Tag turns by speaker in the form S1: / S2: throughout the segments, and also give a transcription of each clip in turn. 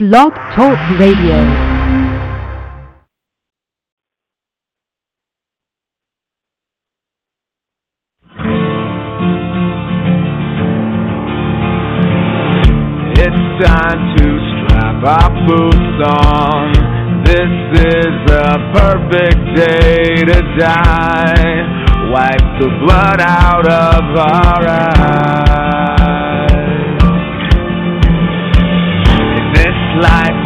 S1: Blog Talk Radio.
S2: It's time to strap our boots on. This is the perfect day to die. Wipe the blood out of our eyes.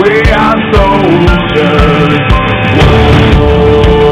S2: we are soldiers. Whoa,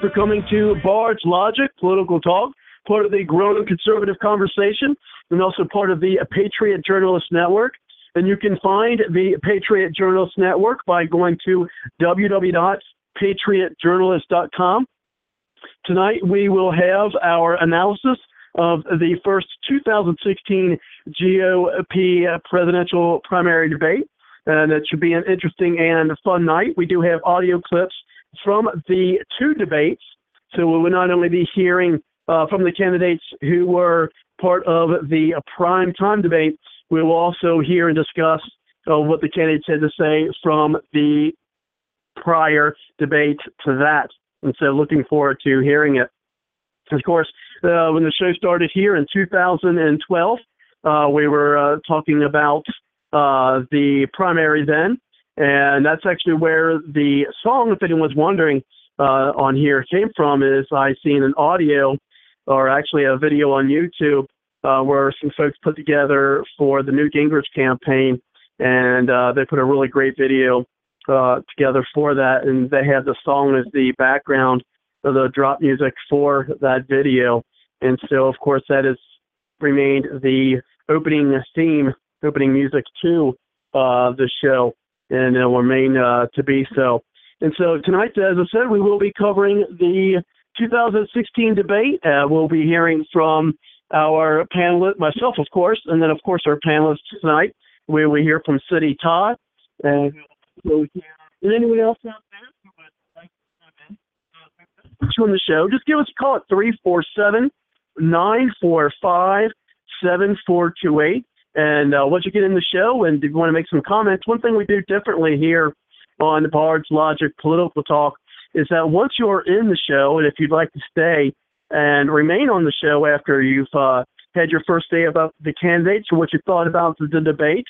S2: for
S3: coming to Bard's Logic Political Talk, part of the growing conservative conversation, and also part of the Patriot Journalist Network. And you can find the Patriot Journalist Network by going to www.patriotjournalist.com. Tonight we will have our analysis of the first 2016 GOP presidential primary debate. And it should be an interesting and fun night. We do have audio clips from the two debates. So we will not only be hearing uh, from the candidates who were part of the uh, prime time debate, we will also hear and discuss uh, what the candidates had to say from the prior debate to that. And so looking forward to hearing it. Of course, uh, when the show started here in 2012, uh, we were uh, talking about the primary then, and that's actually where the song, if anyone's wondering, uh, on here came from. Is I seen an audio, or actually a video on YouTube, uh, where some folks put together for the Newt Gingrich campaign, and uh, they put a really great video uh, together for that, and they had the song as the background of the drop music for that video, and so of course that has remained the opening theme, opening music to uh, the show, and it will remain uh, to be so. And so tonight, as I said, we will be covering the 2016 debate. Uh, we'll be hearing from our panelist, myself, of course, and then, of course, our panelists tonight. We will hear from Cindy Todd, and and anyone else out there who would like to come in uh, on the show. Just give us a call at 347 945 7428. And uh, once you get in the show and if you want to make some comments, one thing we do differently here on the Bard's Logic Political Talk is that once you're in the show, and if you'd like to stay and remain on the show after you've uh, had your first day about the candidates or what you thought about the, the debate,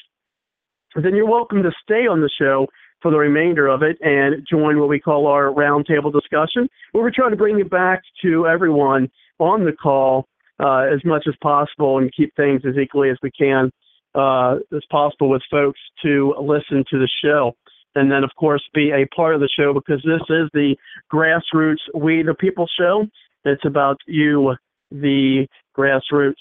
S3: then you're welcome to stay on the show for the remainder of it and join what we call our roundtable discussion, where we're trying to bring it back to everyone on the call uh, as much as possible and keep things as equally as we can uh, as possible with folks to listen to the show. And then, of course, be a part of the show because this is the grassroots We the People show. It's about you, the grassroots.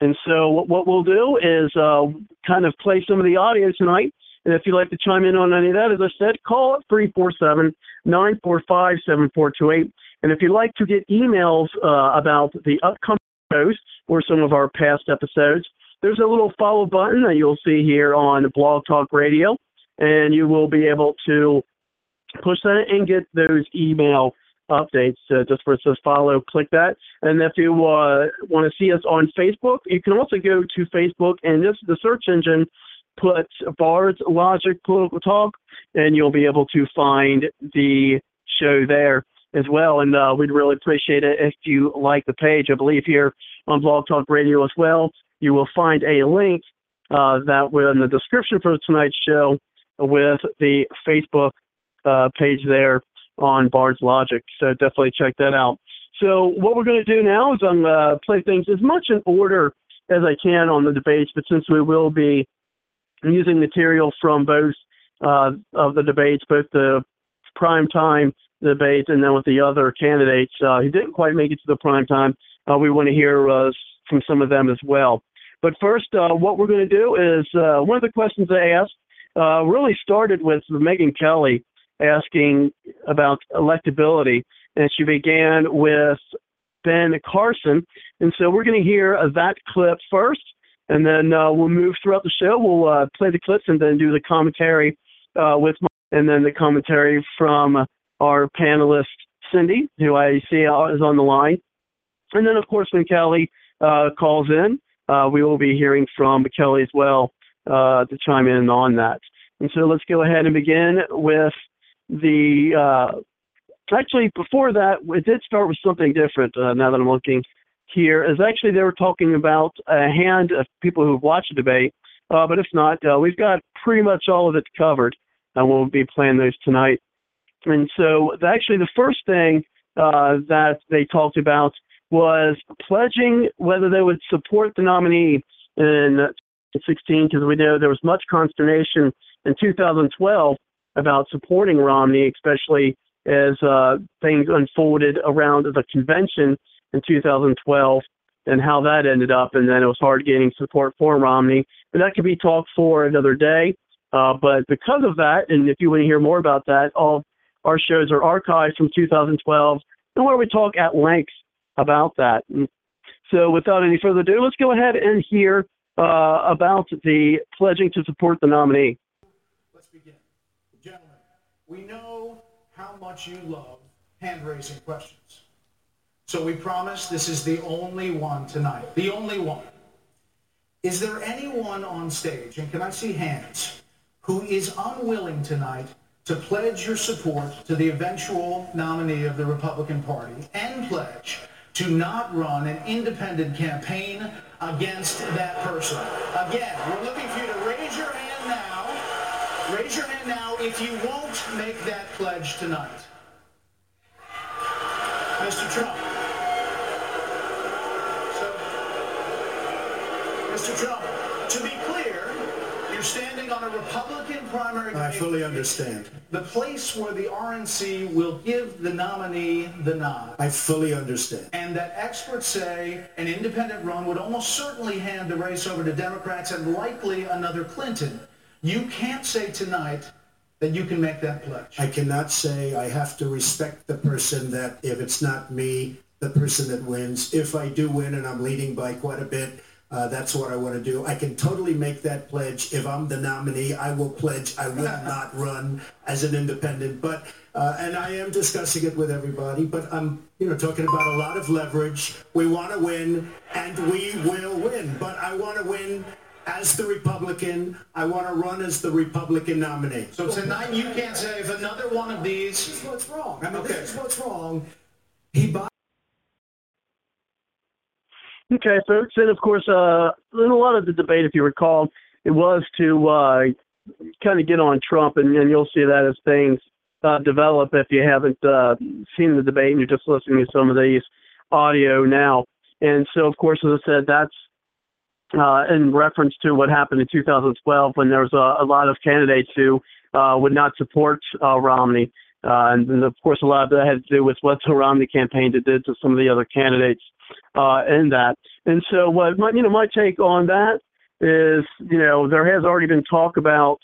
S3: And so, what we'll do is uh, kind of play some of the audio tonight. And if you'd like to chime in on any of that, as I said, call it 347 945 7428. And if you'd like to get emails uh, about the upcoming shows or some of our past episodes, there's a little follow button that you'll see here on Blog Talk Radio, and you will be able to push that and get those email updates. Uh, just where it says follow, click that. And if you uh, want to see us on Facebook, you can also go to Facebook and just the search engine put Bard's Logic Political Talk, and you'll be able to find the show there as well. And uh, we'd really appreciate it if you like the page. I believe here on Blog Talk Radio as well, you will find a link uh, that will in the description for tonight's show with the Facebook uh, page there on Bard's Logic. So definitely check that out. So what we're going to do now is I'm going to play things as much in order as I can on the debates, but since we will be using material from both uh, of the debates, both the prime time debate and then with the other candidates uh, who didn't quite make it to the prime time, uh, we want to hear uh, from some of them as well. But first, uh, what we're going to do is uh, one of the questions I asked uh, really started with Megyn Kelly asking about electability, and she began with Ben Carson. And so we're going to hear that clip first, and then we'll move throughout the show. We'll play the clips and then do the commentary with, my, and then the commentary from our panelist Cindy, who I see is on the line. And then, of course, when Kelly uh, calls in, uh, we will be hearing from Kelly as well uh, to chime in on that. And so let's go ahead and begin with the. Uh, actually, before that, it did start with something different. Uh, now that I'm looking here, is actually they were talking about a hand of people who've watched the debate. Uh, but if not, we've got pretty much all of it covered, and we'll be playing those tonight. And so, actually, the first thing that they talked about was pledging whether they would support the nominee in 2016 because we know there was much consternation in 2012 about supporting Romney, especially as uh, things unfolded around the convention in 2012 and how that ended up. And then it was hard getting support for Romney. But that could be talked for another day. Uh, but because of that, and if you want to hear more about that, all our shows are archived from 2012, and where we talk at length about that. And so, without any further ado, let's go ahead and hear uh, about the pledging to support the nominee.
S4: Let's begin. Gentlemen, we know how much you love hand raising questions. So, we promise this is the only one tonight. The only one. Is there anyone on stage, and can I see hands, who is unwilling tonight to pledge your support to the eventual nominee of the Republican Party and pledge to not run an independent campaign against that person. Again, we're looking for you to raise your hand now. Raise your hand now if you won't make that pledge tonight. Mr. Trump. So, Mr. Trump, to be clear, you're standing on a Republican primary.
S5: I fully understand.
S4: The place where the RNC will give the nominee the nod.
S5: I fully understand.
S4: And that experts say an independent run would almost certainly hand the race over to Democrats and likely another Clinton. You can't say tonight that you can make that pledge.
S5: I cannot say I have to respect the person that if it's not me, the person that wins. If I do win and I'm leading by quite a bit, uh, that's what I want to do. I can totally make that pledge. If I'm the nominee, I will pledge I will not run as an independent. But uh, and I am discussing it with everybody. But I'm you know talking about a lot of leverage. We want to win, and we will win. But I want to win as the Republican. I want to run as the Republican nominee.
S4: So tonight you can't say if another one of these.
S5: This is what's wrong. I mean,
S4: Okay.
S5: this is what's wrong. He bought.
S3: Okay, folks, and of course, uh, in a lot of the debate, if you recall, it was to uh, kind of get on Trump, and, and you'll see that as things uh, develop. If you haven't uh, seen the debate and you're just listening to some of these audio now, and so of course, as I said, that's uh, in reference to what happened in 2012 when there was a, a lot of candidates who uh, would not support uh, Romney. Uh, and, and of course, a lot of that had to do with what the Romney campaign did to some of the other candidates uh, in that. And so, what my, you know, my take on that is, you know, there has already been talk about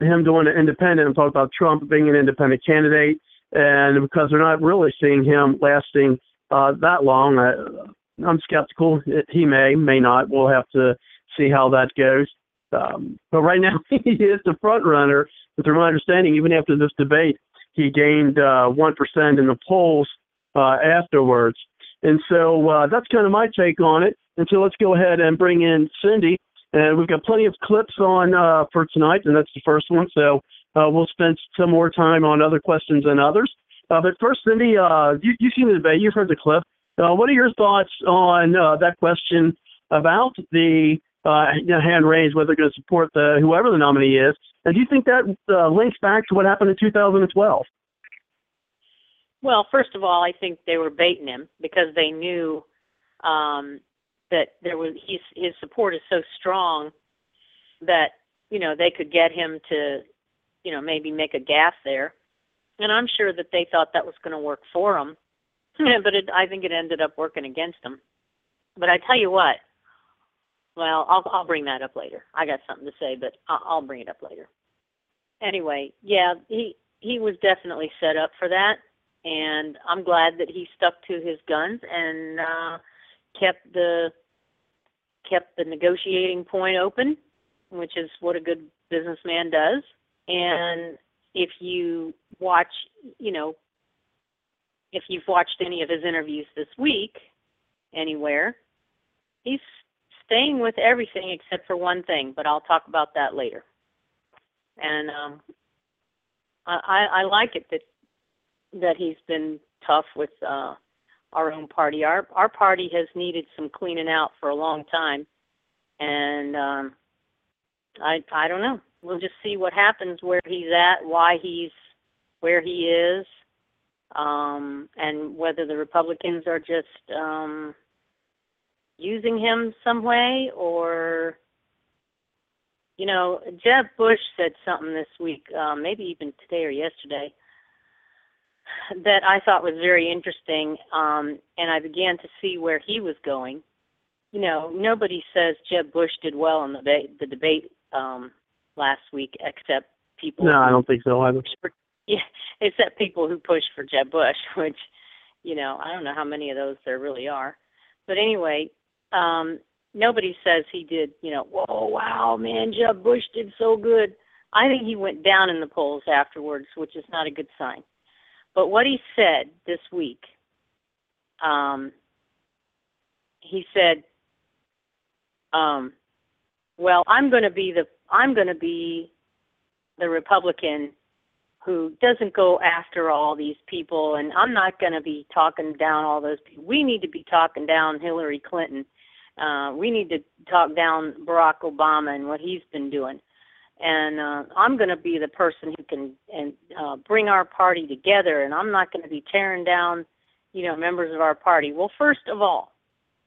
S3: him doing an independent and talk about Trump being an independent candidate, and because they're not really seeing him lasting uh, that long, I, I'm skeptical. He may, may not. We'll have to see how that goes. Um, but right now, he is the front runner. But from my understanding, even after this debate, he gained uh, 1% in the polls uh, afterwards. And so uh, that's kind of my take on it. And so let's go ahead and bring in Cindy. And we've got plenty of clips on uh, for tonight, and that's the first one. So uh, we'll spend some more time on other questions and others. Uh, but first, Cindy, uh, you, you've seen the debate, you've heard the clip. Uh, what are your thoughts on that question about the hand raised whether they're going to support the whoever the nominee is. And do you think that links back to what happened in 2012?
S6: Well, first of all, I think they were baiting him because they knew um, that there was his his support is so strong that you know they could get him to you know maybe make a gaffe there, and I'm sure that they thought that was going to work for him, but it, I think it ended up working against him. But I tell you what, well, I'll I'll bring that up later. I got something to say, but I'll, I'll bring it up later. Anyway, yeah, he he was definitely set up for that, and I'm glad that he stuck to his guns and uh, kept the kept the negotiating point open, which is what a good businessman does. And if you watch, you know, if you've watched any of his interviews this week anywhere, he's staying with everything except for one thing, but I'll talk about that later. And um, I, I like it that that he's been tough with uh, our own party. Our our party has needed some cleaning out for a long time, and um, I I don't know. We'll just see what happens, where he's at, why he's where he is, um, and whether the Republicans are just um, using him some way or you know jeb bush said something this week um, maybe even today or yesterday that i thought was very interesting um, and i began to see where he was going you know nobody says jeb bush did well in the, ba- the debate um, last week except people
S3: no i don't think so either
S6: for, yeah except people who push for jeb bush which you know i don't know how many of those there really are but anyway um, nobody says he did, you know, whoa, wow, man, Jeb Bush did so good. I think he went down in the polls afterwards, which is not a good sign. But what he said this week, um, he said, um, "Well, I'm going to be the I'm going to be the Republican who doesn't go after all these people, and I'm not going to be talking down all those people. We need to be talking down Hillary Clinton uh, we need to talk down Barack Obama and what he's been doing. And uh, I'm going to be the person who can and uh, bring our party together. And I'm not going to be tearing down, you know, members of our party. Well, first of all,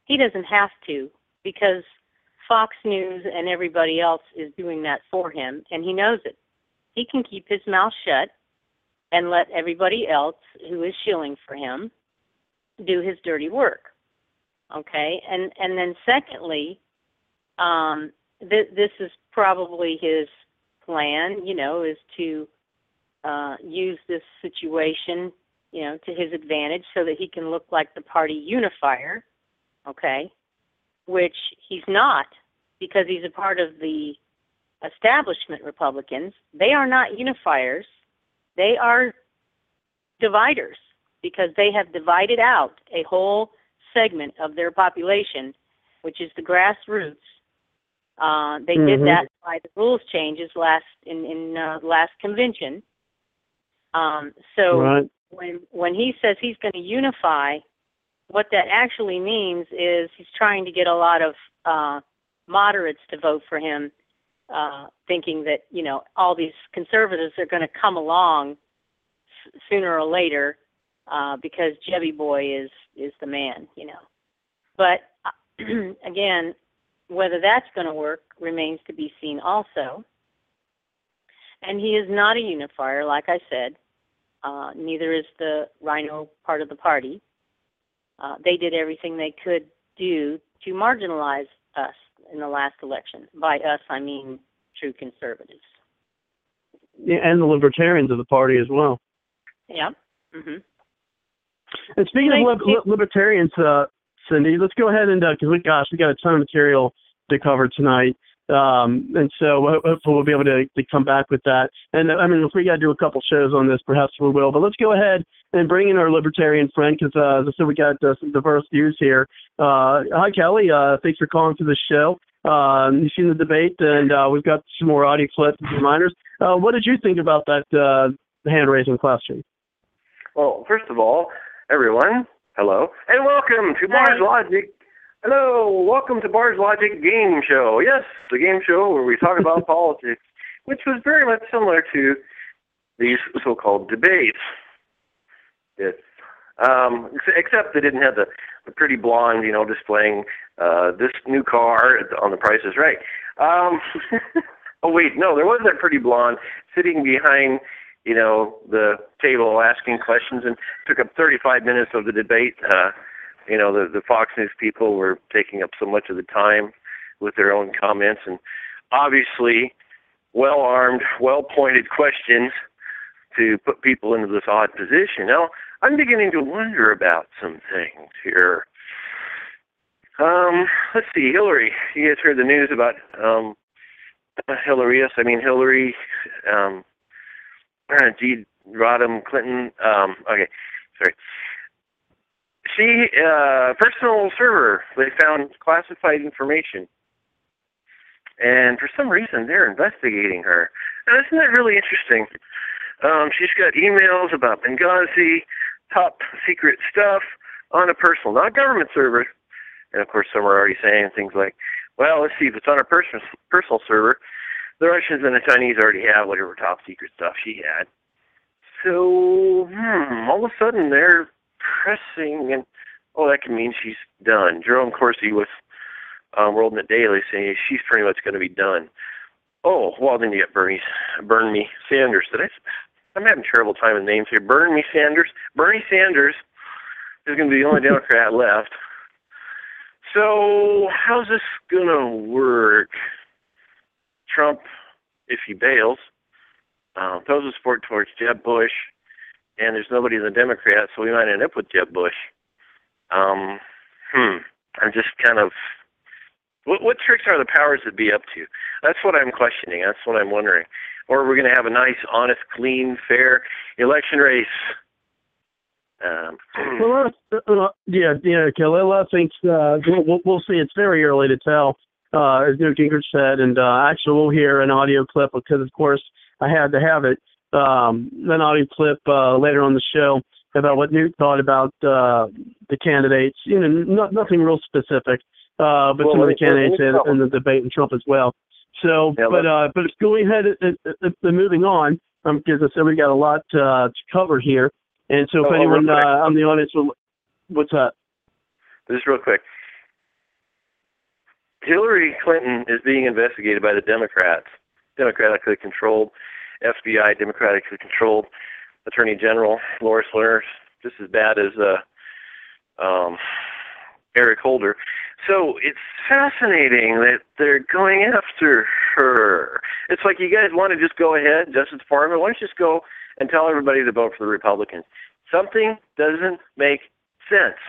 S6: he doesn't have to because Fox News and everybody else is doing that for him, and he knows it. He can keep his mouth shut and let everybody else who is shilling for him do his dirty work. Okay, and and then secondly, um, th- this is probably his plan. You know, is to uh, use this situation, you know, to his advantage, so that he can look like the party unifier. Okay, which he's not because he's a part of the establishment Republicans. They are not unifiers. They are dividers because they have divided out a whole segment of their population, which is the grassroots. Uh, they mm-hmm. did that by the rules changes last in in uh, last convention. Um, so right. when when he says he's going to unify, what that actually means is he's trying to get a lot of uh, moderates to vote for him uh, thinking that you know all these conservatives are going to come along s- sooner or later uh, because Jebby Boy is is the man, you know. But uh, again, whether that's going to work remains to be seen. Also, and he is not a unifier, like I said. Uh, neither is the RINO part of the party. Uh, they did everything they could do to marginalize us in the last election. By us, I mean true conservatives.
S3: Yeah, and the libertarians of the party as well.
S6: Yeah. hmm
S3: And speaking of
S6: you.
S3: li- libertarians, uh, Cindy, let's go ahead and because we gosh, we got a ton of material to cover tonight. Um, and so hopefully we'll be able to, to come back with that. And I mean, if we got to do a couple shows on this, perhaps we will. But let's go ahead and bring in our libertarian friend because, uh, as I said, we got uh, some diverse views here. Uh, hi, Kelly. Uh, thanks for calling to the show. Um, you've seen the debate, and uh, we've got some more audio clips and reminders. Uh, what did you think about that uh, hand raising question?
S7: Well, first of all, everyone, hello, and welcome to Bard's Logic. Hello, welcome to Bard's Logic Game Show. Yes, the game show where we talk about politics, which was very much similar to these so-called debates. Yes. Um, except they didn't have the, the pretty blonde, you know, displaying uh, this new car on the Price is Right. Um, oh wait, no, there was that pretty blonde sitting behind you know, the table asking questions and took up 35 minutes of the debate. Uh, you know, the, the Fox News people were taking up so much of the time with their own comments and obviously well armed, well pointed questions to put people into this odd position. Now, I'm beginning to wonder about some things here. Um, let's see, Hillary. You guys heard the news about um Hillary, yes, I mean Hillary um G. Rodham Clinton. Um, okay, sorry. She uh, personal server. They found classified information, and for some reason they're investigating her. Now, isn't that really interesting? Um, she's got emails about Benghazi, top secret stuff on a personal, not government server. And of course, some are already saying things like, "Well, let's see if it's on a personal personal server." The Russians and the Chinese already have whatever top secret stuff she had. So, hmm, all of a sudden they're pressing, and oh, that can mean she's done. Jerome Corsi with um, World Net Daily saying she's pretty much going to be done. Oh, well, then you get Bernie, Burn Me Sanders. Did I? I'm having terrible time with names here. Burn Me Sanders. Bernie Sanders is going to be the only Democrat left. So, how's this going to work? Trump, if he bails, uh, throws his support towards Jeb Bush, and there's nobody in the Democrats, so we might end up with Jeb Bush. Um, hmm. I'm just kind of. What, what tricks are the powers that be up to? That's what I'm questioning. That's what I'm wondering. Or we're going to have a nice, honest, clean, fair election race. Um,
S3: Well, uh, yeah, yeah, Kelly. Of things. Uh, we'll, we'll see. It's very early to tell, uh, as Newt Gingrich said, and uh, actually we'll hear an audio clip because, of course, I had to have it. Um, an audio clip uh, later on the show about what Newt thought about uh, the candidates. You know, not, nothing real specific, uh, but
S7: Well,
S3: some of the
S7: let me- let me
S3: candidates in, in the debate and Trump as well. So,
S7: Yeah,
S3: but uh, but going ahead and uh, uh, moving on, um, because I said we got a lot uh, to cover here, and so if
S7: Oh,
S3: anyone uh, on the audience will, what's that?
S7: just real quick. Hillary Clinton is being investigated by the Democrats, democratically controlled FBI, democratically controlled Attorney General Loris Lerner, just as bad as uh, um, Eric Holder. So it's fascinating that they're going after her. It's like you guys want to just go ahead, Justice Department. Why don't you just go and tell everybody to vote for the Republicans? Something doesn't make sense.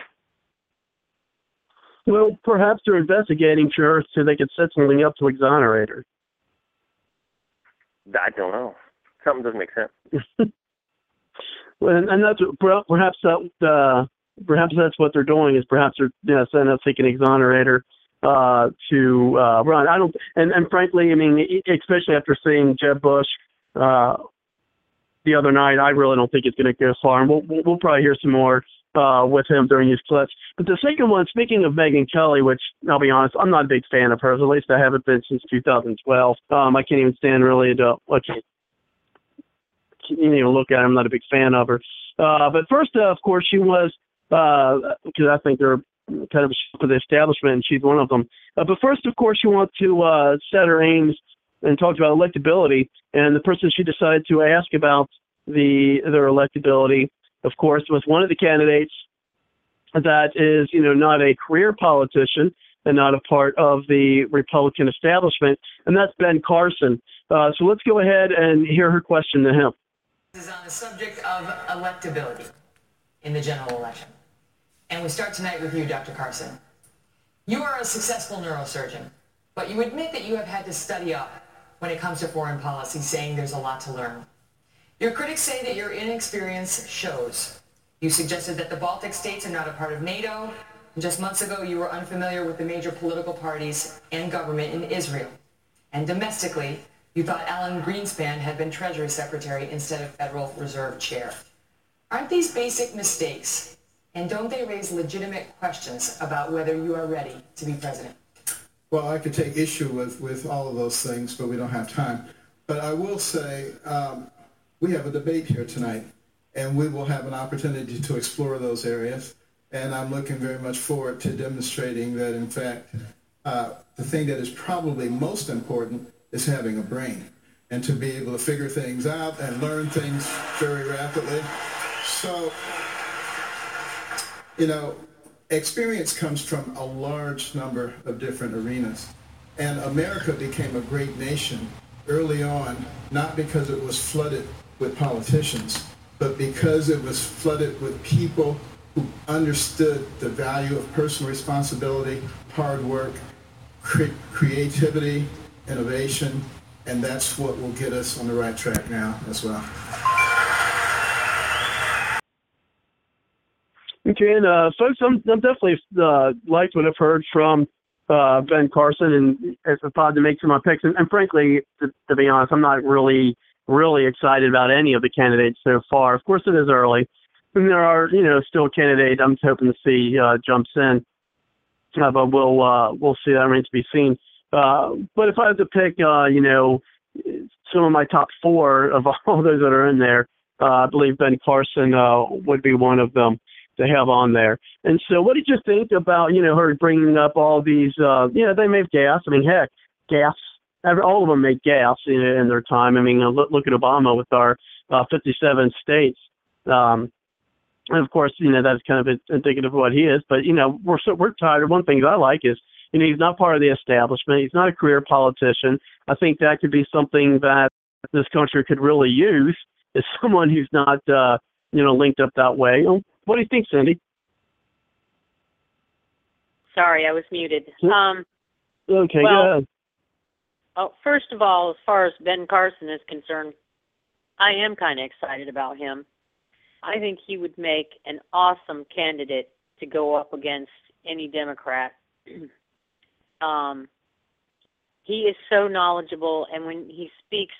S3: Well, perhaps they're investigating her so they could set something up to exonerate her.
S7: I don't know. Something doesn't make sense.
S3: Well, and, that's perhaps that uh, perhaps that's what they're doing is perhaps they're you know, they can exonerate her uh, to uh, run. I don't, and, and frankly, I mean, e- especially after seeing Jeb Bush uh, the other night, I really don't think it's going to go far. And we'll, we'll we'll probably hear some more uh, with him during his clips. But the second one, speaking of Megyn Kelly, which I'll be honest, I'm not a big fan of hers. At least I haven't been since 2012. Um, I can't even stand really to you you know look at. her. I'm not a big fan of her. Uh, but first, uh, of course, she was because uh, I think they're kind of for the establishment, and she's one of them. Uh, but first, of course, she wanted to uh, set her aims and talked about electability. And the person she decided to ask about the their electability, of course, was one of the candidates that is, you know, not a career politician and not a part of the Republican establishment, and that's Ben Carson. Uh, so let's go ahead and hear her question to him.
S8: This is on the subject of electability in the general election. And we start tonight with you, Dr. Carson. You are a successful neurosurgeon, but you admit that you have had to study up when it comes to foreign policy, saying there's a lot to learn. Your critics say that your inexperience shows. You suggested that the Baltic states are not a part of NATO. Just months ago, you were unfamiliar with the major political parties and government in Israel. And domestically, you thought Alan Greenspan had been Treasury Secretary instead of Federal Reserve Chair. Aren't these basic mistakes? And don't they raise legitimate questions about whether you are ready to be president?
S9: Well, I could take issue with, with all of those things, but we don't have time. But I will say um, we have a debate here tonight, and we will have an opportunity to explore those areas. And I'm looking very much forward to demonstrating that, in fact, uh, the thing that is probably most important is having a brain and to be able to figure things out and learn things very rapidly. So, you know, experience comes from a large number of different arenas. And America became a great nation early on, not because it was flooded with politicians, but because it was flooded with people who understood the value of personal responsibility, hard work, cre- creativity, innovation, and that's what will get us on the right track now as well.
S3: Okay, and uh, folks, I'm, I'm definitely uh, liked what I've heard from uh, Ben Carson, and as a thought to make some my picks. And, and frankly, to, to be honest, I'm not really, really excited about any of the candidates so far. Of course, it is early, and there are, you know, still candidates I'm hoping to see uh, jumps in, uh, but we'll uh, we'll see. That remains to be seen. Uh, but if I had to pick, uh, you know, some of my top four of all those that are in there, uh, I believe Ben Carson uh, would be one of them to have on there. And so, what did you think about you know her bringing up all these? Uh, you know, they make gas. I mean, heck, gas. All of them make gas in, in their time. I mean, look, look at Obama with our uh, 57 states. Um, and of course, you know that's kind of indicative of what he is. But you know, we're so we're tired. One thing that I like is you know he's not part of the establishment. He's not a career politician. I think that could be something that this country could really use is someone who's not uh, you know linked up that way. What do you think, Cindy?
S6: Sorry, I was muted. Um,
S3: okay,
S6: well,
S3: ahead.
S6: Oh, first of all, as far as Ben Carson is concerned, I am kind of excited about him. I think he would make an awesome candidate to go up against any Democrat. um, he is so knowledgeable, and when he speaks,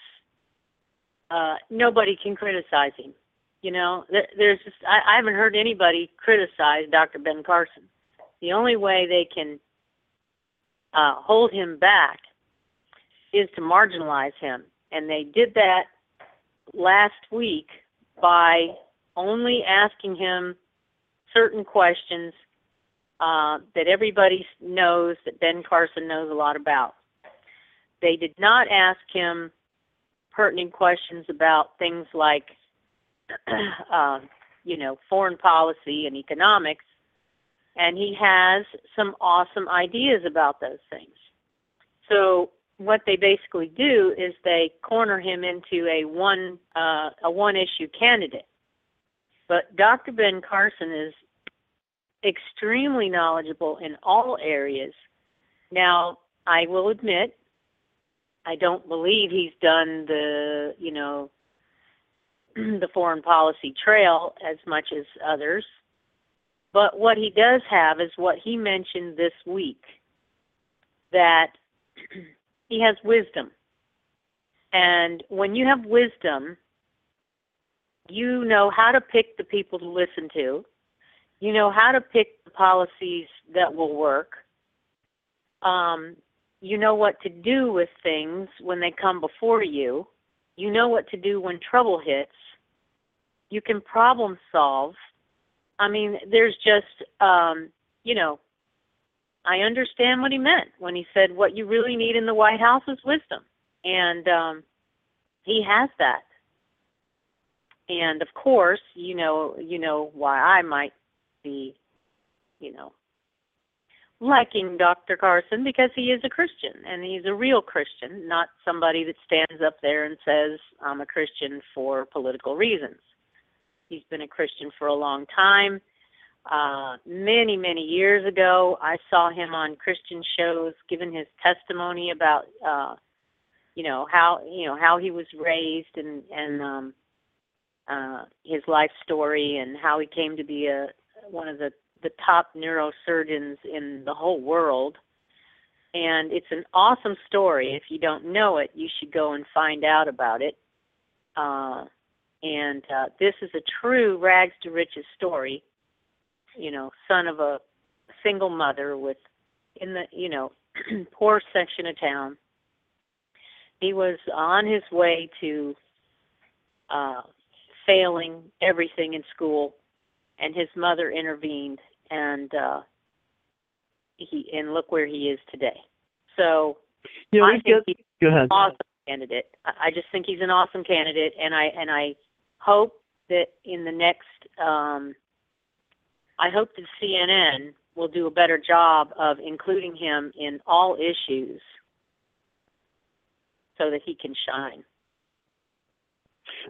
S6: uh, nobody can criticize him. You know, there, there's just I, I haven't heard anybody criticize Dr. Ben Carson. The only way they can uh, hold him back is to marginalize him, and they did that last week by only asking him certain questions uh, that everybody knows that Ben Carson knows a lot about. They did not ask him pertinent questions about things like uh, you know, foreign policy and economics, and he has some awesome ideas about those things. So what they basically do is they corner him into a one uh, a one issue candidate. But Dr. Ben Carson is extremely knowledgeable in all areas. Now, I will admit, I don't believe he's done the you know the foreign policy trail as much as others. But what he does have is what he mentioned this week that he has wisdom. And when you have wisdom, you know how to pick the people to listen to. You know how to pick the policies that will work. Um, you know what to do with things when they come before you. You know what to do when trouble hits. You can problem solve. I mean, there's just, um, you know, I understand what he meant when he said what you really need in the White House is wisdom. And um, he has that. And of course, you know, you know why I might be, you know, liking Dr. Carson because he is a Christian and he's a real Christian, not somebody that stands up there and says, I'm a Christian for political reasons. He's been a Christian for a long time. Uh, many, many years ago, I saw him on Christian shows giving his testimony about, uh, you know, how, you know, how he was raised and, and, um, uh, his life story and how he came to be a, one of the the top neurosurgeons in the whole world. And it's an awesome story. If you don't know it, you should go and find out about it. Uh, and uh, this is a true rags to riches story. You know, son of a single mother with, in the you know, poor section of town. He was on his way to uh, failing everything in school, and his mother intervened and uh, he and look where he is today. So
S3: you know,
S6: I think he's
S3: go ahead.
S6: an awesome candidate. I just think he's an awesome candidate, and I and I hope that in the next, um, I hope that CNN will do a better job of including him in all issues so that he can shine.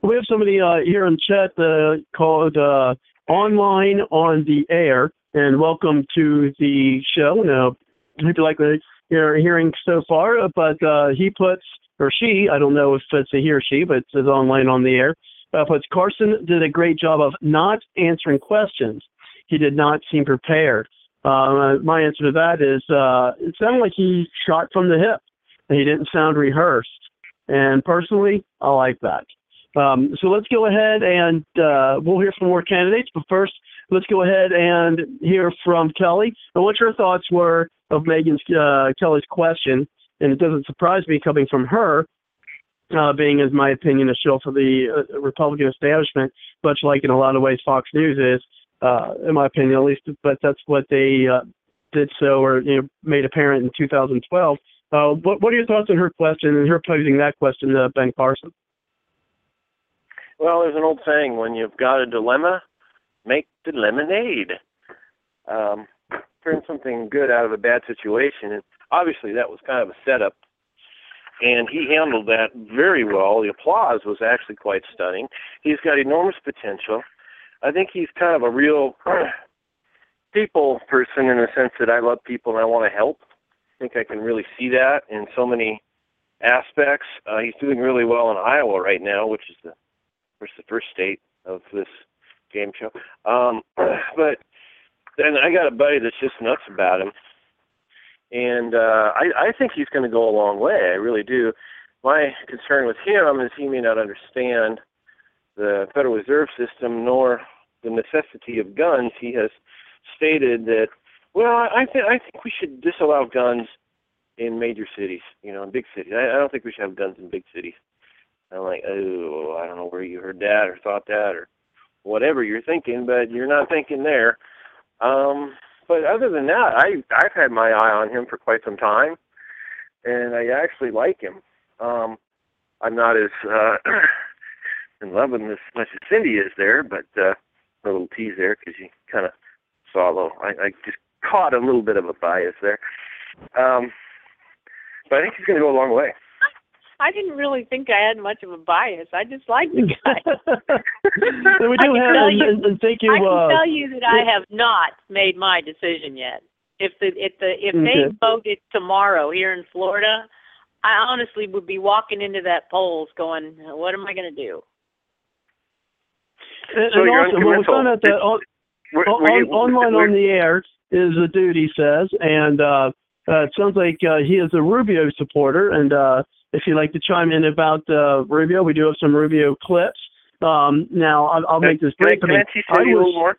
S3: We have somebody uh, here in chat uh, called uh, Online on the Air, and welcome to the show. Now, I hope you like what you're hearing so far, but uh, he puts, or she, I don't know if it's a he or she, but it says online on the air, uh, puts Carson did a great job of not answering questions. He did not seem prepared. Uh, my answer to that is uh, it sounded like he shot from the hip. He didn't sound rehearsed. And personally, I like that. Um, so let's go ahead and uh, we'll hear from more candidates. But first, let's go ahead and hear from Kelly and what your thoughts were of Megyn's uh, Kelly's question. And it doesn't surprise me coming from her, uh, being, in my opinion, a shill for the uh, Republican establishment, much like in a lot of ways Fox News is, uh, in my opinion, at least. But that's what they uh, did so, or you know, made apparent in 2012. Uh, what, what are your thoughts on her question and her posing that question to Ben Carson?
S7: Well, there's an old saying: when you've got a dilemma, make the lemonade. Um, turn something good out of a bad situation, and obviously that was kind of a setup. And he handled that very well. The applause was actually quite stunning. He's got enormous potential. I think he's kind of a real people person in the sense that I love people and I want to help. I think I can really see that in so many aspects. Uh, he's doing really well in Iowa right now, which is the course, the first state of this game show. Um, but then I got a buddy that's just nuts about him, and uh, I, I think he's going to go a long way. I really do. My concern with him is he may not understand the Federal Reserve System nor the necessity of guns. He has stated that, well, I think I think we should disallow guns in major cities, you know, in big cities. I, I don't think we should have guns in big cities. I'm like, oh, I don't know where you heard that or thought that or whatever you're thinking, but you're not thinking there. Um, but other than that, I I've had my eye on him for quite some time, and I actually like him. Um, I'm not as uh, in love with him as much as Cindy is there, but uh, a little tease there because you kind of saw a little. I, I just caught a little bit of a bias there. Um, but I think he's going to go a long way.
S6: I didn't really think I had much of a bias. I just like the guy.
S3: we do have,
S6: you,
S3: and, and thank you.
S6: I can
S3: uh,
S6: tell you that I have not made my decision yet. If the if the if
S3: Okay.
S6: they voted tomorrow here in Florida, I honestly would be walking into that polls going, "What am I going to do?"
S3: And,
S7: So
S3: and also, well, we
S7: uncommittal.
S3: found out that on,
S7: Were-
S3: on,
S7: were you-
S3: online
S7: were-
S3: on the air is a dude, he says, and uh, uh, it sounds like uh, he is a Rubio supporter. And uh, if you'd like to chime in about uh, Rubio, we do have some Rubio clips. Um, now, I'll, I'll make this
S7: Can I,
S3: brief.
S7: can
S3: I
S7: I
S3: mean,
S7: teach
S3: I
S7: you a little more?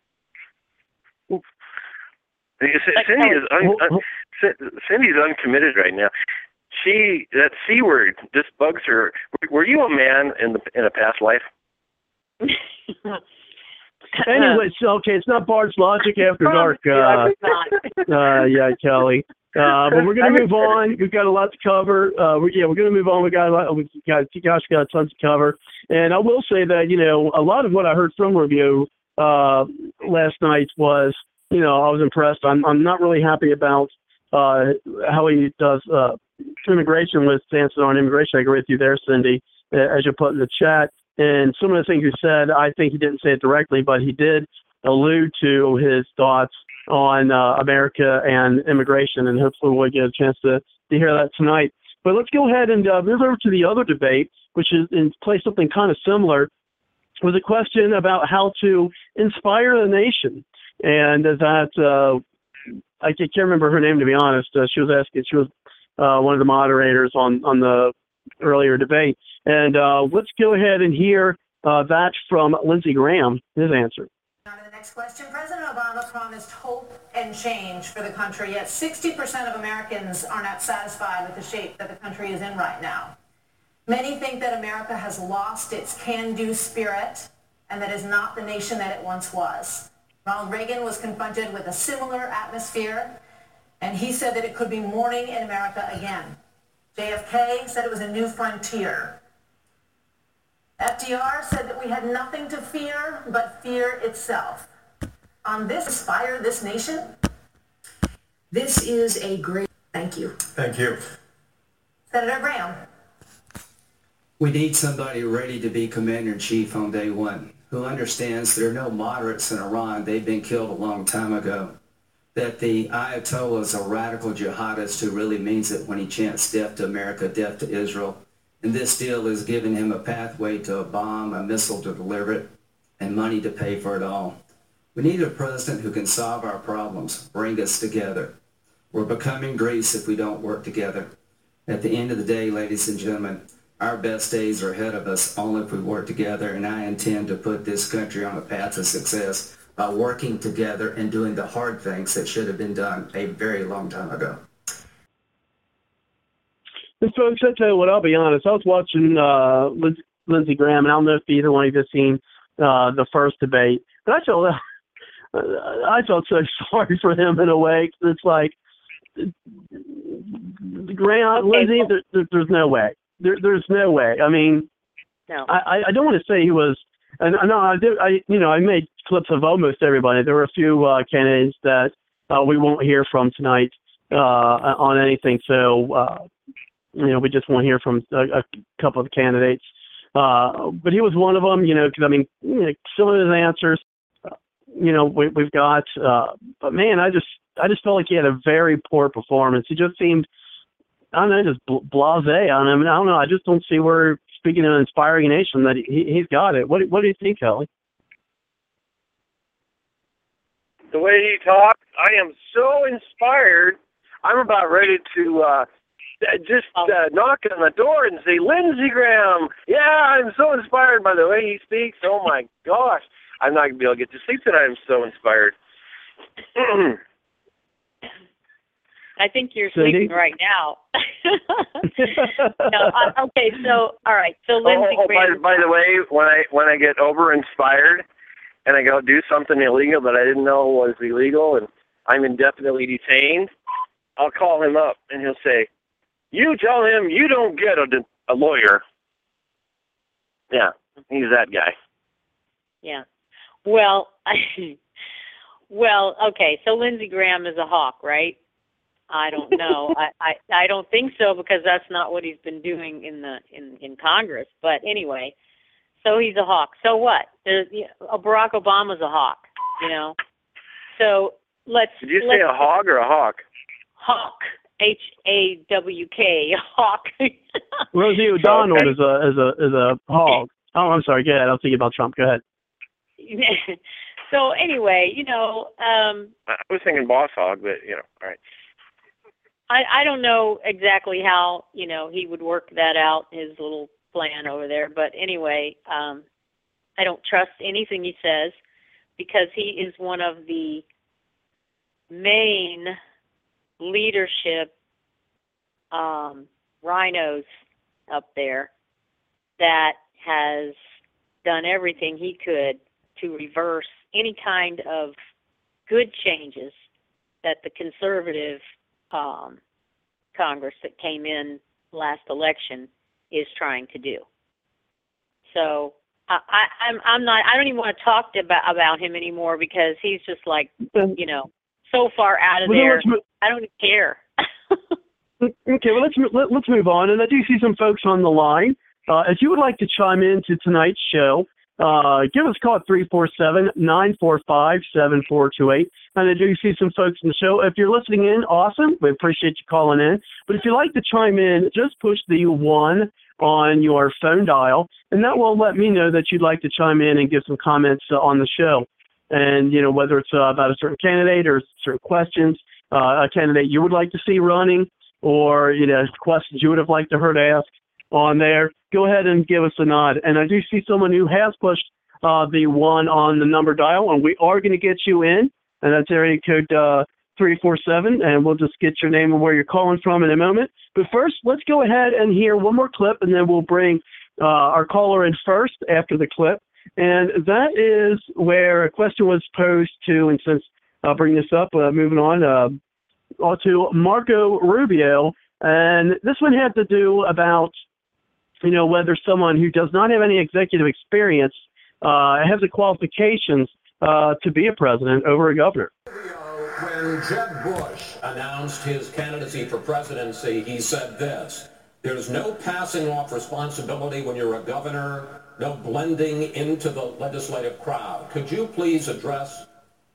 S7: Cindy is un, un, Cindy's uncommitted right now. She that c word just bugs her. Were you a man in the in a past life?
S3: anyway, so okay, it's not Bard's Logic after dark. Uh, uh, yeah, Kelly. Uh, but we're gonna move on. We've got a lot to cover. Uh, we, yeah, we're gonna move on. We got a lot. We got gosh, got tons to cover. And I will say that you know a lot of what I heard from Rubio uh, last night was you know I was impressed. I'm I'm not really happy about uh, how he does uh, immigration with Sanson on immigration. I agree with you there, Cindy, as you put in the chat. And some of the things he said, I think he didn't say it directly, but he did allude to his thoughts on uh, America and immigration, and hopefully we'll get a chance to, to hear that tonight. But let's go ahead and uh, move over to the other debate, which is in play something kind of similar, with a question about how to inspire the nation. And that uh, I can't remember her name to be honest. Uh, she was asking. She was uh, one of the moderators on on the earlier debate. And uh, let's go ahead and hear uh, that from Lindsey Graham. His answer.
S10: On to the next question. President Obama promised hope and change for the country, yet 60% of Americans are not satisfied with the shape that the country is in right now. Many think that America has lost its can-do spirit and that is not the nation that it once was. Ronald Reagan was confronted with a similar atmosphere, and he said that it could be morning in America again. JFK said it was a new frontier. FDR said that we had nothing to fear but fear itself. On this inspire this nation? This is a great thank you.
S11: Thank you.
S10: Senator Graham.
S12: We need somebody ready to be commander-in-chief on day one, who understands there are no moderates in Iran. They've been killed a long time ago. That the Ayatollah is a radical jihadist who really means it when he chants death to America, death to Israel. And this deal is giving him a pathway to a bomb, a missile to deliver it, and money to pay for it all. We need a president who can solve our problems, bring us together. We're becoming Greece if we don't work together. At the end of the day, ladies and gentlemen, our best days are ahead of us only if we work together, and I intend to put this country on a path to success by working together and doing the hard things that should have been done a very long time ago.
S3: Folks, I tell you what, I'll be honest. I was watching uh, Lindsey Graham, and I don't know if either one of you have seen uh, the first debate, but I felt I felt so sorry for him in a way. Cause it's like Graham, Lindsey, there, there, there's no way. There, there's no way. I mean,
S6: no.
S3: I, I don't want to say he was. And no, I did. I you know I made clips of almost everybody. There were a few uh, candidates that uh, we won't hear from tonight uh, on anything. So uh, you know, we just want to hear from a, a couple of candidates. Uh, but he was one of them, you know, because I mean, you know, some of his answers, uh, you know, we, we've got. Uh, but man, I just, I just felt like he had a very poor performance. He just seemed, I don't know, just bl- blasé on him. And I don't know. I just don't see where, speaking of an inspiring nation, that he, he's got it. What, what do you think, Kelly?
S7: The way he talked, I am so inspired. I'm about ready to. uh just uh, knock on the door and say, Lindsey Graham. Yeah, I'm so inspired by the way he speaks. Oh my gosh, I'm not gonna be able to get to sleep tonight. I'm so inspired.
S6: I think you're sleeping right now. no, uh, okay, so all right, so Lindsey
S7: oh, oh,
S6: Graham.
S7: By, by the way, when I when I get over inspired and I go do something illegal that I didn't know was illegal and I'm indefinitely detained, I'll call him up and he'll say, you tell him you don't get a, a lawyer. Yeah, he's that guy.
S6: Yeah. Well, well, okay. So Lindsey Graham is a hawk, right? I don't know. I, I I don't think so because that's not what he's been doing in the in in Congress. But anyway, so he's a hawk. So what? There's, you know, Barack Obama's a hawk. You know. So let's.
S7: Did you say a hog or a hawk?
S6: Hawk. H A W K hawk.
S3: Rosie O'Donnell is a is a is a hog. Oh, I'm sorry. Go ahead. I was thinking about Trump. Go ahead.
S6: so anyway, you know, um
S7: I was thinking boss hog, but you know, all right.
S6: I I don't know exactly how you know he would work that out his little plan over there, but anyway, um I don't trust anything he says because he is one of the main leadership um, RINOs up there that has done everything he could to reverse any kind of good changes that the conservative um, Congress that came in last election is trying to do. So I, I, I'm I'm not I don't even want to talk about about him anymore because he's just like you know so far out of
S3: Well,
S6: there.
S3: mo-
S6: I don't care.
S3: Okay, well let's let, let's move on. And I do see some folks on the line. Uh, if you would like to chime in to tonight's show, uh, give us a call at 347-945-7428. And I do see some folks in the show. If you're listening in, awesome. We appreciate you calling in. But if you'd like to chime in, just push the one on your phone dial, and that will let me know that you'd like to chime in and give some comments uh, on the show. And, you know, whether it's uh, about a certain candidate or certain questions, uh, a candidate you would like to see running, or, you know, questions you would have liked to heard asked on there, go ahead and give us a nod. And I do see someone who has pushed uh, the one on the number dial, and we are going to get you in, and that's area code uh, 347, and we'll just get your name and where you're calling from in a moment. But first, let's go ahead and hear one more clip, and then we'll bring uh, our caller in first after the clip. And that is where a question was posed to, and since I'll bring this up, uh, moving on, uh, to Marco Rubio, and this one had to do about you know, whether someone who does not have any executive experience uh, has the qualifications uh, to be a president over a governor.
S11: When Jeb Bush announced his candidacy for presidency, he said this, there's no passing off responsibility when you're a governor, no blending into the legislative crowd. Could you please address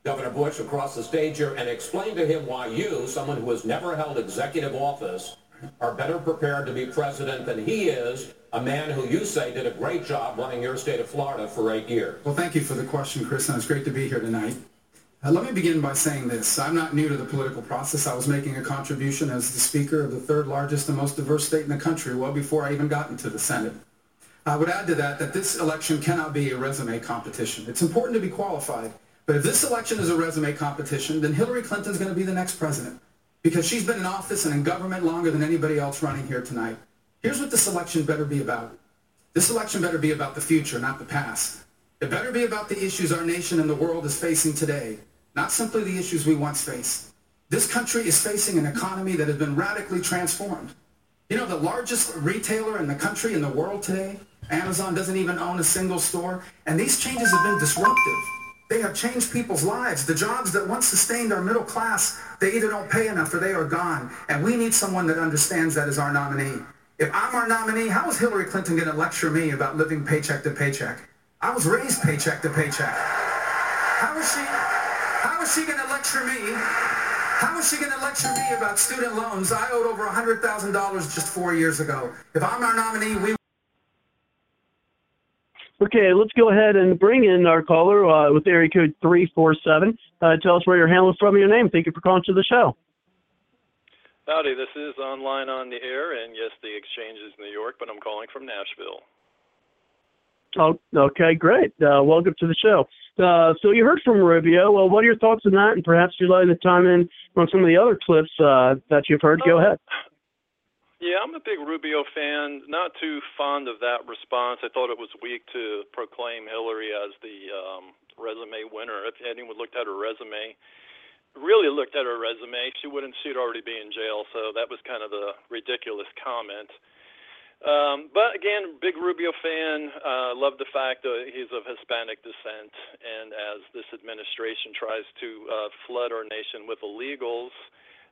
S11: Governor Bush across the stage here and explain to him why you, someone who has never held executive office, are better prepared to be president than he is, a man who you say did a great job running your state of Florida for eight years.
S4: Well, thank you for the question, Chris, and it's great to be here tonight. Uh, let me begin by saying this. I'm not new to the political process. I was making a contribution as the Speaker of the third largest and most diverse state in the country well before I even got into the Senate. I would add to that that this election cannot be a resume competition. It's important to be qualified, but if this election is a resume competition, then Hillary Clinton's going to be the next president because she's been in office and in government longer than anybody else running here tonight. Here's what this election better be about. This election better be about the future, not the past. It better be about the issues our nation and the world is facing today, not simply the issues we once faced. This country is facing an economy that has been radically transformed. You know, the largest retailer in the country, in the world today, Amazon doesn't even own a single store, and these changes have been disruptive. They have changed people's lives. The jobs that once sustained our middle class, they either don't pay enough or they are gone. And we need someone that understands that as our nominee. If I'm our nominee, how is Hillary Clinton going to lecture me about living paycheck to paycheck? I was raised paycheck to paycheck. How is she, how is she going to lecture me? How is she going to lecture me about student loans? I owed over $100,000 just four years ago. If I'm our nominee, we
S3: Okay, let's go ahead and bring in our caller uh, with area code 347. Uh, tell us where you're hailing from and your name. Thank you for calling to the show.
S13: Howdy, this is online on the air, and yes, the exchange is New York, but I'm calling from Nashville.
S3: Oh, okay, great. Uh, welcome to the show. Uh, so you heard from Rubio. Well, what are your thoughts on that? And perhaps you'd like to chime in on some of the other clips uh, that you've heard. Go ahead.
S13: Yeah, I'm a big Rubio fan. Not too fond of that response. I thought it was weak to proclaim Hillary as the um, resume winner. If anyone looked at her resume, really looked at her resume, she wouldn't. She'd already be in jail. So that was kind of a ridiculous comment. Um, but again, big Rubio fan. Uh, love the fact that he's of Hispanic descent, and as this administration tries to uh, flood our nation with illegals,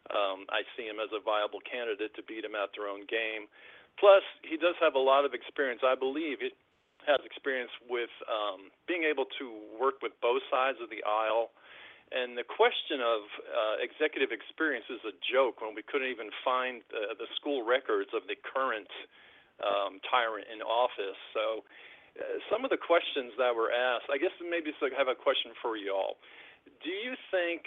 S13: um, I see him as a viable candidate to beat him at their own game. Plus, he does have a lot of experience. I believe it has experience with um, being able to work with both sides of the aisle. And the question of uh, executive experience is a joke when we couldn't even find uh, the school records of the current tyrant in office. So, uh, some of the questions that were asked, I guess maybe I have a question for you all. Do you think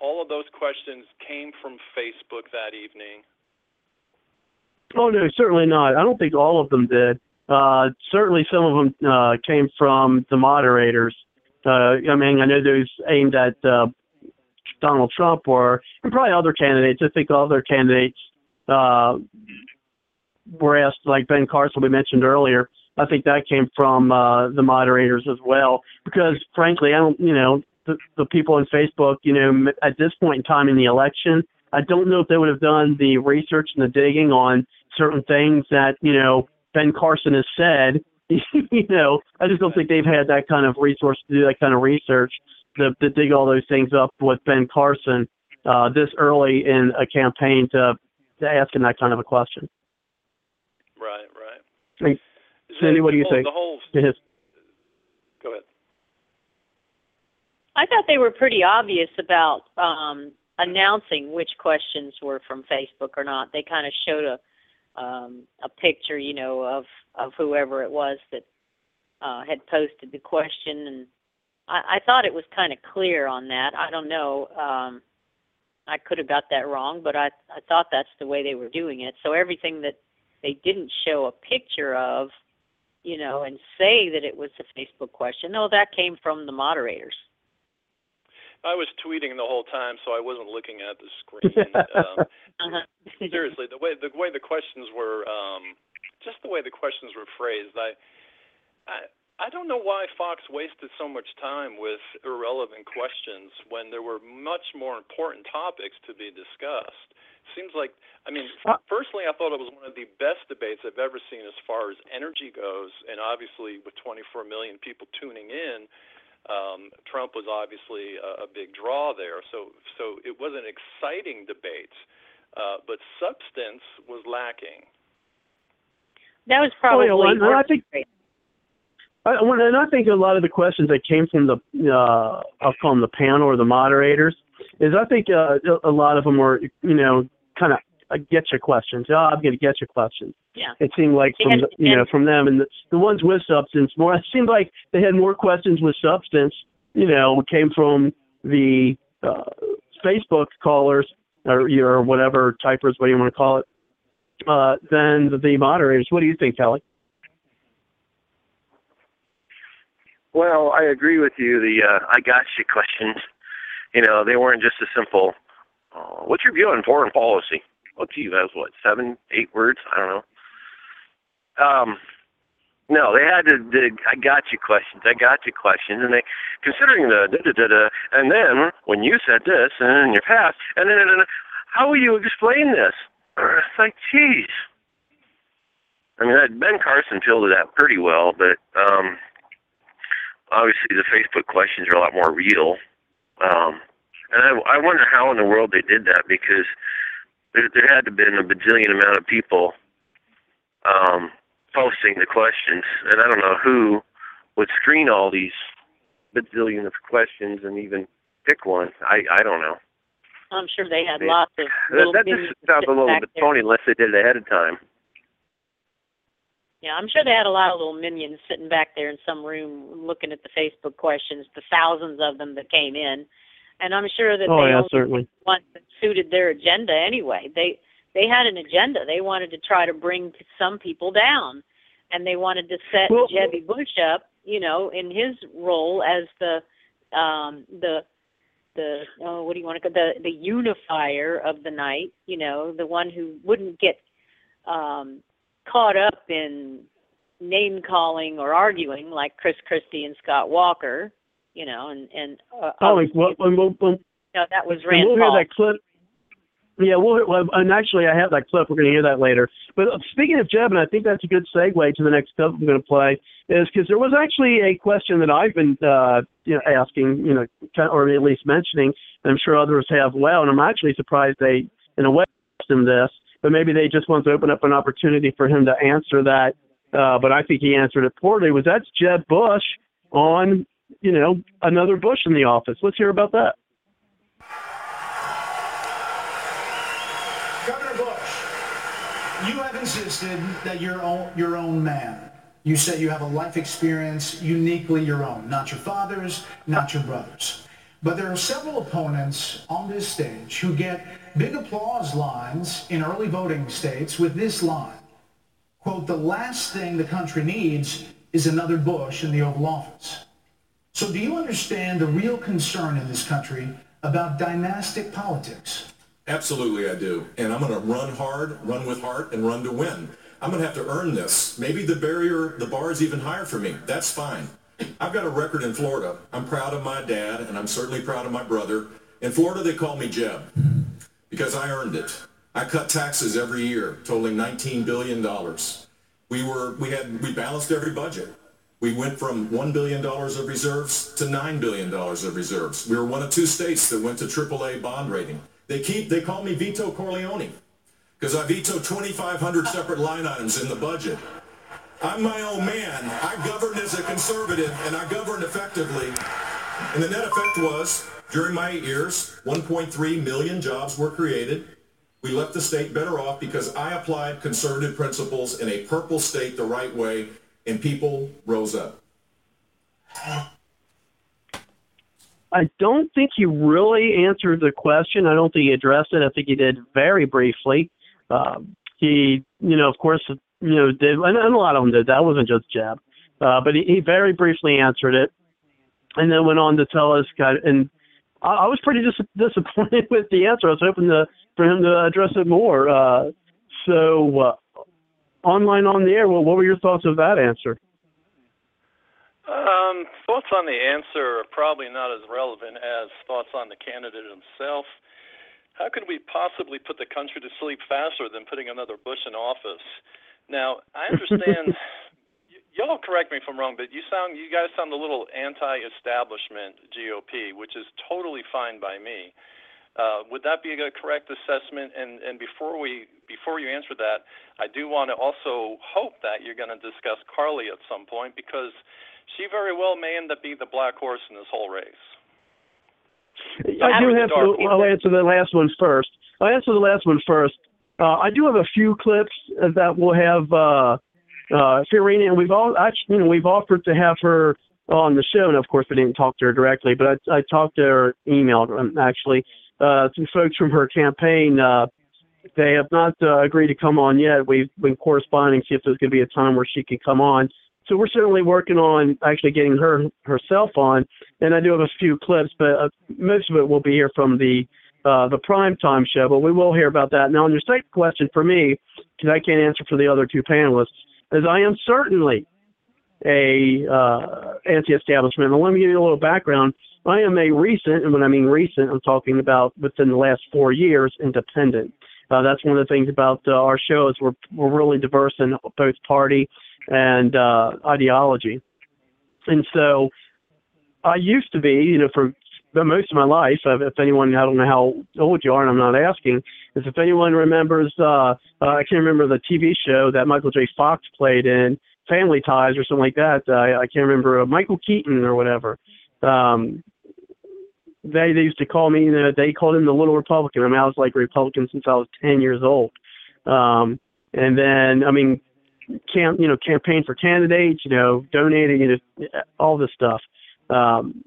S13: all of those questions came from Facebook that evening?
S3: Oh no, certainly not. I don't think all of them did. Uh, certainly, some of them uh, came from the moderators. Uh, I mean, I know those aimed at uh, Donald Trump or and probably other candidates. I think other candidates uh, were asked, like Ben Carson we mentioned earlier. I think that came from uh, the moderators as well, because frankly, I don't, you know, the, the people on Facebook, you know, at this point in time in the election, I don't know if they would have done the research and the digging on certain things that you know Ben Carson has said. you know, I just don't think they've had that kind of resource to do that kind of research to, to dig all those things up with Ben Carson uh, this early in a campaign to, to ask him that kind of a question.
S13: Right, right.
S3: I mean, Cindy, what do you
S13: whole,
S3: think?
S13: The whole.
S3: His,
S13: Go ahead.
S6: I thought they were pretty obvious about um, announcing which questions were from Facebook or not. They kind of showed a um, a picture, you know, of of whoever it was that uh, had posted the question, and I, I thought it was kind of clear on that. I don't know. Um, I could have got that wrong, but I I thought that's the way they were doing it. So everything that they didn't show a picture of, you know, and say that it was a Facebook question, no, that came from the moderators.
S13: I was tweeting the whole time, so I wasn't looking at the screen. um,
S6: Uh-huh.
S13: seriously, the way the way the questions were, um, just the way the questions were phrased, I, I, I don't know why Fox wasted so much time with irrelevant questions when there were much more important topics to be discussed. Seems like, I mean, personally, I thought it was one of the best debates I've ever seen as far as energy goes, and obviously with 24 million people tuning in um, Trump was obviously a, a big draw there. So so it was an exciting debate, uh, but substance was lacking.
S6: That was probably.
S3: Oh, yeah, well, and I think. I, and I think a lot of the questions that came from the, uh, I'll call them the panel or the moderators, is I think uh, a lot of them were, you know, kind of uh, get your questions. Oh, I'm going to get your questions.
S6: Yeah.
S3: It seemed like
S6: They
S3: from
S6: had-
S3: the, you know from them and the, the ones with substance more. It seemed like they had more questions with substance. You know, came from the uh, Facebook callers or or whatever typers, what do you want to call it, uh, than the moderators. What do you think, Kelly?
S7: Well, I agree with you. The uh, I got you questions, you know, they weren't just a simple. Uh, what's your view on foreign policy? What do you have? What seven, eight words? I don't know. Um, no, they had to. The, I got you questions. I got you questions, and they considering the da da da da. And then when you said this, and in your past, and then how will you explain this? It's like, geez. I mean, that- Ben Carson fielded that pretty well, but um, obviously the Facebook questions are a lot more real. Um, and I, I wonder how in the world they did that because there, there had to have been a bajillion amount of people um, posting the questions, and I don't know who would screen all these bajillion of questions and even pick one. I I don't know.
S6: I'm sure they had lots of
S7: That, that just sounds a little bit
S6: there.
S7: phony unless they did it ahead of time.
S6: Yeah, I'm sure they had a lot of little minions sitting back there in some room looking at the Facebook questions, the thousands of them that came in. And I'm sure that
S3: Oh
S6: they
S3: yeah, certainly.
S6: ones that suited their agenda anyway. They they had an agenda. They wanted to try to bring some people down, and they wanted to set
S3: Well-
S6: Jebby Bush up, you know, in his role as the um the the oh, what do you want to call the the unifier of the night, you know, the one who wouldn't get um caught up in name calling or arguing like Chris Christie and Scott Walker, you know, and and uh,
S3: Oh,
S6: obviously,
S3: well, well, well, well,
S6: no, that was
S3: and
S6: Rand
S3: we'll
S6: Paul.
S3: hear that clip. Yeah, we'll, well, and actually, I have that clip. We're going to hear that later. But uh, speaking of Jeb, and I think that's a good segue to the next clip I'm going to play, is because there was actually a question that I've been, uh, you know, asking, you know, or at least mentioning, and I'm sure others have well. And I'm actually surprised they, in a way, asked him this, but maybe they just want to open up an opportunity for him to answer that. Uh, but I think he answered it poorly. Was that's Jeb Bush on, you know, another Bush in the office? Let's hear about that.
S4: Governor Bush, you have insisted that you're own, your own man. You say you have a life experience uniquely your own, not your father's, not your brother's. But there are several opponents on this stage who get big applause lines in early voting states with this line. Quote, the last thing the country needs is another Bush in the Oval Office. So do you understand the real concern in this country about dynastic politics?
S14: Absolutely, I do. And I'm going to run hard, run with heart, and run to win. I'm going to have to earn this. Maybe the barrier, the bar is even higher for me. That's fine. I've got a record in Florida. I'm proud of my dad, and I'm certainly proud of my brother. In Florida, they call me Jeb because I earned it. I cut taxes every year, totaling $19 billion. We were, we had, we balanced every budget. We went from $1 billion of reserves to $9 billion of reserves. We were one of two states that went to AAA bond rating. They keep, they call me Vito Corleone because I veto 2,500 separate line items in the budget. I'm my own man. I governed as a conservative, and I governed effectively. And the net effect was, during my eight years, 1.3 million jobs were created. We left the state better off because I applied conservative principles in a purple state the right way, and people rose up.
S3: I don't think you really answered the question. I don't think he addressed it. I think he did very briefly. Um, he, you know, of course, you know, did, and, and a lot of them did. That wasn't just Jeb, uh, but he, he very briefly answered it, and then went on to tell us. God, and I, I was pretty dis- disappointed with the answer. I was hoping to for him to address it more. Uh, so, uh, online on the air. Well, what were your thoughts of that answer?
S13: Um, thoughts on the answer are probably not as relevant as thoughts on the candidate himself. How could we possibly put the country to sleep faster than putting another Bush in office? Now, I understand. y- y'all correct me if I'm wrong, but you sound, you guys sound a little anti-establishment GOP, which is totally fine by me. Uh, would that be a correct assessment? And and before we before you answer that, I do want to also hope that you're going to discuss Carly at some point because she very well may end up being the black horse in this whole race.
S3: I do have to. I'll answer the last one first. I'll answer the last one first. Uh, I do have a few clips that will have uh, uh, Fiorina, and we've all you know, we've offered to have her on the show, and of course, we didn't talk to her directly, but I, I talked to her, emailed actually, uh, some folks from her campaign. Uh, they have not uh, agreed to come on yet. We've been corresponding, see if there's going to be a time where she could come on. So we're certainly working on actually getting her herself on, and I do have a few clips, but uh, most of it will be here from the uh, the prime time show. But we will hear about that. Now, on your second question for me, because I can't answer for the other two panelists, is I am certainly a uh, anti-establishment. And let me give you a little background. I am a recent, and when I mean recent, I'm talking about within the last four years, independent. Uh, that's one of the things about uh, our show is we're we're really diverse in both party and uh, ideology. And so I used to be, you know, for most of my life, if anyone, I don't know how old you are, and I'm not asking, is if anyone remembers, uh, uh, I can't remember the TV show that Michael J. Fox played in, Family Ties or something like that. Uh, I, can't remember, uh, Michael Keaton or whatever. Um, they, they used to call me, you know, they called him the little Republican. I mean, I was like Republican since I was 10 years old. Um, and then, I mean, camp, you know, campaign for candidates, you know, donating, you know, all this stuff. Um,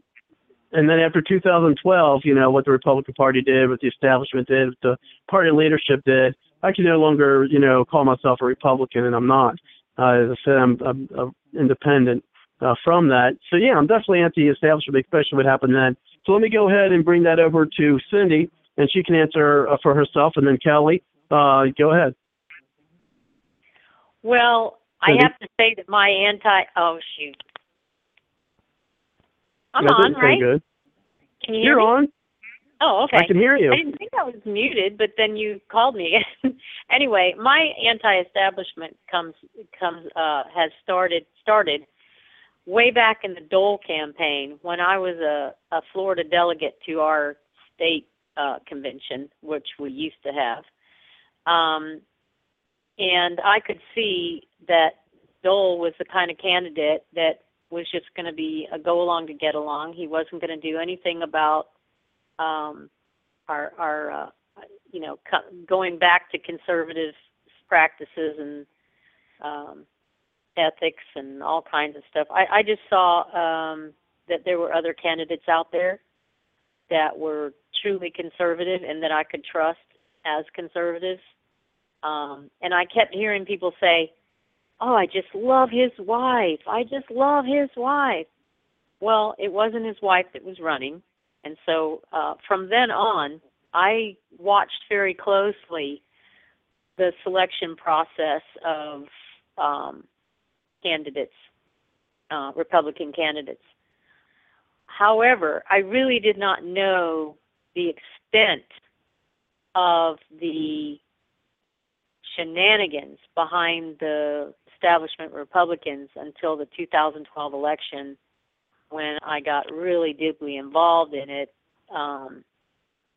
S3: and then after 2012, you know, what the Republican Party did, what the establishment did, what the party leadership did, I can no longer, you know, call myself a Republican, and I'm not. Uh, as I said, I'm, I'm, I'm independent uh, from that. So yeah, I'm definitely anti-establishment, especially what happened then. So let me go ahead and bring that over to Cindy, and she can answer uh, for herself, and then Kelly, uh, go ahead.
S6: Well, I have to say that my anti. Oh shoot. I'm on, right?
S3: Good.
S6: Can you hear
S3: You're
S6: me?
S3: on.
S6: Oh, okay.
S3: I can hear you.
S6: I didn't think I was muted, but then you called me again. anyway, my anti-establishment comes comes uh, has started started way back in the Dole campaign when I was a, a Florida delegate to our state uh, convention, which we used to have. Um, and I could see that Dole was the kind of candidate that was just going to be a go along to get along. He wasn't going to do anything about um, our our uh, you know co- going back to conservative practices and um, ethics and all kinds of stuff. I, I just saw um, that there were other candidates out there that were truly conservative and that I could trust as conservatives. Um, and I kept hearing people say, "Oh, I just love his wife. I just love his wife." Well, it wasn't his wife that was running. And so uh, from then on, I watched very closely the selection process of um, candidates, uh, Republican candidates. However, I really did not know the extent of the shenanigans behind the establishment Republicans until the 2012 election when I got really deeply involved in it um,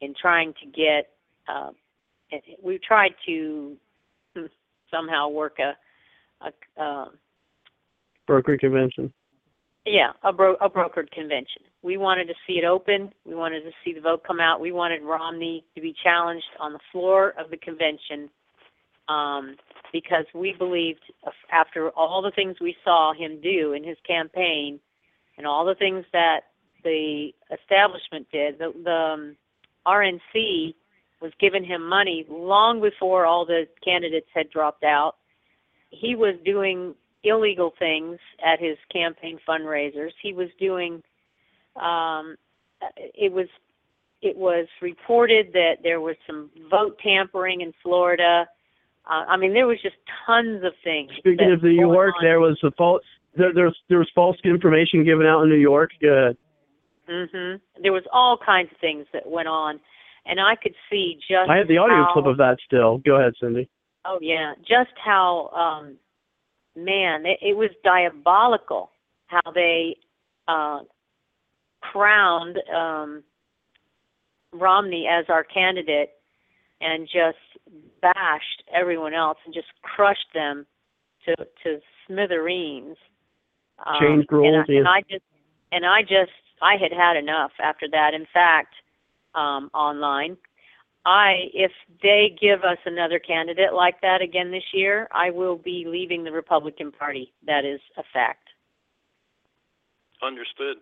S6: in trying to get. Uh, we tried to somehow work a, a uh,
S3: broker convention.
S6: Yeah, a, bro- a brokered convention. We wanted to see it open. We wanted to see the vote come out. We wanted Romney to be challenged on the floor of the convention um, because we believed, after all the things we saw him do in his campaign and all the things that the establishment did, the, the um, RNC was giving him money long before all the candidates had dropped out. He was doing illegal things at his campaign fundraisers. He was doing um, it was it was reported that there was some vote tampering in Florida. Uh, I mean, there was just tons of things.
S3: Speaking of New York, on. there was a false there, was false information given out in New York. Good.
S6: Mhm. There was all kinds of things that went on, and I could see just.
S3: I had the audio
S6: how,
S3: clip of that still. Go ahead, Cindy.
S6: Oh yeah, just how um man, it, it was diabolical how they uh, crowned um, Romney as our candidate and just bashed everyone else and just crushed them to to smithereens.
S3: Um, Change rules,
S6: and, I, and I just and I just I had had enough after that. In fact, um, online I, if they give us another candidate like that again this year, I will be leaving the Republican Party. That is a fact.
S13: Understood.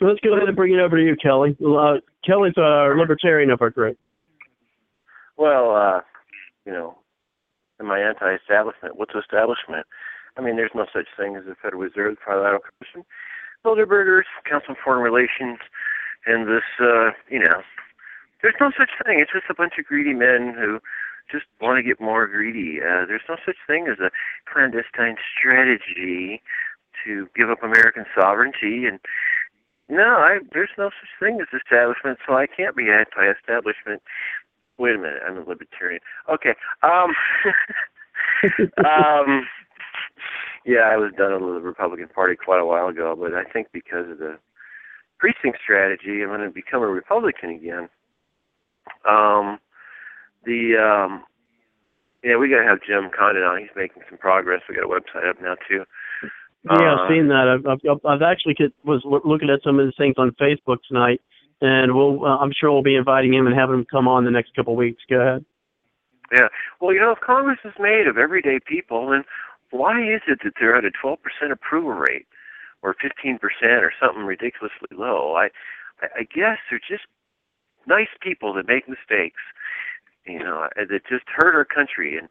S3: Let's go ahead and bring it over to you, Kelly. Uh, Kelly's a libertarian of our group.
S7: Well, uh, you know, am I anti-establishment? What's establishment? I mean, there's no such thing as the Federal Reserve, the Trilateral Commission, Bilderbergers, Council on Foreign Relations, and this, uh, you know, there's no such thing. It's just a bunch of greedy men who just want to get more greedy. Uh, there's no such thing as a clandestine strategy to give up American sovereignty. And no, I, there's no such thing as establishment, so I can't be anti-establishment. Wait a minute, I'm a libertarian. Okay. Um, um, yeah, I was done with the Republican Party quite a while ago, but I think because of the precinct strategy, I'm going to become a Republican again. Um, the um, yeah, we got to have Jim Condon on. He's making some progress. We got a website up now too.
S3: Yeah, uh, I've seen that. I've, I've, I've actually was looking at some of the things on Facebook tonight, and we'll uh, I'm sure we'll be inviting him and having him come on the next couple of weeks. Go ahead.
S7: Yeah. Well, you know, if Congress is made of everyday people, then why is it that they're at a 12% approval rate? or 15% or something ridiculously low. I, I guess they're just nice people that make mistakes, you know, that just hurt our country. And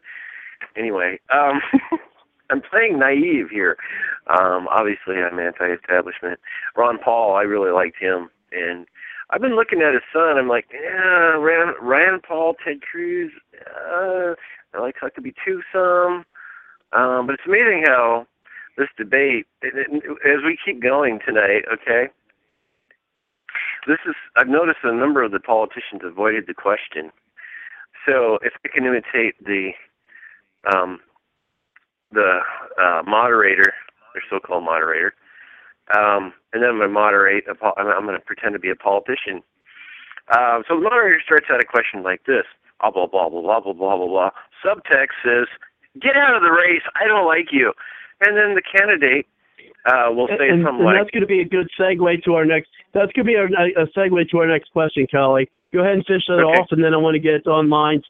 S7: anyway, um, I'm playing naive here. Um, obviously, I'm anti-establishment. Ron Paul, I really liked him, and I've been looking at his son. I'm like, yeah, Rand, Rand Paul, Ted Cruz. Uh, I like Huckabee too some. Um, but it's amazing how this debate as we keep going tonight. Okay, this is I've noticed a number of the politicians avoided the question. So if I can imitate the um, the uh, moderator, their so-called moderator, um, and then I'm going to moderate. A, I'm going to pretend to be a politician. Uh, so the moderator starts out a question like this: blah blah blah blah blah blah blah blah blah. Subtext says, "Get out of the race. I don't like you." and then the candidate uh, will say
S3: and,
S7: something
S3: and
S7: like.
S3: that's going to be a good segue to our next. That's going to be a, a segue to our next question, Kelly. Go ahead and finish that
S7: okay.
S3: off, and then I want to get online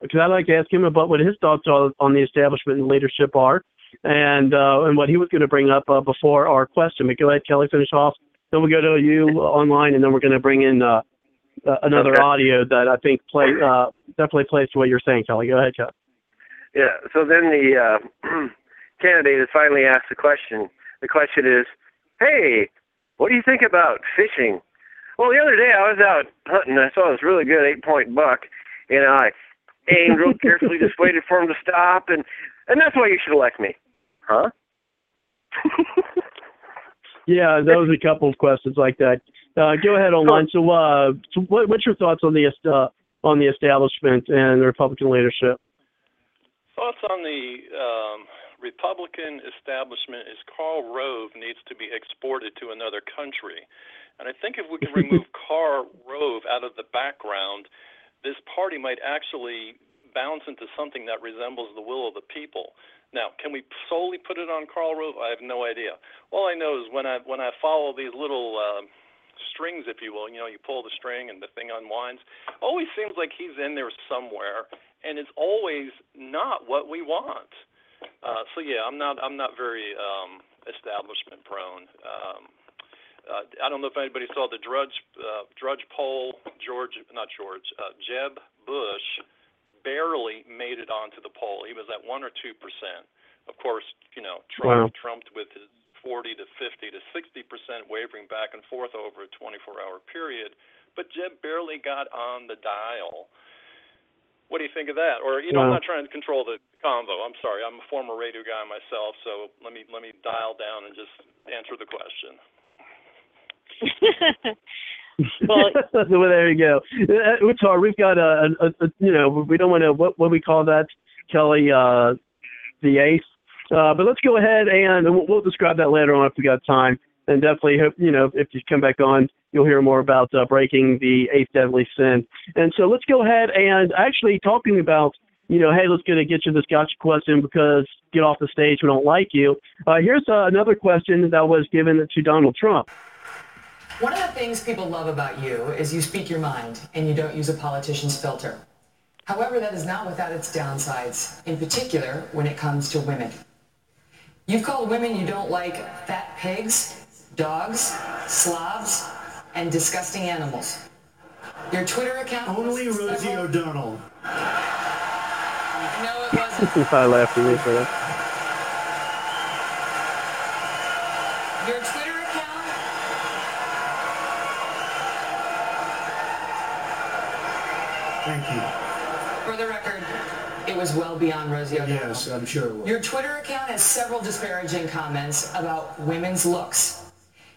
S3: because uh, I'd like to ask him about what his thoughts on, on the establishment and leadership are, and uh, and what he was going to bring up uh, before our question. But go ahead, Kelly, finish off. Then we go to you online, and then we're going to bring in uh, uh, another
S7: okay.
S3: audio that I think play uh, definitely plays to what you're saying, Kelly. Go ahead, Kelly.
S7: Yeah. So then the uh, candidate is finally asked the question. The question is, hey, What do you think about fishing? Well, the other day I was out hunting. I saw this really good eight-point buck, and I aimed real carefully, just waited for him to stop, and and that's why you should elect me, huh?
S3: Yeah, there was a couple of questions like that. Uh, go ahead online. So, uh, so what, what's your thoughts on the uh, on the establishment and the Republican leadership?
S13: Thoughts on the um, Republican establishment is Karl Rove needs to be exported to another country. And I think if we can remove Karl Rove out of the background, this party might actually bounce into something that resembles the will of the people. Now, can we solely put it on Karl Rove? I have no idea. All I know is when I when I follow these little uh, strings, if you will, you know, you pull the string and the thing unwinds. Always seems like he's in there somewhere, and it's always not what we want. Uh, so yeah, I'm not I'm not very um, establishment prone. Um, I don't know if anybody saw the Drudge uh, Drudge poll. George, not George, uh, Jeb Bush barely made it onto the poll. He was at one or two percent. Of course, you know Trump
S3: Wow.
S13: trumped with his 40 to 50 to 60 percent wavering back and forth over a 24-hour period. But Jeb barely got on the dial. What do you think of that? Or you know, I'm not trying to control the convo. I'm sorry. I'm a former radio guy myself, so let me let me dial down and just answer the question.
S6: Well-
S3: there you go. Uh, It's hard. We've got a, a, a you know, we don't want to what what we call that, Kelly, uh, the ace, Uh, but let's go ahead and we'll, we'll describe that later on if we got time. And definitely hope you know if you come back on, you'll hear more about uh, breaking the eighth deadly sin. And so let's go ahead and actually talking about you know, hey, let's get get you this gotcha question because get off the stage. We don't like you. Uh, here's uh, another question that was given to Donald Trump.
S8: One of the things people love about you is you speak your mind and you don't use a politician's filter. However, that is not without its downsides, in particular when it comes to women. You've called women you don't like fat pigs, dogs, slobs, and disgusting animals. Your Twitter account
S5: Only Rosie O'Donnell.
S8: No, it wasn't.
S3: I laughed at me for that.
S5: Thank you.
S8: For the record, it was well beyond Rosie O'Donnell.
S5: Yes, I'm sure it was.
S8: Your Twitter account has several disparaging comments about women's looks.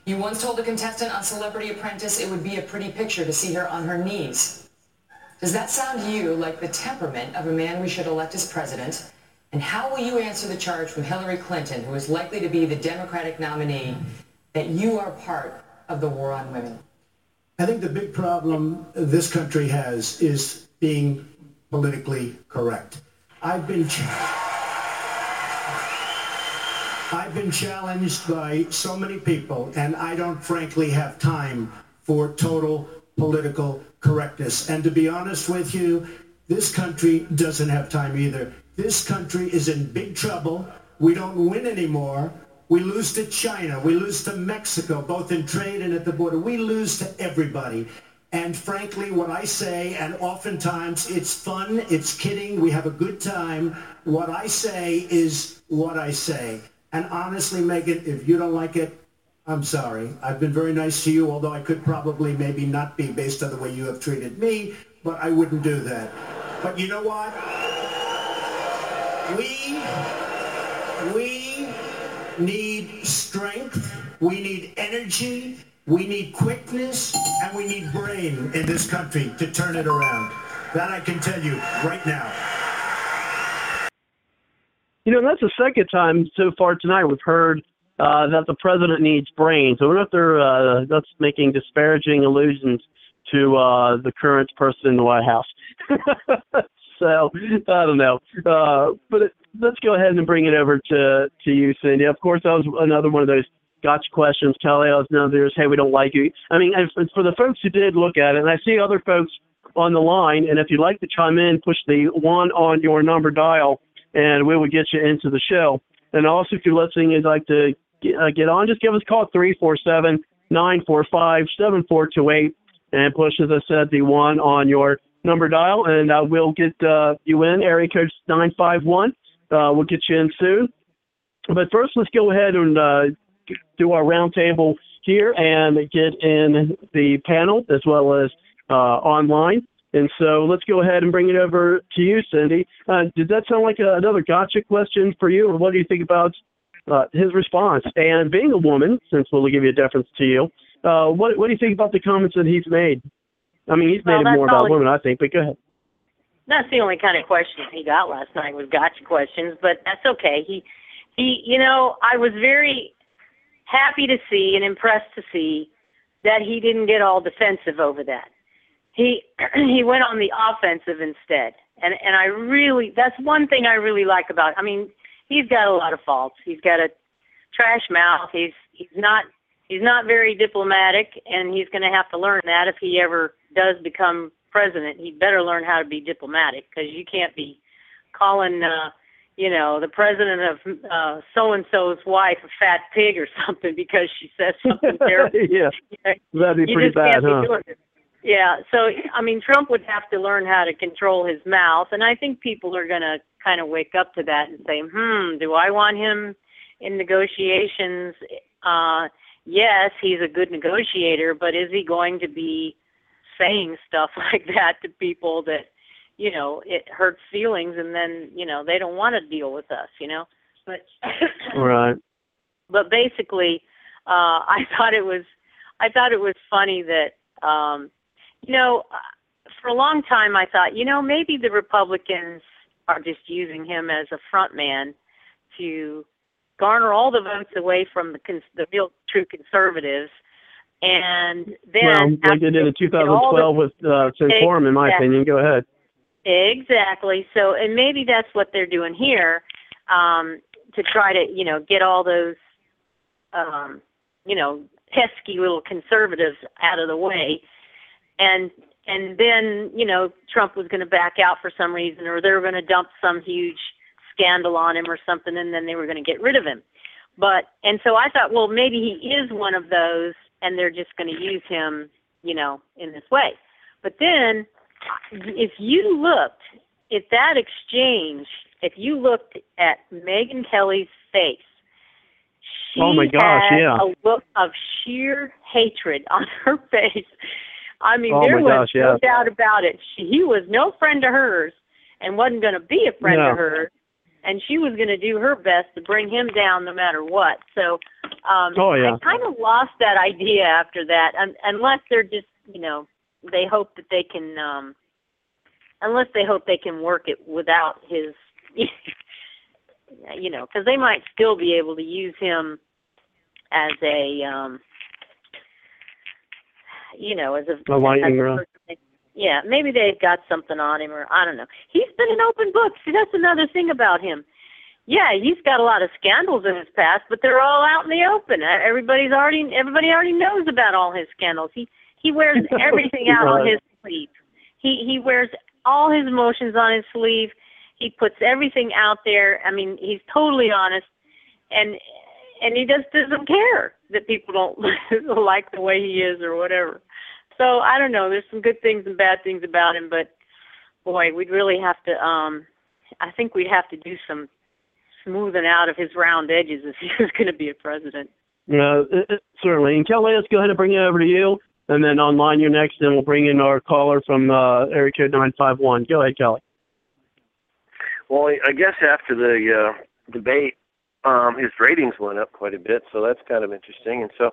S8: You once told a contestant on Celebrity Apprentice it would be a pretty picture to see her on her knees. Does that sound to you like the temperament of a man we should elect as president? And how will you answer the charge from Hillary Clinton, who is likely to be the Democratic nominee, that you are part of the war on women?
S5: I think the big problem this country has is being politically correct. I've been I've been challenged by so many people, and I don't frankly have time for total political correctness. And to be honest with you, this country doesn't have time either. This country is in big trouble. We don't win anymore. We lose to China. We lose to Mexico, both in trade and at the border. We lose to everybody. And frankly, what I say, and oftentimes it's fun, it's kidding, we have a good time. What I say is what I say. And honestly, Megyn, if you don't like it, I'm sorry. I've been very nice to you, although I could probably maybe not be based on the way you have treated me, but I wouldn't do that. But you know what? We, we need strength, we need energy, we need quickness, and we need brain in this country to turn it around. That I can tell you right now.
S3: You know, that's the second time so far tonight we've heard uh, that the president needs brains. I wonder if they're uh, that's making disparaging allusions to uh, the current person in the White House. so I don't know, uh, but it, let's go ahead and bring it over to to you, Cindy. Of course, that was another one of those gotcha questions. Kelly, I was another. Hey, we don't like you. I mean, and for the folks who did look at it, and I see other folks on the line, and if you'd like to chime in, push the one on your number dial, and we will get you into the show. And also, if you're listening, you'd like to get, uh, get on, just give us a call, 347 945 7428, and push, as I said, the one on your number dial, and uh, we'll get uh, you in. Area code 951. Uh, we'll get you in soon. But first, let's go ahead and uh, do our roundtable here and get in the panel as well as uh, online. And so let's go ahead and bring it over to you, Cindy. Uh, did that sound like a, another gotcha question for you, or what do you think about his response? And being a woman, since we'll give you a deference to you, what what do you think about the comments that he's made? I mean, he's
S6: Well,
S3: made it more about women, I think. But go ahead.
S6: That's the only kind of questions he got last night was gotcha questions, but that's okay. He he you know, I was very happy to see and impressed to see that he didn't get all defensive over that. He he went on the offensive instead. And and I really that's one thing I really like about I mean, he's got a lot of faults. He's got a trash mouth. He's he's not he's not very diplomatic and he's going to have to learn that if he ever does become president. He better learn how to be diplomatic because you can't be calling uh you know the president of uh so and so's wife a fat pig or something because she says something terrible.
S3: yeah, that'd be
S6: you
S3: pretty bad, huh?
S6: be doing it. Yeah, so I mean, Trump would have to learn how to control his mouth, and I think people are going to kind of wake up to that and say, "Hmm, do I want him in negotiations?" Uh, yes, he's a good negotiator, but is he going to be saying stuff like that to people that, you know, it hurts feelings, and then you know they don't want to deal with us, you know? But
S3: Right.
S6: but basically uh i thought it was i thought it was funny that um you know uh, for a long time i thought you know maybe the republicans are just using him as a front man to garner all the votes away from the cons- the real true conservatives and then
S3: well, like they did in
S6: they get all
S3: 2012 with uh, Santorum, in my
S6: Exactly.
S3: opinion. Go ahead.
S6: Exactly. So, and maybe that's what they're doing here, um, to try to, you know, get all those, um, you know, pesky little conservatives out of the way, and and then, you know, Trump was going to back out for some reason, or they were going to dump some huge scandal on him or something, and then they were going to get rid of him. But and so I thought, well, maybe he is one of those, and they're just going to use him, you know, in this way. But then if you looked at that exchange, if you looked at Megyn Kelly's face, she
S3: Oh, my gosh,
S6: had
S3: yeah.
S6: a look of sheer hatred on her face. I mean,
S3: Oh,
S6: there was
S3: gosh,
S6: no
S3: yes.
S6: doubt about it. She, he was no friend to hers, and wasn't going to be a friend
S3: No.
S6: to hers. And she was going to do her best to bring him down no matter what. So, um,
S3: Oh, yeah.
S6: I kind of lost that idea after that, un- unless they're just, you know, they hope that they can um unless they hope they can work it without his you know because they might still be able to use him as a um you know as a
S3: A lightning
S6: as a
S3: rod.
S6: Yeah maybe they've got something on him or i don't know. He's been an open book see that's another thing about him. Yeah he's got a lot of scandals in his past but they're all out in the open. Everybody's already everybody already knows about all his scandals. He he wears everything out on his sleeve. He he wears all his emotions on his sleeve. He puts everything out there. I mean he's totally honest. And and he just doesn't care that people don't like the way he is or whatever so i don't know there's some good things and bad things about him but boy we'd really have to um i think we'd have to do some smoothing out of his round edges if he was going to be a president
S3: Yeah, it, it, certainly. And Kelly, let's go ahead and bring it over to you. And then online, you're next, and we'll bring in our caller from uh, area code 951. Go ahead, Kelly.
S7: Well, I guess after the uh, debate, um, his ratings went up quite a bit, so that's kind of interesting. And so,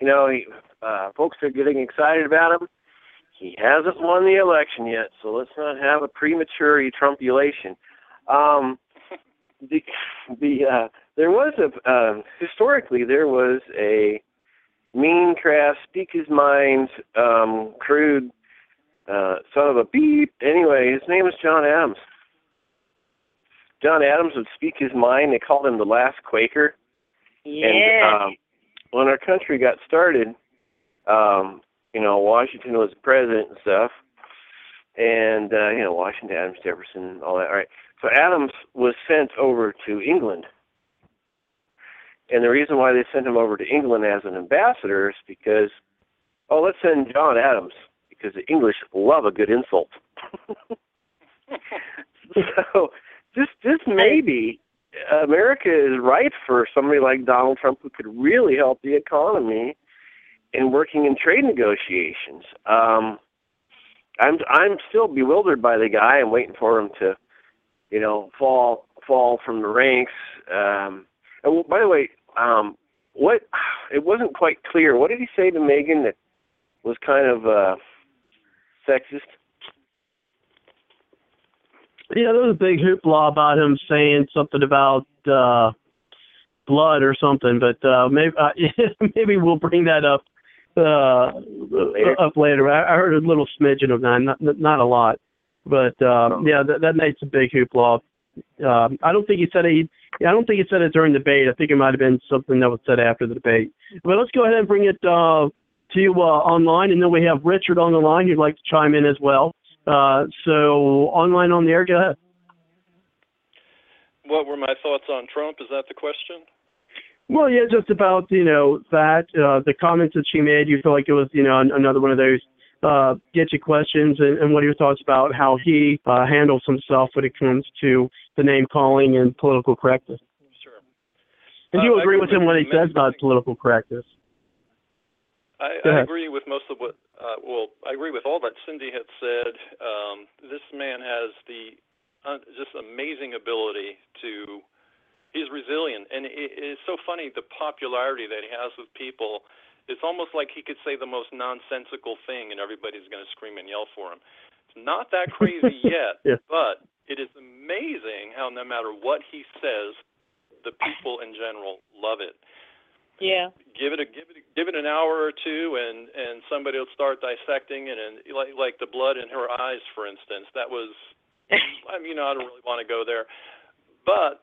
S7: you know, he, uh, folks are getting excited about him. He hasn't won the election yet, so let's not have a premature Trumpulation. Um, the the uh, there was a uh, historically there was a mean, crass, speak his mind, um, crude uh, son of a beep. Anyway, his name is John Adams. John Adams would speak his mind. They called him the last Quaker.
S6: yeah
S7: And um, when our country got started, um, you know, Washington was president and stuff, and uh, you know, Washington, Adams, Jefferson, all that. All right. So Adams was sent over to England, and the reason why they sent him over to England as an ambassador is because, oh, let's send John Adams because the English love a good insult. so just just maybe America is right for somebody like Donald Trump who could really help the economy in working in trade negotiations. Um, I'm I'm still bewildered by the guy. I'm waiting for him to, you know, fall fall from the ranks. Um, and by the way, um, what it wasn't quite clear. What did he say to Megyn that was kind of uh, sexist?
S3: Yeah, there was a big hoopla about him saying something about uh blood or something, but uh maybe uh, maybe we'll bring that up uh later. up later. I, I heard a little smidgen of that, not not a lot, but uh,
S7: Oh.
S3: yeah, that that made some big hoopla. Um, I don't think he said it. I don't think he said it during the debate. I think it might have been something that was said after the debate. But let's go ahead and bring it uh, to you uh, online, and then we have Richard on the line who'd like to chime in as well. Uh, so online on the air, go ahead.
S13: What were my thoughts on Trump? Is that the question?
S3: Well, yeah, just about you know that uh, the comments that she made. You feel like it was you know an, another one of those uh, get you questions, and, and what are your thoughts about how he uh, handles himself when it comes to the name calling and political correctness?
S13: Sure.
S3: And do
S13: Uh,
S3: you
S13: I
S3: agree with him when he says about political correctness?
S13: I, I agree with most of what. Uh, well, I agree with all that Cindy had said. Um, this man has the uh, just amazing ability to. He's resilient, and it, it's so funny the popularity that he has with people. It's almost like he could say the most nonsensical thing, and everybody's going to scream and yell for him. It's not that crazy yet,
S3: Yeah.
S13: but it is amazing how no matter what he says, the people in general love it
S6: Yeah.
S13: give it a give it a, give it an hour or two and and somebody will start dissecting it and like like the blood in her eyes for instance. That was I mean you know, I don't really want to go there. But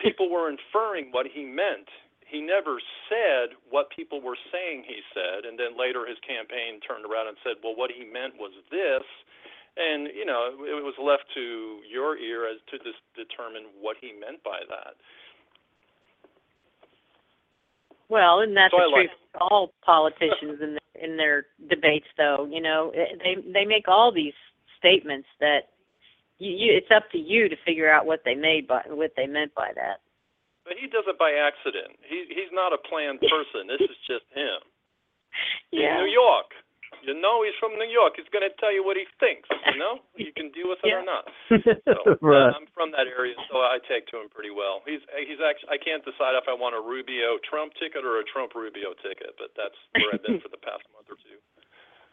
S13: people were inferring what he meant. He never said what people were saying he said and then later his campaign turned around and said well what he meant was this. And you know it was left to your ear as to dis- determine what he meant by that
S6: Well, and that's
S13: So
S6: the
S13: like-
S6: truth? All politicians in their, in their debates, though, you know, eh, they they make all these statements that you, you it's up to you to figure out what they made by what they meant by that.
S13: But he does it by accident. He he's not a planned person. This is just him.
S6: Yeah.
S13: In New York. You know he's from New York. He's going to tell you what he thinks, you know? You can deal with it or not. So,
S3: right.
S13: I'm from that area, so I take to him pretty well. He's he's actually I can't decide if I want a Rubio Trump ticket or a Trump Rubio ticket, but that's where I've been for the past month or two.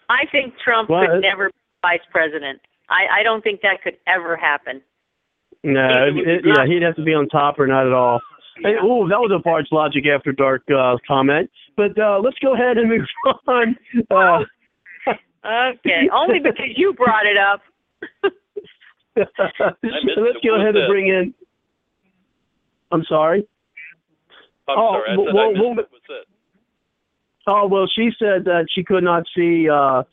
S6: I think Trump
S3: Well,
S6: could never be vice president. I I don't think that could ever happen.
S3: No,
S6: He would
S3: it, yeah, he'd have to be on top or not at all. Hey, oh, that was a Bard's Logic After Dark uh, comment. But uh, let's go ahead and move on. Uh,
S6: Okay, only because you brought it up.
S3: let's go ahead and bring in. I'm sorry.
S13: I'm
S3: Oh,
S13: sorry, I
S3: well,
S13: said
S3: well,
S13: I
S3: well,
S13: it. What's it?
S3: Oh well, she said that she could not see uh,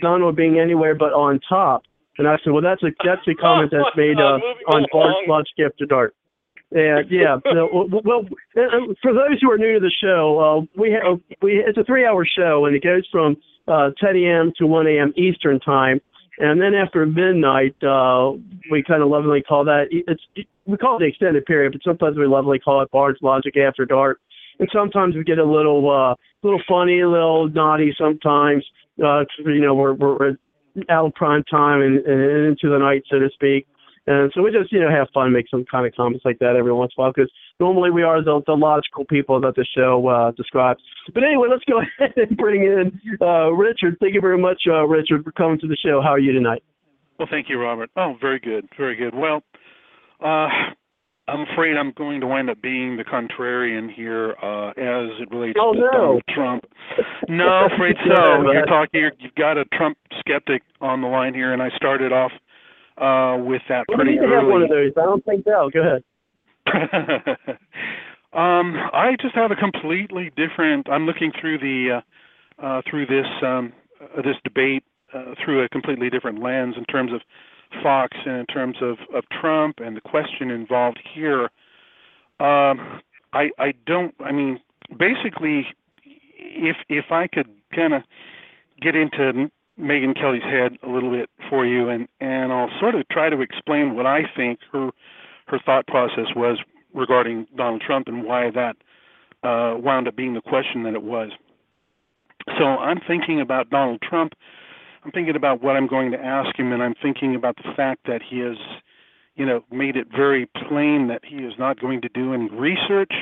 S3: Donald being anywhere but on top, and I said, well, that's a that's a comment that's made uh, on Bard's Logic After Dark. Yeah, yeah. So, well, well, uh, for those who are new to the show, uh, we have we it's a three-hour show, and it goes from uh, 10 a.m. to 1 a.m. Eastern time, and then after midnight, uh, we kind of lovingly call that it's we call it the extended period, but sometimes we lovingly call it Bard's Logic After Dark, and sometimes we get a little uh, little funny, a little naughty sometimes. Uh, you know, we're we're out of prime time and, and into the night, so to speak. And so we just, you know, have fun, make some kind of comments like that every once in a while, because normally we are the, the logical people that the show uh, describes. But anyway, let's go ahead and bring in uh, Richard. Thank you very much, uh, Richard, for coming to the show. How are you tonight?
S15: Well, thank you, Robert. Oh, very good, very good. Well, uh, I'm afraid I'm going to wind up being the contrarian here uh, as it relates
S3: Oh,
S15: to
S3: no.
S15: Donald Trump. No, I'm afraid so.
S3: but-
S15: You're talking. You've got a Trump skeptic on the line here, and I started off uh, with that
S3: Well,
S15: pretty
S3: can have one
S15: early.
S3: of those. I don't think so. Go ahead.
S15: um, I just have a completely different. I'm looking through the uh, uh, through this um, uh, this debate uh, through a completely different lens in terms of Fox and in terms of, of Trump and the question involved here. Um, I I don't. I mean, basically, if if I could kind of get into Megyn Kelly's head a little bit for you, and and I'll sort of try to explain what I think her her thought process was regarding Donald Trump and why that uh, wound up being the question that it was. So I'm thinking about Donald Trump. I'm thinking about what I'm going to ask him, and I'm thinking about the fact that he has, you know, made it very plain that he is not going to do any research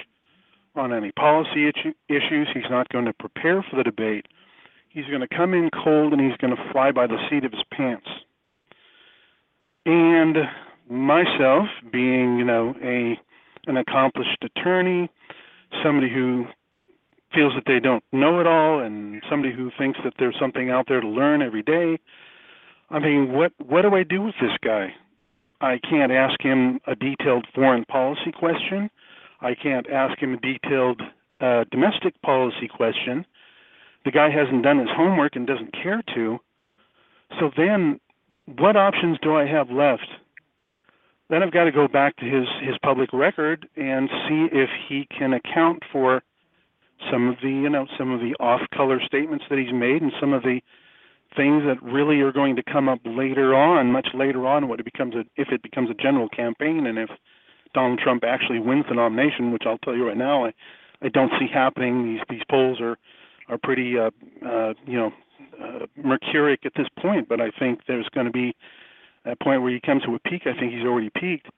S15: on any policy issues. He's not going to prepare for the debate. He's going to come in cold and he's going to fly by the seat of his pants. And myself, being you know a an accomplished attorney, somebody who feels that they don't know it all, and somebody who thinks that there's something out there to learn every day. I mean, what what do I do with this guy? I can't ask him a detailed foreign policy question. I can't ask him a detailed uh, domestic policy question. The guy hasn't done his homework and doesn't care to. So then, what options do I have left? Then I've got to go back to his his public record and see if he can account for some of the you know some of the off color statements that he's made and some of the things that really are going to come up later on, much later on, when it becomes a if it becomes a general campaign and if Donald Trump actually wins the nomination, which I'll tell you right now, I I don't see happening. These these polls are are pretty uh, uh, you know uh, mercuric at this point, but I think there's going to be a point where he comes to a peak. I think he's already peaked.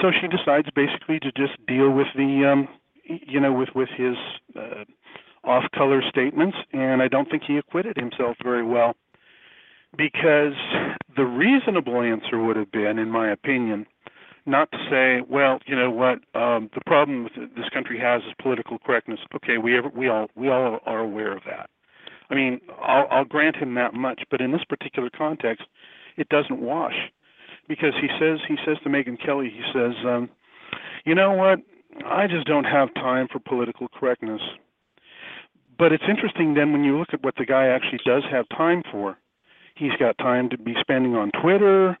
S15: So she decides basically to just deal with the um, you know with with his uh, off color statements, and I don't think he acquitted himself very well because the reasonable answer would have been, in my opinion, not to say, well, you know what, um, the problem this country has is political correctness. Okay, we ever, we all we all are aware of that. I mean, I'll, I'll grant him that much, but in this particular context, it doesn't wash because he says he says to Megyn Kelly, he says, um, you know what, I just don't have time for political correctness. But it's interesting then when you look at what the guy actually does have time for. He's got time to be spending on Twitter,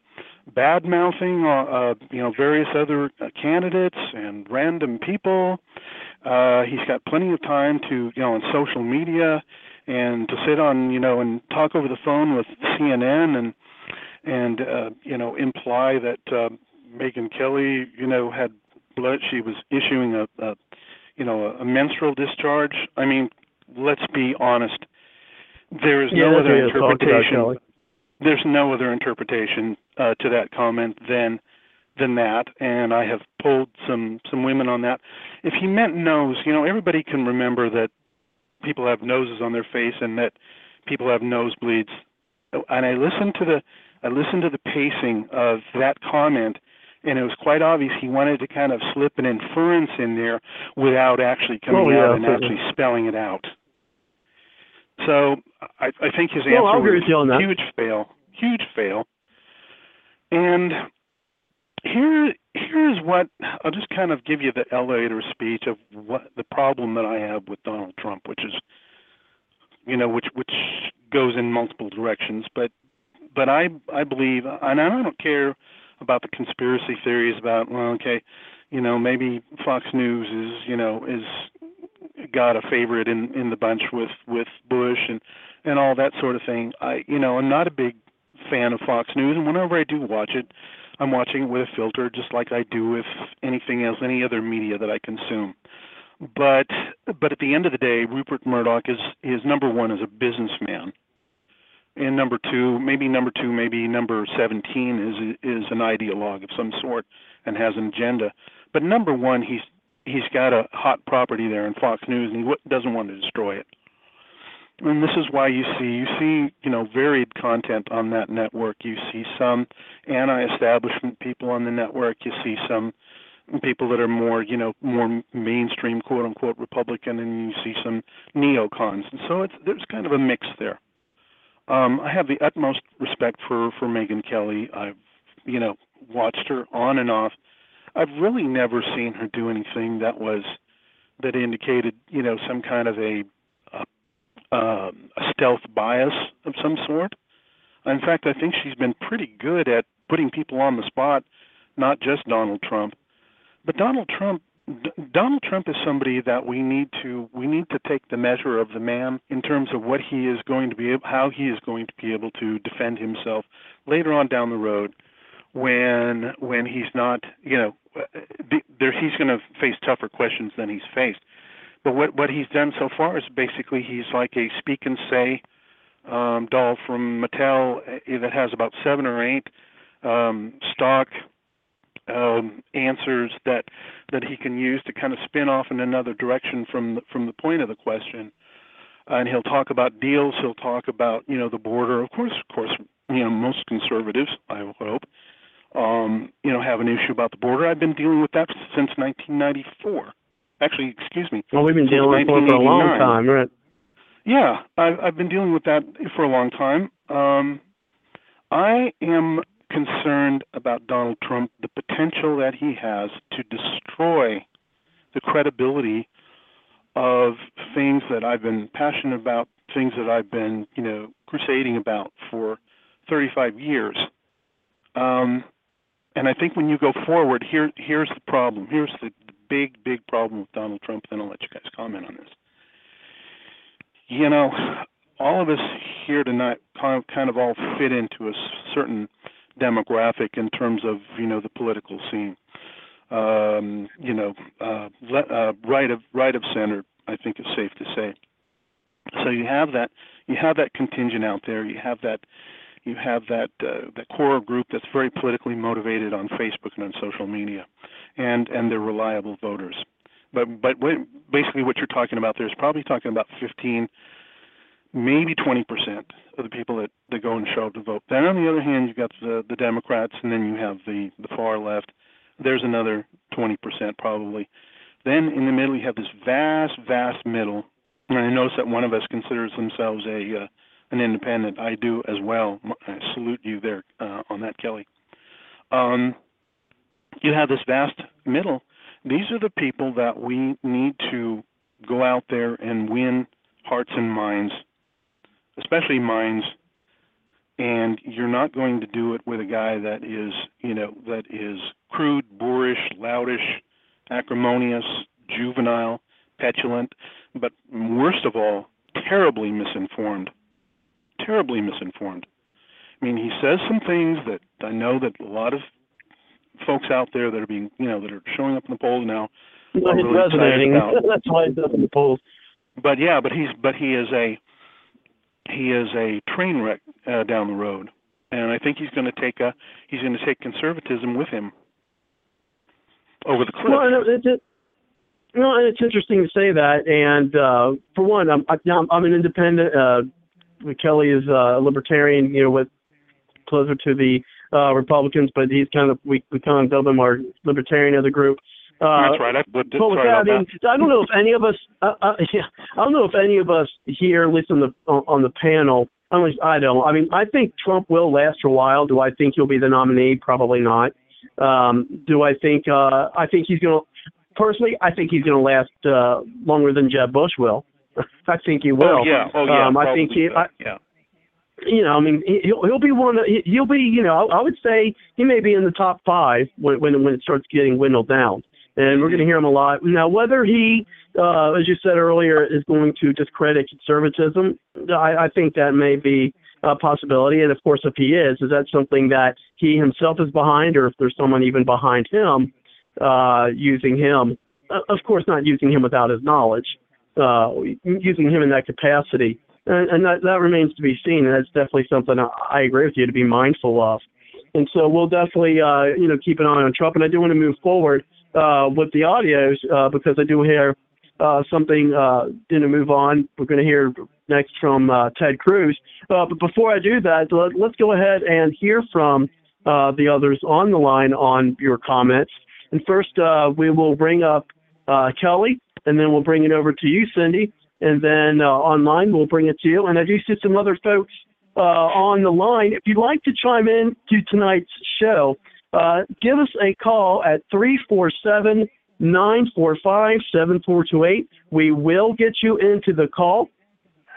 S15: bad mouthing uh, uh, you know various other candidates and random people. Uh, he's got plenty of time to you know on social media and to sit on you know and talk over the phone with CNN and and uh, you know imply that uh, Megyn Kelly you know had blood. She was issuing a, a you know a, a menstrual discharge. I mean, let's be honest. There is
S3: yeah,
S15: no other interpretation there's no other interpretation uh, to that comment than than that, and I have pulled some some women on that. If he meant nose, you know, everybody can remember that people have noses on their face and that people have nosebleeds. And I listened to the I listened to the pacing of that comment, and it was quite obvious he wanted to kind of slip an inference in there without actually coming
S3: oh, yeah,
S15: out and actually spelling it out. So I, I think his answer
S3: well,
S15: was
S3: a
S15: huge fail, huge fail. And here, here's what I'll just kind of give you the elevator speech of what the problem that I have with Donald Trump, which is, you know, which which goes in multiple directions. But but I I believe, and I don't care about the conspiracy theories about well, okay, you know, maybe Fox News is you know is got a favorite in in the bunch with with Bush and and all that sort of thing. I you know I'm not a big fan of Fox News, and whenever I do watch it, I'm watching it with a filter, just like I do with anything else, any other media that I consume. But but at the end of the day, Rupert Murdoch is is number one as a businessman, and number two, maybe number two, maybe number seventeen is is an ideologue of some sort and has an agenda. But number one, he's he's got a hot property there in Fox News, and he doesn't want to destroy it. And this is why you see you see you know varied content on that network. You see some anti-establishment people on the network. You see some people that are more you know more mainstream quote unquote Republican, and you see some neocons. And so it's there's kind of a mix there. Um, I have the utmost respect for for Megyn Kelly. I've you know watched her on and off I've really never seen her do anything that was that indicated, you know, some kind of a a, um, a stealth bias of some sort. In fact, I think she's been pretty good at putting people on the spot, not just Donald Trump. But Donald Trump D- Donald Trump is somebody that we need to we need to take the measure of the man in terms of what he is going to be how he is going to be able to defend himself later on down the road when when he's not you know there he's going to face tougher questions than he's faced but what what he's done so far is basically he's like a speak and say um, doll from Mattel uh, that has about seven or eight um, stock um, answers that that he can use to kind of spin off in another direction from the, from the point of the question. and he'll talk about deals. He'll talk about you know the border. Of course, of course, you know most conservatives, I hope, um, you know have an issue about the border. I've been dealing with that since 1994. Actually, excuse me.
S3: Well, we've been dealing with it for a long time, right?
S15: Yeah, I've, I've been dealing with that for a long time. Um, I am concerned about Donald Trump, the potential that he has to destroy the credibility of things that I've been passionate about, things that I've been, you know, crusading about for 35 years. Um, and I think when you go forward, here here's the problem. Here's the, the big, big problem with Donald Trump. Then I'll let you guys comment on this. You know, all of us here tonight kind of, kind of all fit into a certain demographic in terms of you know the political scene. Um, you know, uh, le- uh, right of right of center, I think is safe to say. So you have that you have that contingent out there. You have that you have that uh, that core group that's very politically motivated on Facebook and on social media, and and they're reliable voters. But but what, basically what you're talking about there is probably talking about 15 maybe 20% of the people that, that go and show up to vote. Then on the other hand, you've got the, the Democrats, and then you have the, the far left. There's another 20% probably. Then in the middle, you have this vast, vast middle. And I notice that one of us considers themselves a uh, an independent. I do as well. I salute you there uh, on that, Kelly. Um, you have this vast middle. These are the people that we need to go out there and win hearts and minds especially minds. and you're not going to do it with a guy that is, you know, that is crude, boorish, loutish, acrimonious, juvenile, petulant, but worst of all, terribly misinformed. Terribly misinformed. I mean, he says some things that I know that a lot of folks out there that are being, you know, that are showing up in the polls now.
S3: Well, he's
S15: really
S3: resonating. That's why he's up in the polls.
S15: But yeah, but he's but he is a he is a train wreck uh, down the road, and I think he's going to take a he's going to take conservatism with him over the cliff.
S3: Well, and it, it, and it's interesting to say that. And uh, for one, I'm I'm, I'm an independent. Uh, Kelly is uh, a libertarian, you know, with closer to the uh, Republicans, but he's kind of we we kind of dub him our libertarian of the group. Uh,
S15: That's right. I, but,
S3: but with that, I mean, I don't know if any of us, uh, uh, yeah, I don't know if any of us here, at least on the on, on the panel, at least I don't. I mean, I think Trump will last for a while. Do I think he'll be the nominee? Probably not. Um, do I think? Uh, I think he's going to. Personally, I think he's going to last uh, longer than Jeb Bush will. I think he will.
S15: Oh yeah. Oh yeah.
S3: Um, I think he.
S15: so.
S3: I,
S15: yeah.
S3: you know, I mean, he- he'll he'll be one. Of, he- he'll be, you know, I, I would say he may be in the top five when when when it starts getting dwindled down, and we're going to hear him a lot. Now, whether he, uh, as you said earlier, is going to discredit conservatism, I, I think that may be a possibility. And of course, if he is, is that something that he himself is behind, or if there's someone even behind him uh, using him? Uh, Of course, not using him without his knowledge, uh, using him in that capacity and, and that that remains to be seen. And that's definitely something I, agree with you to be mindful of. And so we'll definitely, uh, you know, keep an eye on Trump. And I do want to move forward uh, with the audios uh, because I do hear uh, something. Uh, you know, move on. We're going to hear next from uh, Ted Cruz. Uh, but before I do that, let, let's go ahead and hear from uh, the others on the line on your comments. And first, uh, we will bring up uh, Kelly, and then we'll bring it over to you, Cindy, and then uh, online we'll bring it to you. And I do see some other folks uh, on the line. If you'd like to chime in to tonight's show, uh, give us a call at 347 945 7428. We will get you into the call,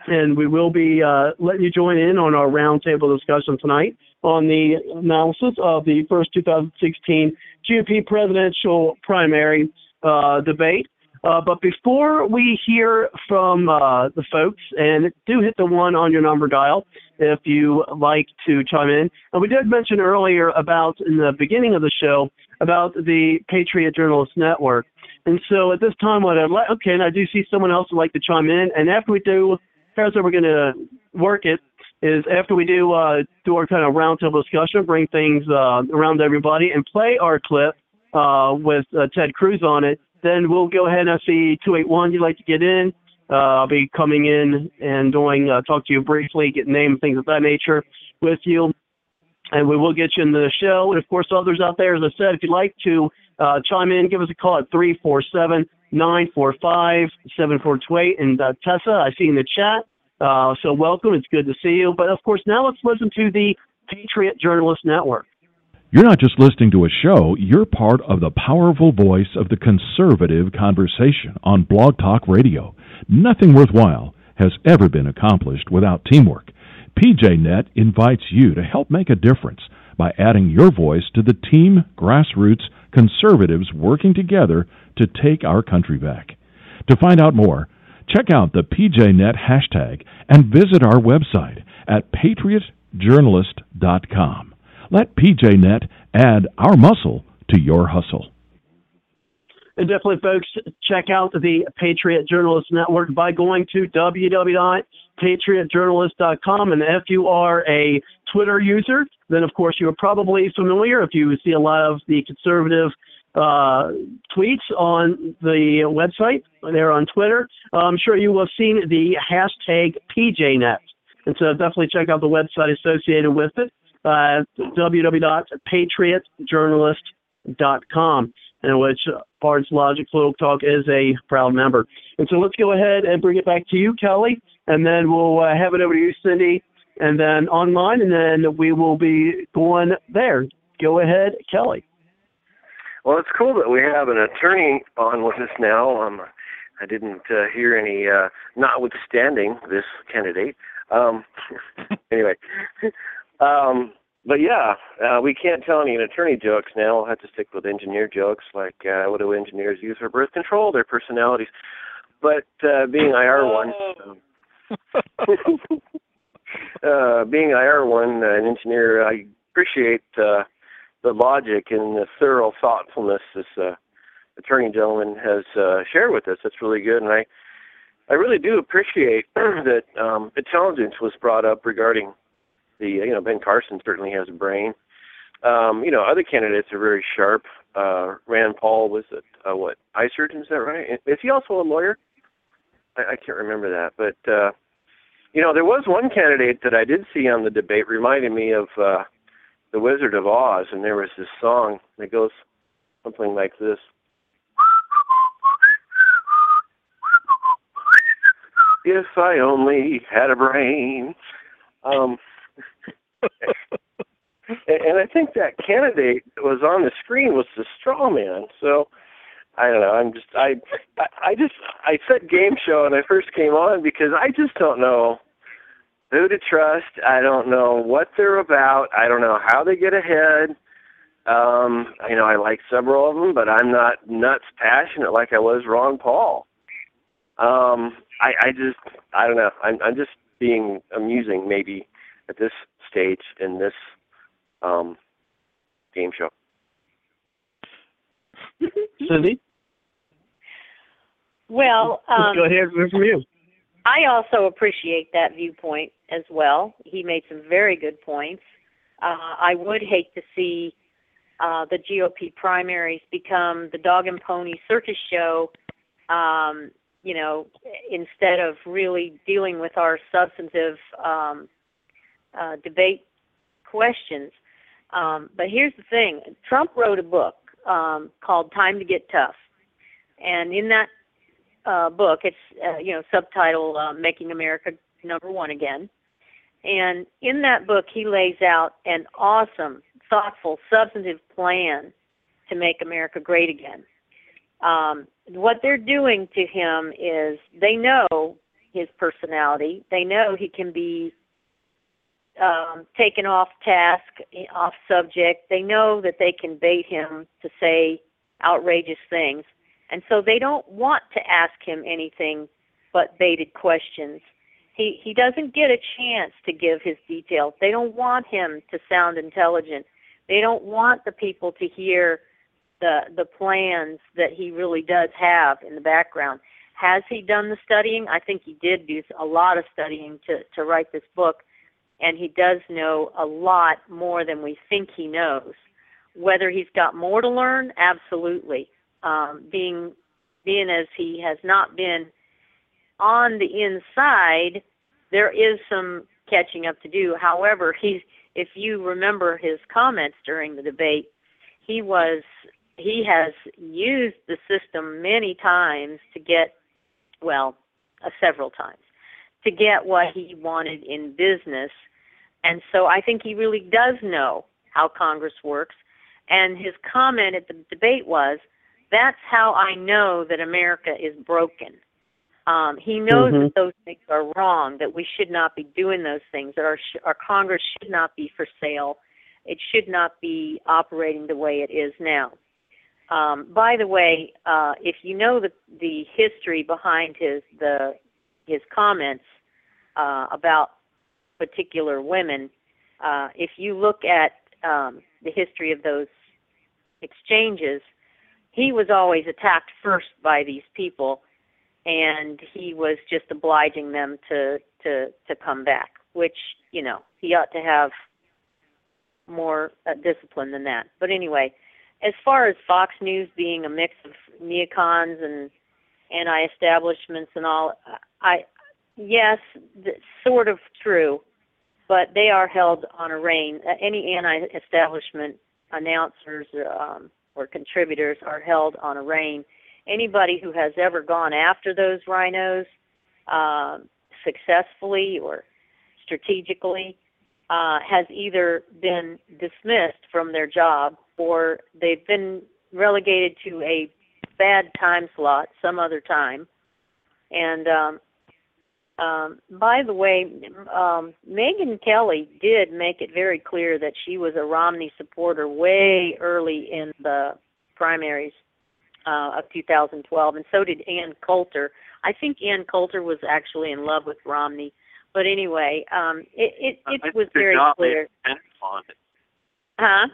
S3: and we will be uh, letting you join in on our roundtable discussion tonight on the analysis of the first 2016 GOP presidential primary uh, debate. Uh, but before we hear from uh, the folks, and do hit the one on your number dial if you like to chime in. And we did mention earlier about in the beginning of the show about the Patriot Journalist Network. And so at this time, what I'd like, okay, and I do see someone else would like to chime in. And after we do, here's how we're going to work it is after we do uh, do our kind of roundtable discussion, bring things uh, around everybody, and play our clip uh, with Ted Cruz on it. Then we'll go ahead and see 281. You'd like to get in? Uh, I'll be coming in and doing uh, talk to you briefly, get name things of that nature with you, and we will get you in the show. And of course, others out there, as I said, if you'd like to uh, chime in, give us a call at three four seven nine four five seven four two eight. And uh, Tessa, I see in the chat. Uh, so welcome. It's good to see you. But of course, now let's listen to the Patriot Journalist Network.
S16: You're not just listening to a show, you're part of the powerful voice of the conservative conversation on Blog Talk Radio. Nothing worthwhile has ever been accomplished without teamwork. PJNet invites you to help make a difference by adding your voice to the team grassroots conservatives working together to take our country back. To find out more, check out the PJNet hashtag and visit our website at patriotjournalist.com. Let PJNet add our muscle to your hustle.
S3: And definitely, folks, check out the Patriot Journalist Network by going to www.patriotjournalist.com. And if you are a Twitter user, then of course you are probably familiar if you see a lot of the conservative uh, tweets on the website there on Twitter. I'm sure you will have seen the hashtag PJNet. And so definitely check out the website associated with it uh, www.patriotjournalist.com, in which Bard's Logic Political Talk is a proud member. And so let's go ahead and bring it back to you, Kelly, and then we'll uh, have it over to you, Cindy, and then online, and then we will be going there. Go ahead, Kelly.
S7: Well, it's cool that we have an attorney on with us now. Um, I didn't uh, hear any, uh, notwithstanding this candidate. Um, anyway, um, but yeah, uh, we can't tell any attorney jokes now. We'll have to stick with engineer jokes, like uh, what do engineers use for birth control? Their personalities. But uh, being IR one, um, uh, being IR one, uh, an engineer, I appreciate uh, the logic and the thorough thoughtfulness this uh, attorney gentleman has uh, shared with us. That's really good, and I, I really do appreciate that um, intelligence was brought up regarding the you know Ben Carson certainly has a brain. Um, you know other candidates are very sharp. Uh, Rand Paul was it uh, what eye surgeon is that right? Is he also a lawyer? I, I can't remember that, but uh, you know there was one candidate that I did see on the debate reminded me of uh, the Wizard of Oz, and there was this song that goes something like this. If I only had a brain. Um, and I think that candidate that was on the screen was the straw man. So I don't know. I'm just I I just I said game show and I first came on because I just don't know who to trust. I don't know what they're about. I don't know how they get ahead. Um, you know, I like several of them, but I'm not nuts passionate like I was Ron Paul. Um, I, I just I don't know. I'm I'm just being amusing maybe at this stage in this um, game show.
S3: Cindy?
S6: Well, um,
S3: go ahead from you.
S6: I also appreciate that viewpoint as well. He made some very good points. Uh, I would hate to see uh, the GOP primaries become the dog and pony circus show, um, you know, instead of really dealing with our substantive um, uh, debate questions. Um, but here's the thing Trump wrote a book um, called Time to Get Tough. And in that uh, book, it's, uh, you know, subtitle uh, Making America Number One Again. And in that book, he lays out an awesome, thoughtful, substantive plan to make America great again. Um, what they're doing to him is they know his personality. They know he can be um, taken off task, off subject. They know that they can bait him to say outrageous things. And so they don't want to ask him anything but baited questions. He he doesn't get a chance to give his details. They don't want him to sound intelligent. They don't want the people to hear the the plans that he really does have in the background. Has he done the studying? I think he did do a lot of studying to to write this book, and he does know a lot more than we think he knows. Whether he's got more to learn, absolutely. Um, being being as he has not been on the inside, there is some catching up to do. However, he's if you remember his comments during the debate, he was he has used the system many times to get well, uh, several times to get what he wanted in business. And so I think he really does know how Congress works. And his comment at the debate was, that's how I know that America is broken. Um, he knows
S3: Mhm.
S6: that those things are wrong, that we should not be doing those things, that our, sh- our Congress should not be for sale. It should not be operating the way it is now. Um, by the way, uh, if you know the the history behind his the his comments uh, about particular women, uh, if you look at um, the history of those exchanges, he was always attacked first by these people, and he was just obliging them to to to come back. Which you know he ought to have more uh, discipline than that. But anyway, as far as Fox News being a mix of neocons and anti-establishments and all, I yes, sort of true, but they are held on a rein. Uh, any anti-establishment announcers um, or contributors are held on a rein. Anybody who has ever gone after those RINOs um, successfully or strategically uh, has either been dismissed from their job or they've been relegated to a bad time slot some other time. And um, um, by the way, um, Megyn Kelly did make it very clear that she was a Romney supporter way early in the primaries uh, of 2012, and so did Ann Coulter. I think Ann Coulter was actually in love with Romney, but anyway, um, it it, it was very clear.
S7: upon it.
S6: Huh?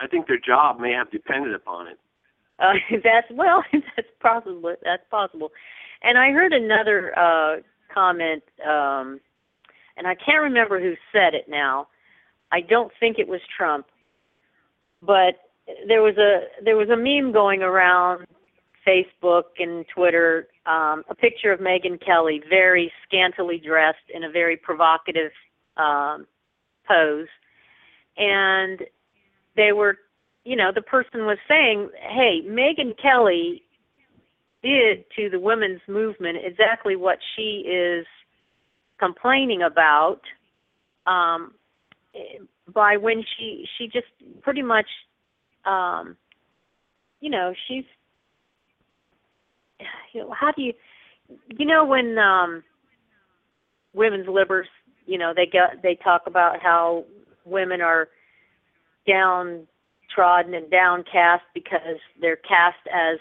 S7: I think their job may have depended upon it.
S6: Uh, that's well, that's possible. That's possible. And I heard another uh, comment, um, and I can't remember who said it now. I don't think it was Trump, but there was a there was a meme going around Facebook and Twitter, um, a picture of Megyn Kelly, very scantily dressed in a very provocative um, pose, and they were you know, the person was saying, hey, Megyn Kelly did to the women's movement exactly what she is complaining about um, by when she she just pretty much, um, you know, she's, you know, how do you, you know, when um, women's libers, you know, they get they talk about how women are down trodden and downcast because they're cast as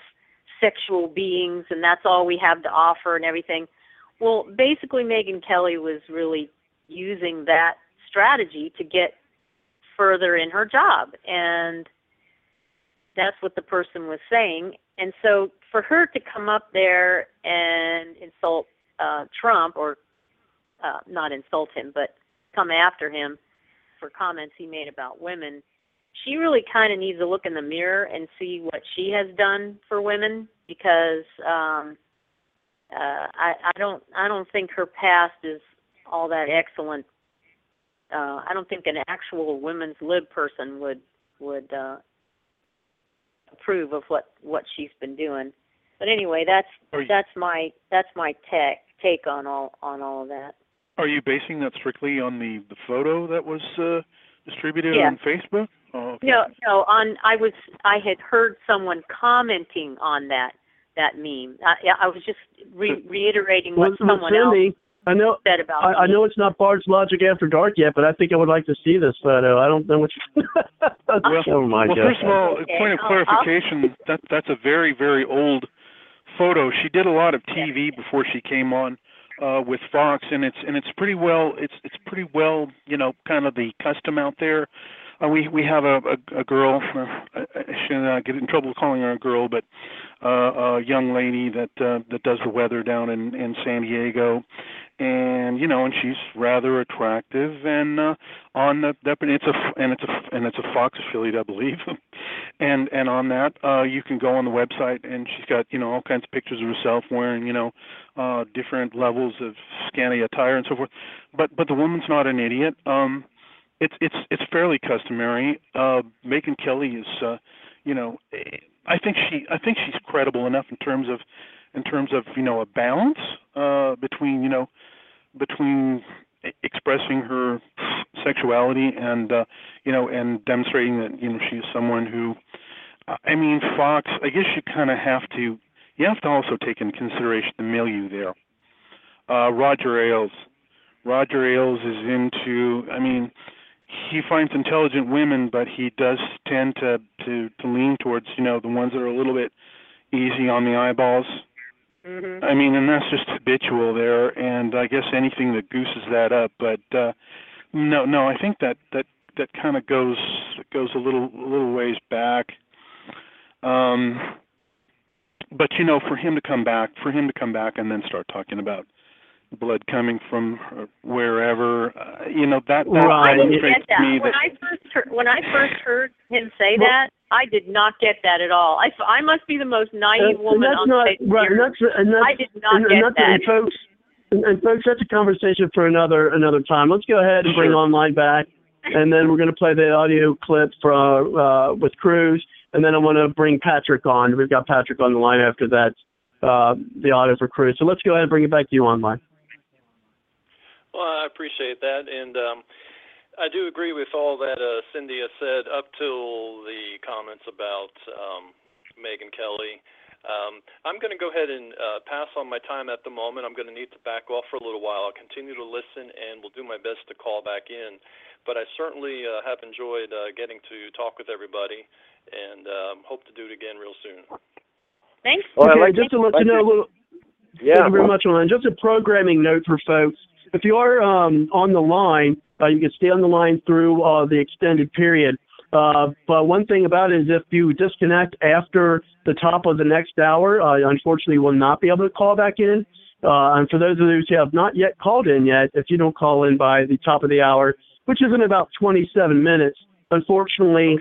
S6: sexual beings and that's all we have to offer and everything. Well, basically Megyn Kelly was really using that strategy to get further in her job and that's what the person was saying. And so for her to come up there and insult uh Trump or uh not insult him but come after him for comments he made about women she really kind of needs to look in the mirror and see what she has done for women because um uh I I don't I don't think her past is all that excellent. Uh I don't think an actual women's lib person would would uh approve of what what she's been doing. But anyway, that's
S15: Are you-
S6: that's my that's my take take on all on all of that.
S15: Are you basing that strictly on the the photo that was uh, distributed
S6: Yeah.
S15: on Facebook? Oh, okay.
S6: No, no. On I was I had heard someone commenting on that that meme. I, I was just re- reiterating what
S3: Well, well,
S6: someone else
S3: Cindy, I know
S6: said about.
S3: I, I know it's not Bard's Logic After Dark yet, but I think I would like to see this photo. I don't know what. You...
S15: Well,
S3: oh my
S15: well first of all,
S6: Okay,
S15: point of
S6: I'll- I'll-
S15: clarification, that that's a very very old photo. She did a lot of TV before she came on uh with Fox and it's and it's pretty well it's it's pretty well, you know, kind of the custom out there. Uh, we we have a a, a girl. Uh, I shouldn't uh, get in trouble calling her a girl, but uh, a young lady that uh, that does the weather down in in San Diego, and you know, and she's rather attractive, and uh, on the that it's a and it's a and it's a Fox affiliate, I believe, and and on that uh, you can go on the website, and she's got you know all kinds of pictures of herself wearing you know uh, different levels of scanty attire and so forth, but but the woman's not an idiot. Um, it's it's it's fairly customary. Uh, Megyn Kelly is, uh, you know, I think she I think she's credible enough in terms of in terms of you know a balance uh, between you know between expressing her sexuality and uh, you know and demonstrating that you know she's someone who I mean Fox I guess you kind of have to you have to also take into consideration the milieu there. Uh, Roger Ailes Roger Ailes is into I mean he finds intelligent women, but he does tend to to to lean towards you know the ones that are a little bit easy on the eyeballs.
S6: Mm-hmm.
S15: I mean, and that's just habitual there, and I guess anything that gooses that up. But uh, no, no, I think that that that kind of goes goes a little a little ways back. Um, but you know, for him to come back, for him to come back and then start talking about blood coming from wherever. Uh, you know that that
S6: right.
S15: demonstrates
S6: that.
S15: to me
S6: when
S15: that
S6: I first heard, when I first heard him say that, I did not get that at all. I, I must be the most naive
S3: and,
S6: woman
S3: that's
S6: on
S3: not
S6: the face
S3: right. And that's, and that's,
S6: I did not
S3: and,
S6: get
S3: and
S6: that.
S3: And folks, and, and folks, that's a conversation for another another time. Let's go ahead and bring
S6: Sure.
S3: online back, and then we're going to play the audio clip from uh, with Cruz, and then I want to bring Patrick on. We've got Patrick on the line after that, uh, the audio for Cruz. So let's go ahead and bring it back to you online.
S13: Well, I appreciate that, and um, I do agree with all that uh, Cindy has said up till the comments about um, Megyn Kelly. Um, I'm going to go ahead and uh, pass on my time at the moment. I'm going to need to back off for a little while. I'll continue to listen and will do my best to call back in. But I certainly uh, have enjoyed uh, getting to talk with everybody and um, hope to do it again real soon.
S6: Thanks.
S3: okay, just to let you know a little.
S7: Yeah.
S3: Thank you very much, Ron. Just a programming note for folks. If you are um, on the line, uh, you can stay on the line through uh, the extended period. Uh, but one thing about it is if you disconnect after the top of the next hour, uh, unfortunately, you will not be able to call back in. Uh, and for those of you who have not yet called in yet, if you don't call in by the top of the hour, which is in about 27 minutes, unfortunately,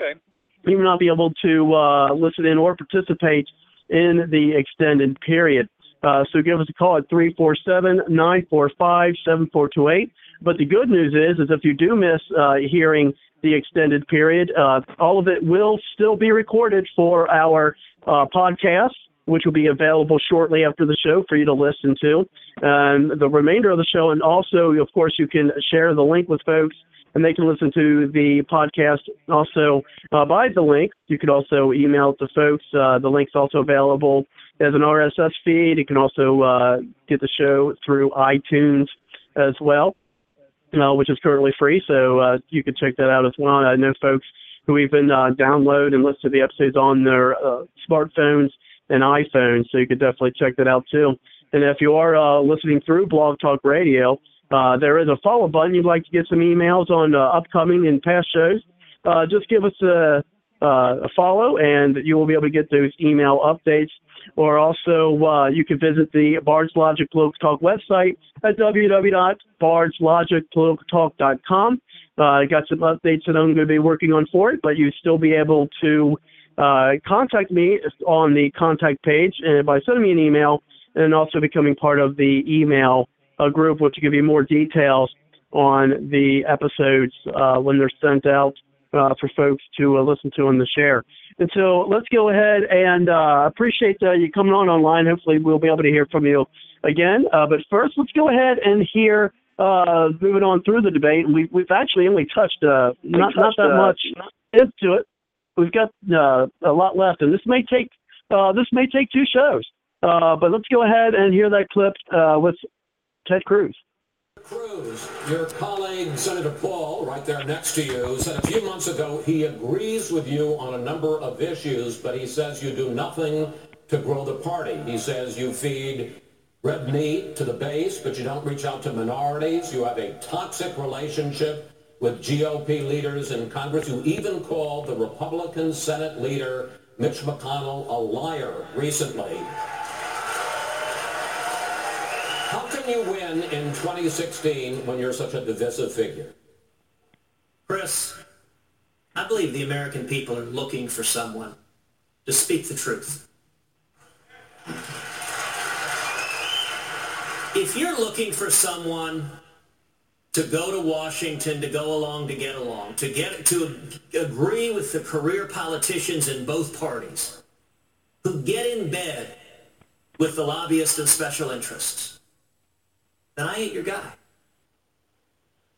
S3: you will not be able to uh, listen in or participate in the extended period. Uh, so give us a call at 347-945-7428. But the good news is, is if you do miss uh, hearing the extended period, uh, all of it will still be recorded for our uh, podcast, which will be available shortly after the show for you to listen to. And the remainder of the show, and also, of course, you can share the link with folks and they can listen to the podcast also uh, by the link. You can also email it to folks. Uh, the link's also available as an RSS feed. You can also uh, get the show through iTunes as well, uh, which is currently free. So uh, you can check that out as well. I know folks who even uh, download and listen to the episodes on their smartphones and iPhones. So you could definitely check that out too. And if you are listening through Blog Talk Radio, uh, there is a follow button. You'd like to get some emails on uh, upcoming and past shows. Uh, just give us a, uh, a follow, and you will be able to get those email updates. Or also, uh, you can visit the Bards Logic Political Talk website at www.bardslogicpoliticaltalk.com. Uh, I got some updates that I'm going to be working on for it, but you still be able to uh, contact me on the contact page and by sending me an email and also becoming part of the email group, which will give you more details on the episodes uh, when they're sent out uh, for folks to uh, listen to and to share. And so let's go ahead and uh, appreciate uh, you coming on online. Hopefully, we'll be able to hear from you again. Uh, but first, let's go ahead and hear uh, moving on through the debate. We, we've actually only touched uh, not not
S7: touched,
S3: that
S7: uh,
S3: much into it. We've got uh, a lot left, and this may take uh, this may take two shows. Uh, but let's go ahead and hear that clip uh, with Ted Cruz.
S11: Cruz, your colleague Senator Paul, right there next to you, said a few months ago he agrees with you on a number of issues, but he says you do nothing to grow the party. He says you feed red meat to the base, but you don't reach out to minorities. You have a toxic relationship with GOP leaders in Congress who even called the Republican Senate leader Mitch McConnell a liar recently. How can you win in 2016 when you're such a divisive figure?
S17: Chris, I believe the American people are looking for someone to speak the truth. If you're looking for someone to go to Washington, to go along, to get along, to get to agree with the career politicians in both parties who get in bed with the lobbyists and special interests, then I ain't your guy.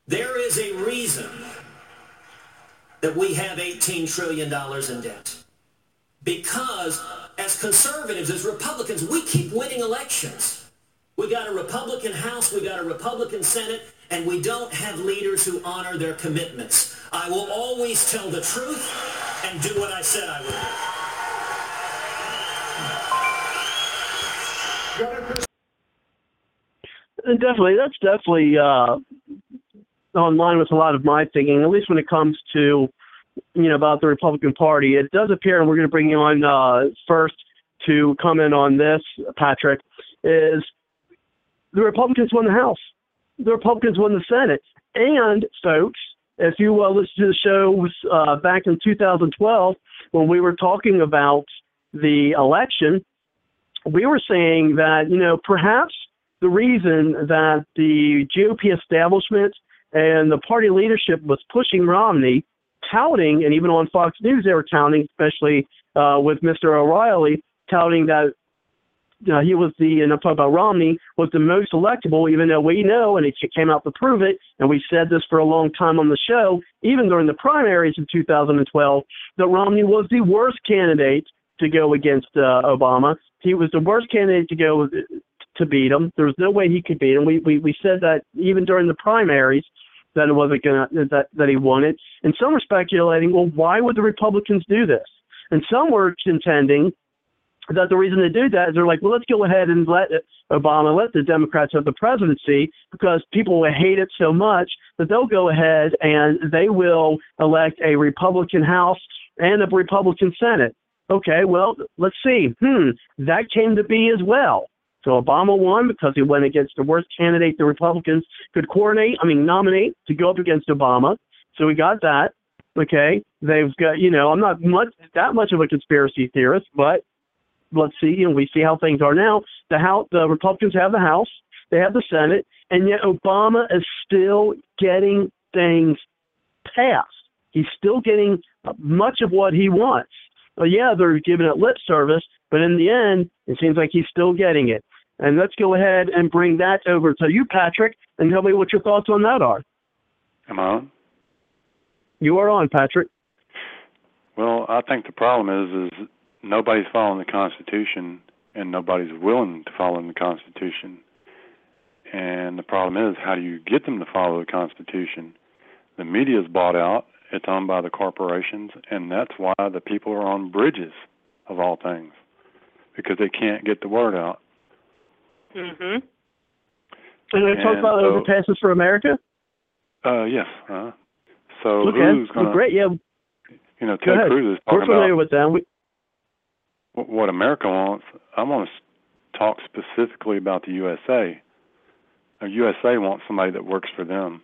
S17: There is a reason that we have $18 trillion in debt. Because as conservatives, as Republicans, we keep winning elections. We got a Republican House, we got a Republican Senate, and we don't have leaders who honor their commitments. I will always tell the truth and do what I said I
S3: would do. And definitely, that's definitely uh, online with a lot of my thinking, at least when it comes to, you know, about the Republican Party. It does appear, and we're going to bring you on uh, first to comment on this, Patrick, is the Republicans won the House the Republicans won the Senate. And, folks, if you uh, listen to the shows uh, back in 2012 when we were talking about the election, we were saying that, you know, perhaps the reason that the GOP establishment and the party leadership was pushing Romney, touting, and even on Fox News they were touting, especially uh, with Mr. O'Reilly, touting that uh, he was the, and I'm talking about Romney, was the most electable, even though we know, and it came out to prove it, and we said this for a long time on the show, even during the primaries in 2012, that Romney was the worst candidate to go against uh, Obama. He was the worst candidate to go to beat him. There was no way he could beat him. We we, we said that even during the primaries that it wasn't gonna that that he won it. And some were speculating, well, why would the Republicans do this? And some were contending that the reason they do that is they're like, well, let's go ahead and let Obama, let the Democrats have the presidency because people will hate it so much that they'll go ahead and they will elect a Republican House and a Republican Senate. Okay, well, let's see. Hmm, that came to be as well. So Obama won because he went against the worst candidate the Republicans could coordinate, I mean, nominate to go up against Obama. So we got that. Okay, they've got, you know, I'm not much that much of a conspiracy theorist, but let's see, you know, we see how things are now. The House, the Republicans have the House, they have the Senate, and yet Obama is still getting things passed. He's still getting much of what he wants. Well, yeah, they're giving it lip service, but in the end, it seems like he's still getting it. And let's go ahead and bring that over to you, Patrick, and tell me what your thoughts on that are.
S18: Am I on?
S3: You are on, Patrick.
S18: Well, I think the problem is is nobody's following the Constitution and nobody's willing to follow the Constitution. And the problem is, how do you get them to follow the Constitution? The media is bought out, it's owned by the corporations, and that's why the people are on bridges, of all things, because they can't get the word out.
S3: Mm-hmm. And they talk about so, overpasses for America?
S18: Uh, yes. Uh, so
S3: okay.
S18: who's going to...
S3: Great, yeah.
S18: You know, Ted Cruz is talking
S3: We're familiar
S18: about,
S3: with them. We,
S18: what America wants, I want to talk specifically about the USA. The USA wants somebody that works for them,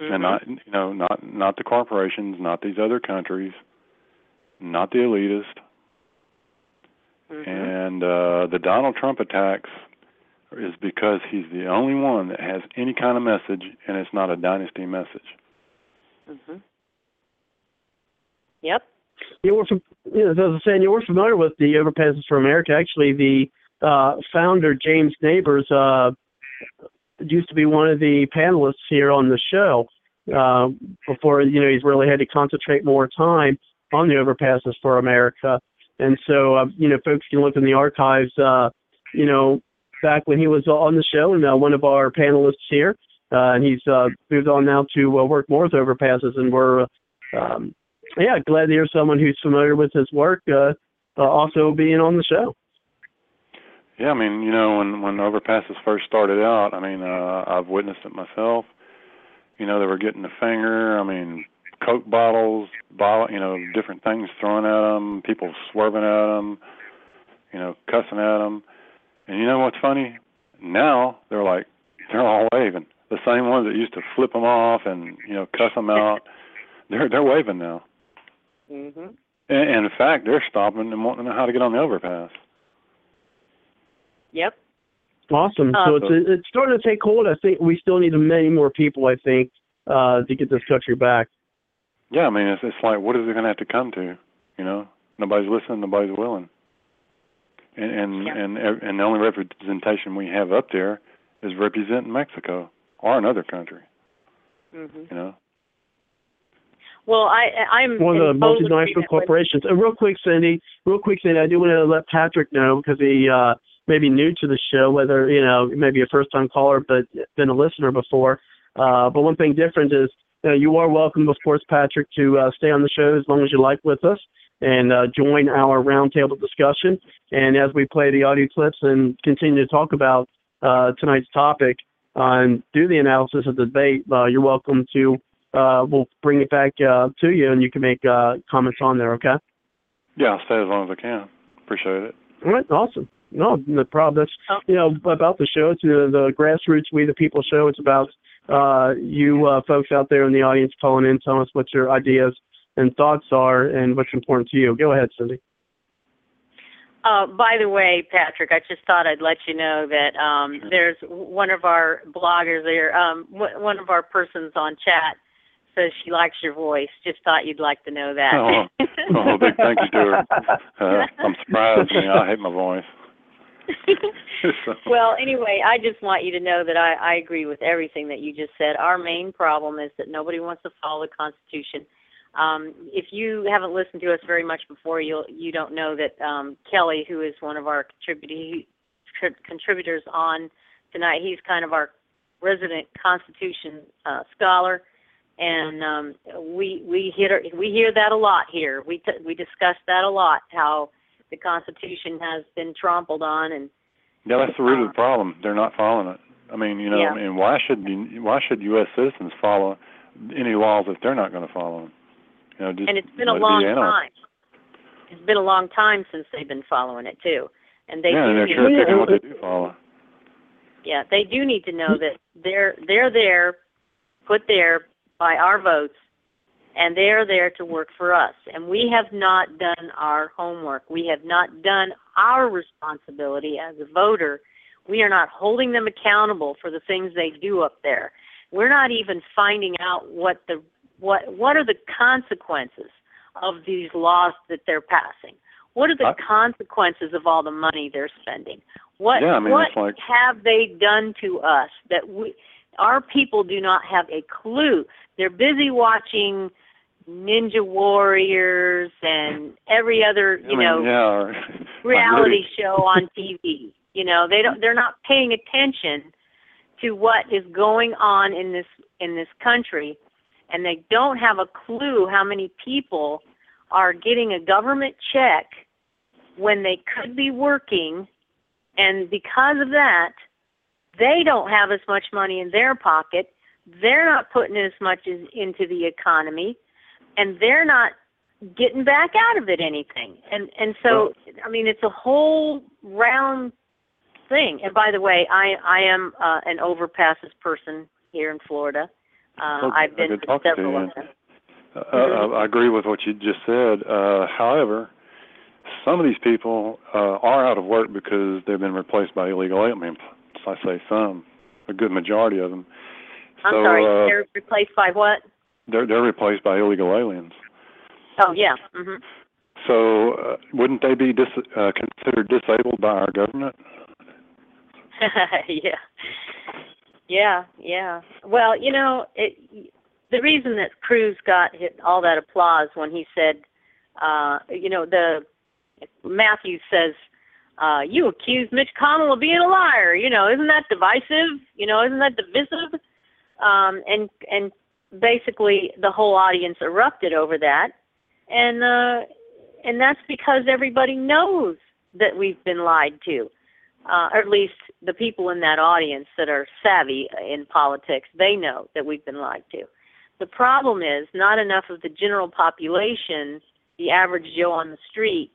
S3: mm-hmm.
S18: and not you know not not the corporations, not these other countries, not the elitist.
S3: Mm-hmm.
S18: And uh, the Donald Trump attacks is because he's the only one that has any kind of message, and it's not a dynasty message.
S6: Mm-hmm. Yep
S3: you were, from, you know, as I was saying, you were familiar with the Overpasses for America. Actually, the uh, founder James Nabors uh, used to be one of the panelists here on the show. Uh, before you know, he's really had to concentrate more time on the Overpasses for America. And so, uh, you know, folks can look in the archives. Uh, you know, back when he was on the show and uh, one of our panelists here, uh, and he's uh, moved on now to uh, work more with Overpasses, and we're uh, um, yeah, glad to hear someone who's familiar with his work uh, uh, also being on the show.
S18: Yeah, I mean, you know, when when overpasses first started out, I mean, uh, I've witnessed it myself. You know, they were getting the finger. I mean, Coke bottles, bottle, you know, different things thrown at them, people swerving at them, you know, cussing at them. And you know what's funny? Now they're like, they're all waving. The same ones that used to flip them off and you know cuss them out, they're they're waving now.
S6: Mhm.
S18: And, and in fact, they're stopping and wanting to know how to get on the overpass.
S6: Yep.
S3: Awesome.
S6: Uh,
S3: so it's it's starting to take hold. I think we still need many more people. I think uh, to get this country back.
S18: Yeah, I mean, it's it's like, what is it going to have to come to? You know, nobody's listening, nobody's willing, and and and and the only representation we have up there is representing Mexico or another country.
S6: Mhm.
S18: You know,
S6: Well, I I'm
S3: One of the multinational
S6: agreement with-
S3: corporations. And real quick, Cindy, real quick, Cindy, I do want to let Patrick know because he uh, may be new to the show, whether you know maybe a first-time caller but been a listener before. Uh, but one thing different is you, you are welcome, of course, Patrick, to uh, stay on the show as long as you like with us and uh, join our roundtable discussion. And as we play the audio clips and continue to talk about uh, tonight's topic uh, and do the analysis of the debate, uh, you're welcome to. Uh, we'll bring it back uh, to you, and you can make uh, comments on there. Okay.
S18: yeah, I'll stay as long as I can. Appreciate it.
S3: All right. Awesome. No, no problem. That's you know about the show. It's the, the grassroots, we the people show. It's about uh, you uh, folks out there in the audience calling in, telling us what your ideas and thoughts are, and what's important to you. Go ahead, Cindy.
S6: Uh, by the way, Patrick, I just thought I'd let you know that um, there's one of our bloggers there, um, w- one of our persons on chat says she likes your voice. Just thought you'd like to know that.
S18: Oh, oh, big thank you to her. Uh, I'm surprised. I, mean, I hate my voice.
S6: Well, anyway, I just want you to know that I, I agree with everything that you just said. Our main problem is that nobody wants to follow the Constitution. Um, if you haven't listened to us very much before, you'll you don't know that um, Kelly, who is one of our contributing contributors on tonight, he's kind of our resident Constitution uh, scholar, and um, we we hear we hear that a lot here. We t- we discuss that a lot. How the Constitution has been trampled on, and
S18: Yeah, that's the root of the uh, problem. They're not following it. I mean, you know,
S6: Yeah.
S18: I mean, why should why should U.S. citizens follow any laws if they're not going to follow them? You know, just
S6: and it's been a
S18: be
S6: long time. It's been a long time since they've been following it too, and they
S18: yeah,
S6: do
S18: and they're
S6: need to
S18: picking what they do follow.
S6: yeah they do need to know that they're they're there, put there by our votes, and they're there to work for us. And we have not done our homework. We have not done our responsibility as a voter. We are not holding them accountable for the things they do up there. We're not even finding out what the what what are the consequences of these laws that they're passing. What are the
S18: I-
S6: consequences of all the money they're spending? What
S18: Yeah, I mean,
S6: what
S18: like-
S6: have they done to us that we our people do not have a clue. They're busy watching Ninja Warriors and every other, you
S18: I mean,
S6: know,
S18: yeah,
S6: reality show on TV. You know, they don't they're not paying attention to what is going on in this in this country and they don't have a clue how many people are getting a government check when they could be working and because of that they don't have as much money in their pocket. They're not putting as much as into the economy and they're not getting back out of it anything and and so i mean it's a whole round thing and by the way i i am uh, an overpasses person here in florida uh,
S18: Well,
S6: i've been to
S18: talking to
S6: several of them
S18: Uh,
S6: Mhm.
S18: I, agree with what you just said. Uh, however, some of these people uh, are out of work because they've been replaced by illegal aliens. I I say some, a good majority of them.
S6: i'm
S18: so
S6: sorry
S18: uh,
S6: they're replaced by what
S18: they're they're replaced by illegal aliens.
S6: oh yeah mhm
S18: So uh, wouldn't they be dis- uh, considered disabled by our government?
S6: yeah. Yeah, yeah. Well, you know, it the reason that Cruz got hit all that applause when he said uh you know, the Matthews says uh you accuse Mitch Connell of being a liar, you know, isn't that divisive? You know, isn't that divisive? Um and and basically the whole audience erupted over that. And uh and that's because everybody knows that we've been lied to uh, or at least the people in that audience that are savvy in politics, they know that we've been lied to. The problem is not enough of the general population, the average Joe on the street,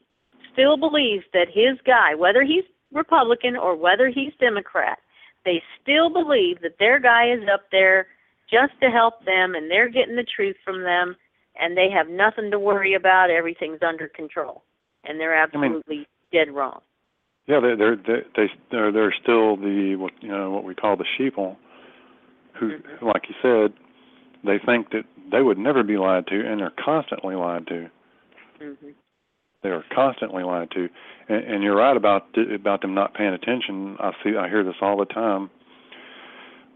S6: still believes that his guy, whether he's Republican or whether he's Democrat, they still believe that their guy is up there just to help them and they're getting the truth from them and they have nothing to worry about. Everything's under control. And they're absolutely I mean, dead wrong.
S18: Yeah, they're they're they they're they're still the what you know what we call the sheeple, who, mm-hmm. like you said, they think that they would never be lied to, and they're constantly lied to.
S6: Mm-hmm.
S18: They are constantly lied to, and, and you're right about about them not paying attention. I see, I hear this all the time.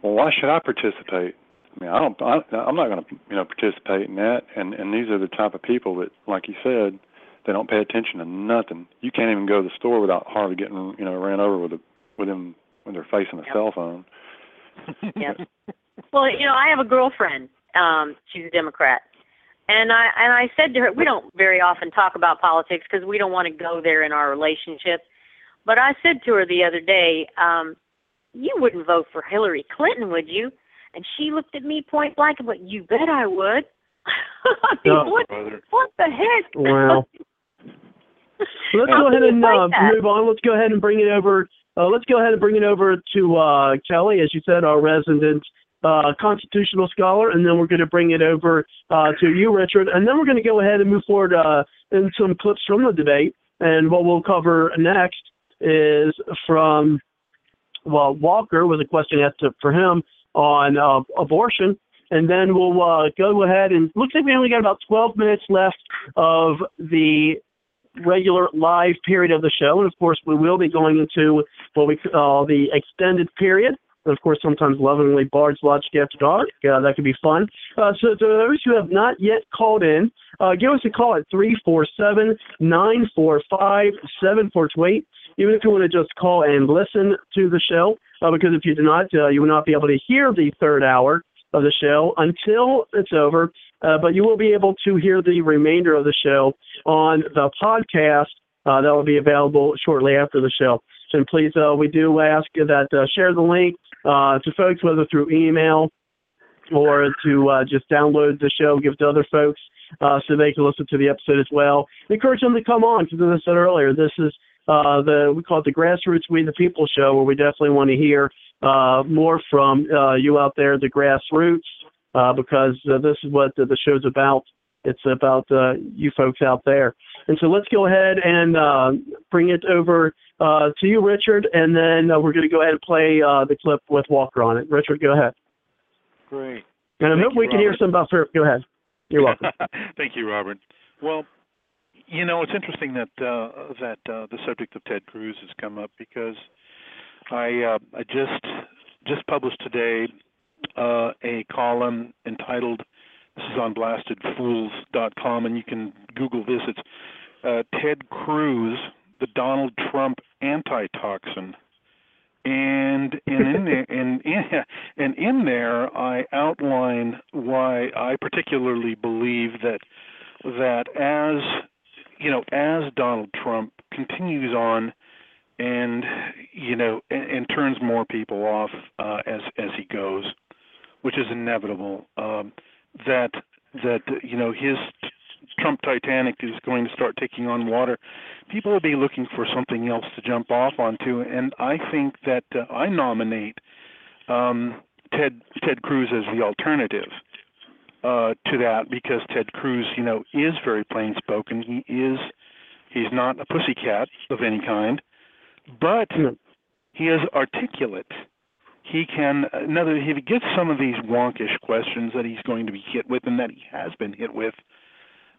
S18: Well, why should I participate? I mean, I don't. I, I'm not going to, you know, participate in that. And and these are the type of people that, like you said, they don't pay attention to nothing. You can't even go to the store without hardly getting you know ran over with a with them when they're facing a
S6: yep.
S18: cell phone.
S6: yeah. Well, you know, I have a girlfriend. Um, she's a Democrat, and I and I said to her, we don't very often talk about politics because we don't want to go there in our relationship. But I said to her the other day, um, you wouldn't vote for Hillary Clinton, would you? And she looked at me point blank and went, "You bet I would." I mean, what, what the heck?
S3: Well, let's go ahead and uh, move on. Let's go ahead and bring it over. Uh, let's go ahead and bring it over to uh, Kelly, as you said, our resident uh, constitutional scholar, and then we're going to bring it over uh, to you, Richard, and then we're going to go ahead and move forward uh, in some clips from the debate. And what we'll cover next is from well Walker with a question asked for him on uh, abortion, and then we'll uh, go ahead and looks like we only got about 12 minutes left of the regular live period of the show, and of course we will be going into what we call the extended period. And of course, sometimes lovingly Bard's Logic After Dark. Uh, that could be fun. Uh, so, to those who have not yet called in, uh, give us a call at 347 945 7428. Even if you want to just call and listen to the show, uh, because if you do not, uh, you will not be able to hear the third hour of the show until it's over. Uh, but you will be able to hear the remainder of the show on the podcast uh, that will be available shortly after the show. So please, uh, we do ask that uh, share the link to folks, whether through email or to just download the show, give to other folks so they can listen to the episode as well. Encourage them to come on because, as I said earlier, this is uh, the we call it the grassroots we the people show where we definitely want to hear uh, more from uh, you out there the grassroots uh, because uh, this is what the, the show's about. It's about uh, you folks out there. And so let's go ahead and uh, bring it over uh, to you richard and then uh, we're going to go ahead and play uh, the clip with walker on it. Richard go ahead.
S15: Great.
S3: And i hope we can hear some about go ahead. You're welcome.
S15: Thank you robert. Well you know, it's interesting that uh, that uh, the subject of Ted Cruz has come up because I uh, I just just published today uh, a column entitled "This is on blastedfools.com," and you can Google this. It's uh, Ted Cruz, the Donald Trump antitoxin. And and in there and in, and in there I outline why I particularly believe that that as you know, as Donald Trump continues on and you know and, and turns more people off uh, as as he goes, which is inevitable, um, that that you know his Trump Titanic is going to start taking on water. People will be looking for something else to jump off onto, and I think that uh, I nominate um, Ted Ted Cruz as the alternative uh, to that because Ted Cruz, you know, is very plain spoken. He is he's not a pussycat of any kind, but he is articulate. He can another if he gets some of these wonkish questions that he's going to be hit with and that he has been hit with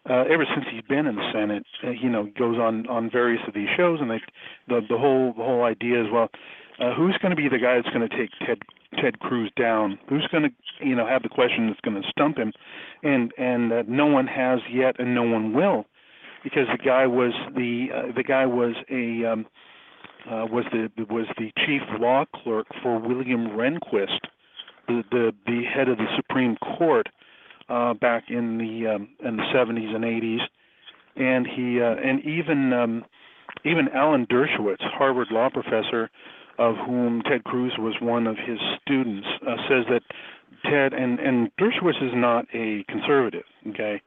S15: uh, ever since he's been in the Senate. Uh, you know, goes on on various of these shows, and they, the the whole the whole idea is well, uh, who's going to be the guy that's going to take Ted Ted Cruz down? Who's going to, you know, have the question that's going to stump him? And and uh, no one has yet, and no one will, because the guy was the uh, the guy was a um, uh, was the was the chief law clerk for William Rehnquist, the the, the head of the Supreme Court uh, back in the um, in the 70s and 80s, and he uh, and even um, even Alan Dershowitz, Harvard law professor, of whom Ted Cruz was one of his students, uh, says that Ted and and Dershowitz is not a conservative. Okay,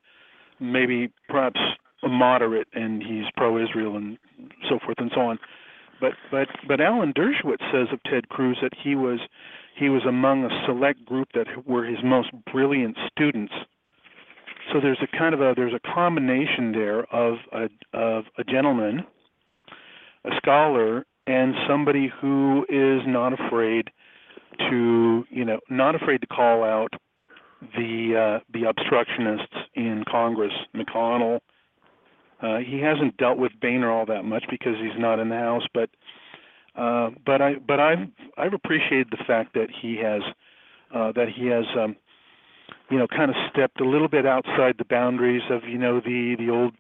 S15: maybe perhaps a moderate, and he's pro-Israel and so forth and so on. But but but Alan Dershowitz says of Ted Cruz that he was he was among a select group that were his most brilliant students. So there's a kind of a there's a combination there of a of a gentleman, a scholar, and somebody who is not afraid to you know not afraid to call out the uh, the obstructionists in Congress, McConnell. Uh, he hasn't dealt with Boehner all that much because he's not in the House, but uh, but I but I've I've appreciated the fact that he has uh, that he has um, you know kind of stepped a little bit outside the boundaries of you know the the old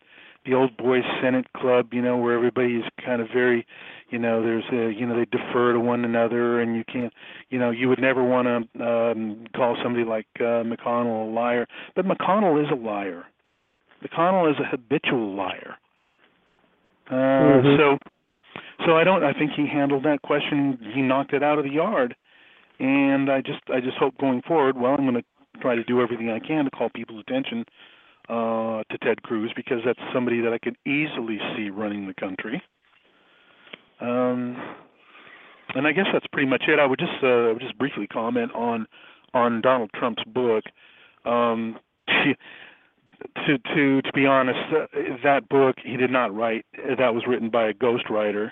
S15: the old boys senate club you know where everybody's kind of very you know there's a you know they defer to one another and you can't you know you would never want to um call somebody like uh, McConnell a liar. But McConnell is a liar. McConnell is a habitual liar. Uh
S3: Mhm.
S15: so so I don't I think he handled that question. He knocked it out of the yard. And I just I just hope going forward well I'm going to try to do everything I can to call people's attention uh, to Ted Cruz because that's somebody that I could easily see running the country. Um, and I guess that's pretty much it. I would just uh, I would just briefly comment on on Donald Trump's book. Um, to to to be honest, uh, that book he did not write. That was written by a ghostwriter.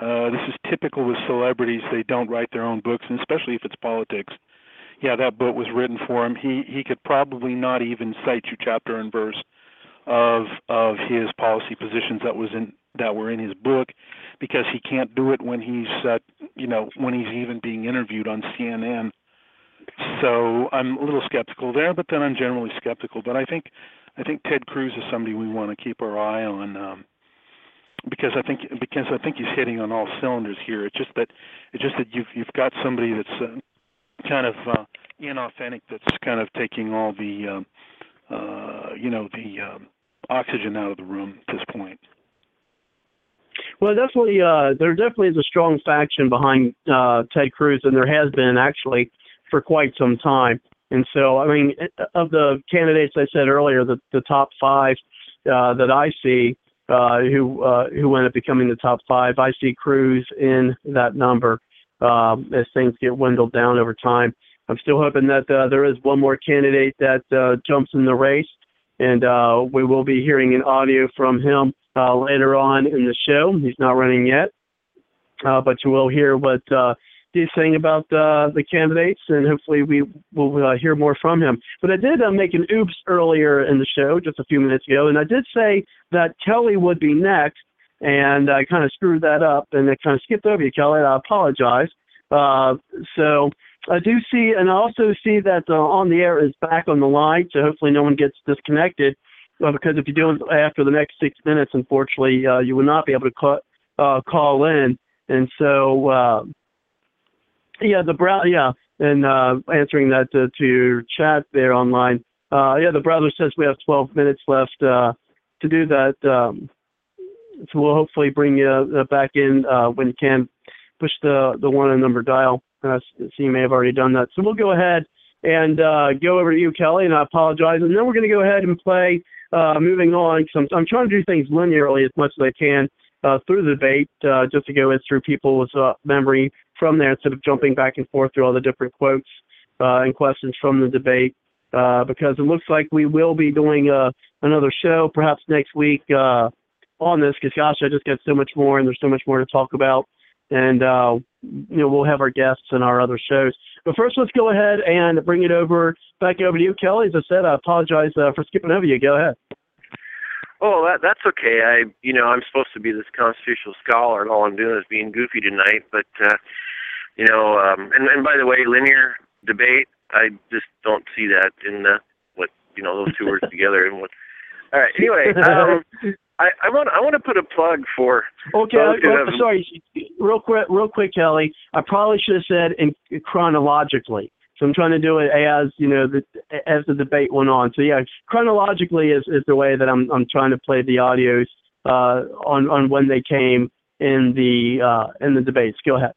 S15: Uh, this is typical with celebrities; they don't write their own books, and especially if it's politics yeah, that book was written for him. He he could probably not even cite you chapter and verse of of his policy positions that was in that were in his book because he can't do it when he's uh, you know when he's even being interviewed on CNN. So I'm a little skeptical there, but then I'm generally skeptical. But I think I think Ted Cruz is somebody we want to keep our eye on. Um, because I think because I think he's hitting on all cylinders here. It's just that it's just that you've you've got somebody that's uh, kind of uh, inauthentic that's kind of taking all the um, uh, you know the um, oxygen out of the room at this point.
S3: Well, definitely, uh, there definitely is a strong faction behind uh, Ted Cruz, and there has been actually for quite some time. And so, I mean, of the candidates I said earlier, the, the top five uh, that I see uh, who uh, who end up becoming the top five, I see Cruz in that number um, as things get dwindled down over time. I'm still hoping that uh, there is one more candidate that uh, jumps in the race, and uh, we will be hearing an audio from him uh, later on in the show. He's not running yet, uh, but you will hear what uh, he's saying about uh, the candidates, and hopefully we will uh, hear more from him. But I did uh, make an oops earlier in the show, just a few minutes ago, and I did say that Kelly would be next, and I kind of screwed that up, and I kind of skipped over you, Kelly. I apologize. Uh, so I do see, and I also see that uh, on the air is back on the line, so hopefully no one gets disconnected. Uh, because if you do it after the next six minutes, unfortunately, uh, you will not be able to call, uh, call in. And so, uh, yeah, the brow, yeah, and uh, answering that to, to your chat there online. Uh, yeah, the brother says we have 12 minutes left uh, to do that. Um, so we'll hopefully bring you uh, back in uh, when you can. Push the the one and number dial. Uh, so you may have already done that. So we'll go ahead and uh, go over to you, Kelly, and I apologize. And then we're going to go ahead and play. Uh, moving on, because I'm, I'm trying to do things linearly as much as I can uh, through the debate, uh, just to go through people's memory from there instead of jumping back and forth through all the different quotes and questions from the debate. Because it looks like we will be doing another show perhaps next week on this. Because gosh, I just got so much more, and there's so much more to talk about. And uh, you know, we'll have our guests and our other shows. But first, let's go ahead and bring it over back over to you, Kelly. As I said, I apologize uh, for skipping over you. Go ahead.
S7: Oh, that that's okay. I you know I'm supposed to be this constitutional scholar, and all I'm doing is being goofy tonight. But uh, you know, um, and and by the way, linear debate, I just don't see that in the what you know those two words together. And what? All right. Anyway, um, I I want I want to put a plug for.
S3: Okay, oh, sorry, real quick, real quick, Kelly. I probably should have said in chronologically. So I'm trying to do it as you know, the, as the debate went on. So yeah, chronologically is, is the way that I'm I'm trying to play the audios uh, on on when they came in the uh, in the debates. Go ahead.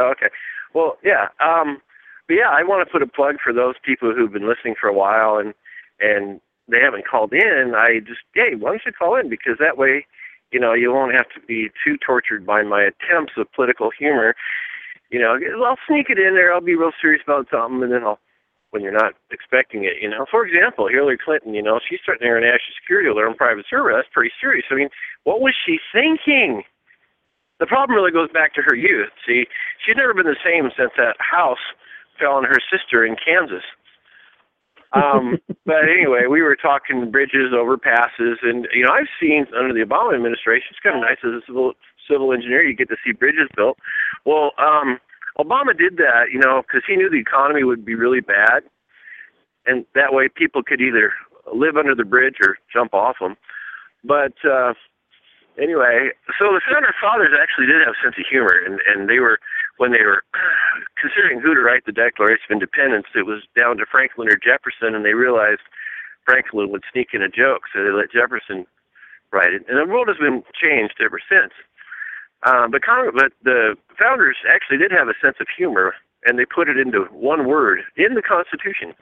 S7: Okay. Well, yeah. Um, but yeah, I want to put a plug for those people who've been listening for a while and and they haven't called in. I just, hey, why don't you call in? Because that way, you know, you won't have to be too tortured by my attempts of political humor. You know, I'll sneak it in there. I'll be real serious about something, and then I'll when you're not expecting it. You know, for example, Hillary Clinton. You know, she's threatening our national security her own private server. That's pretty serious. I mean, what was she thinking? The problem really goes back to her youth. See, she's never been the same since that house fell on her sister in Kansas. Um, but anyway, we were talking bridges, overpasses, and you know, I've seen under the Obama administration, it's kind of nice as a civil civil engineer, you get to see bridges built. Well, um, Obama did that, you know, because he knew the economy would be really bad, and that way people could either live under the bridge or jump off them. But uh, anyway, so the founder fathers actually did have a sense of humor, and and they were when they were considering who to write the Declaration of Independence, it was down to Franklin or Jefferson, and they realized Franklin would sneak in a joke, so they let Jefferson write it. And the world has been changed ever since. Um, but, Congress, but the founders actually did have a sense of humor, and they put it into one word in the Constitution.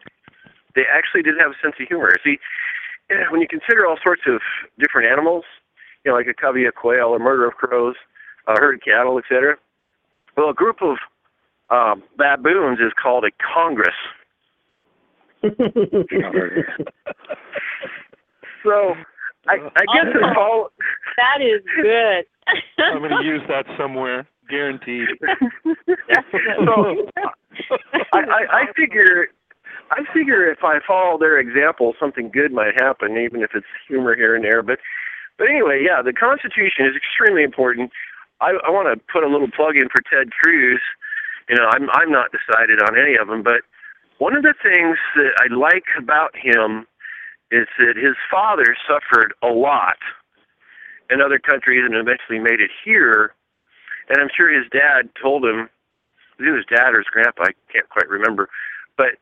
S7: They actually did have a sense of humor. See, when you consider all sorts of different animals, you know, like a covey of quail, a murder of crows, a herd of cattle, etc. Well, a group of um, baboons is called a congress. so I, I guess it's all.
S6: That is good.
S15: I'm going to use that somewhere, guaranteed.
S7: so I, I, I figure I figure if I follow their example, something good might happen, even if it's humor here and there. But but anyway, yeah, the Constitution is extremely important. I, I want to put a little plug in for Ted Cruz. You know, I'm I'm not decided on any of them, but one of the things that I like about him is that his father suffered a lot in other countries and eventually made it here. And I'm sure his dad told him, it was dad or his grandpa, I can't quite remember, but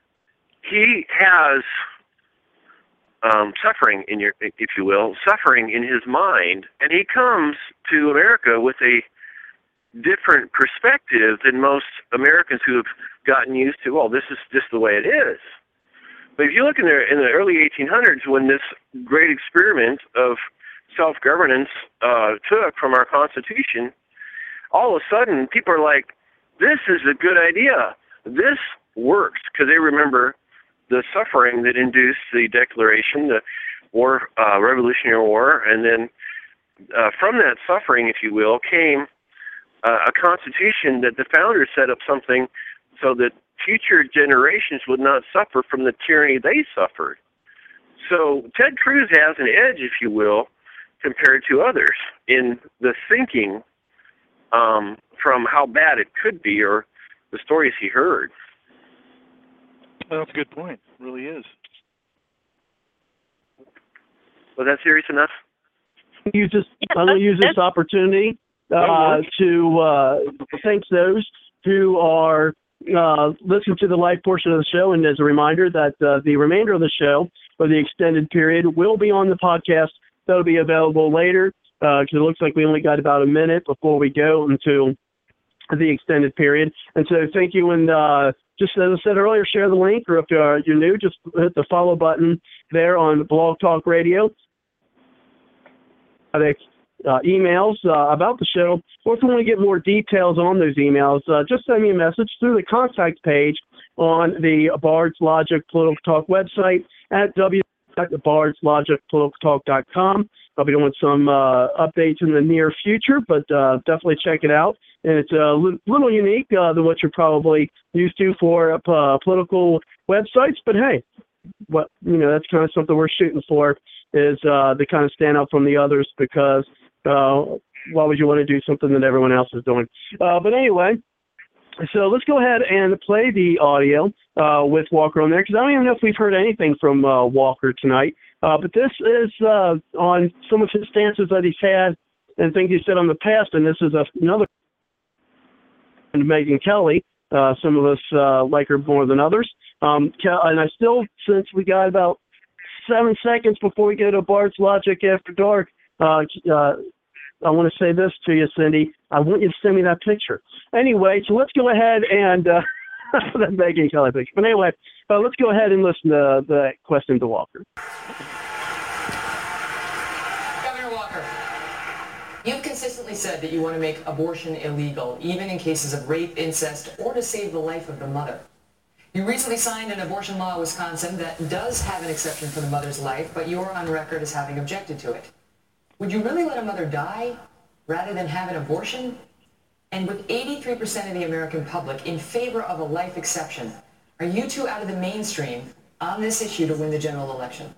S7: he has um, suffering in your, if you will, suffering in his mind, and he comes to America with a different perspective than most Americans who have gotten used to. Well, this is just the way it is. But if you look in the in the early 1800s, when this great experiment of self-governance uh, took from our Constitution, all of a sudden people are like, "This is a good idea. This works," because they remember the suffering that induced the Declaration, the war, uh, Revolutionary War, and then uh, from that suffering, if you will, came uh, a constitution that the founders set up something so that future generations would not suffer from the tyranny they suffered. So Ted Cruz has an edge, if you will, compared to others in the thinking um, from how bad it could be or the stories he heard.
S15: Well, that's a good point. It really is.
S7: Was that serious enough?
S3: You just I'm going to use this opportunity uh, to uh, thank those who are uh, listening to the live portion of the show. And as a reminder, that uh, the remainder of the show for the extended period will be on the podcast. That'll be available later because uh, it looks like we only got about a minute before we go into the extended period. And so thank you. And uh, just as I said earlier, share the link, or if you're, you're new, just hit the follow button there on Blog Talk Radio. Uh, emails uh, about the show, or if you want to get more details on those emails, uh, just send me a message through the contact page on the Bards Logic Political Talk website at www.bardslogicpoliticaltalk.com. I'll be doing some uh, updates in the near future, but uh, definitely check it out. And it's a little unique uh, than what you're probably used to for uh, political websites. But hey, what you know, that's kind of something we're shooting for is uh, to kind of stand out from the others because uh, why would you want to do something that everyone else is doing? But anyway, so let's go ahead and play the audio with Walker on there because I don't even know if we've heard anything from Walker tonight. Uh, but this is uh, on some of his stances that he's had and things he said on the past, and this is a, another Megyn Kelly. Uh, some of us uh, like her more than others. Um, and I still, since we got about seven seconds before we go to Bard's Logic After Dark, uh, uh, I want to say this to you, Cindy. I want you to send me that picture. Anyway, so let's go ahead and uh, that Megyn Kelly picture. But anyway, uh, let's go ahead and listen to the question to Walker.
S8: Governor Walker, you've consistently said that you want to make abortion illegal, even in cases of rape, incest, or to save the life of the mother. You recently signed an abortion law in Wisconsin that does have an exception for the mother's life, but you're on record as having objected to it. Would you really let a mother die rather than have an abortion? And with 83% of the American public in favor of a life exception, are you two out of the mainstream on this issue to win the general election?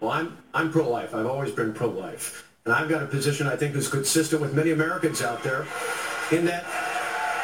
S19: Well, I'm, I'm pro-life. I've always been pro-life. And I've got a position I think is consistent with many Americans out there in that,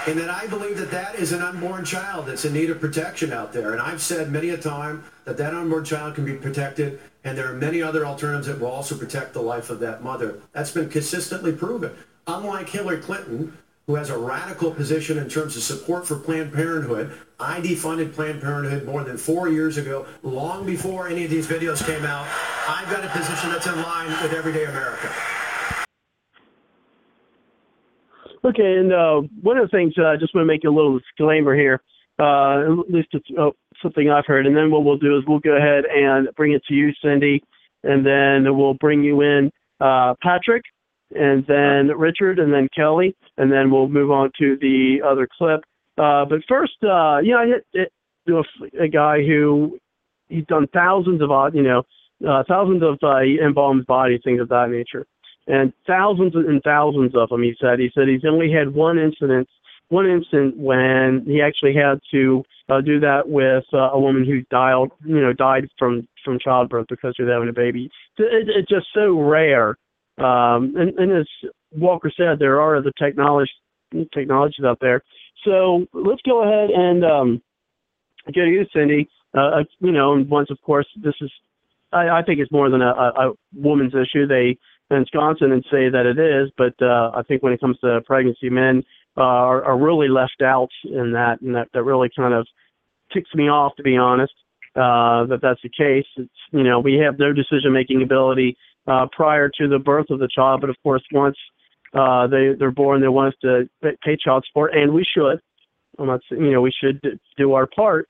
S19: in that I believe that that is an unborn child that's in need of protection out there. And I've said many a time that that unborn child can be protected and there are many other alternatives that will also protect the life of that mother. That's been consistently proven. Unlike Hillary Clinton, who has a radical position in terms of support for Planned Parenthood. I defunded Planned Parenthood more than four years ago, long before any of these videos came out. I've got a position that's in line with everyday America.
S3: Okay, and uh, one of the things uh, I just want to make a little disclaimer here, uh, at least it's uh, something I've heard, and then what we'll do is we'll go ahead and bring it to you, Cindy, and then we'll bring you in uh, Patrick, and then Richard, and then Kelly, and then we'll move on to the other clip. Uh, but first, uh, you know, I hit, hit a, a guy who he's done thousands of odd, you know, uh, thousands of uh, embalmed bodies, things of that nature, and thousands and thousands of them. He said. He said he's only had one incident, one incident when he actually had to uh, do that with uh, a woman who died, you know, died from from childbirth because she was having a baby. It, it's just so rare um, and, and as Walker said, there are other technology, technologies out there. So let's go ahead and um, to you, Cindy. Uh, uh, you know, and once, of course, this is, I, I think it's more than a, a woman's issue. They in Wisconsin and say that it is, but uh, I think when it comes to pregnancy, men are, are really left out in that, and that that really kind of ticks me off, to be honest. Uh, that that's the case. It's you know we have no decision making ability uh, prior to the birth of the child. But of course, once uh, they they're born, they want us to pay child support, and we should. I'm not saying you know we should do our part,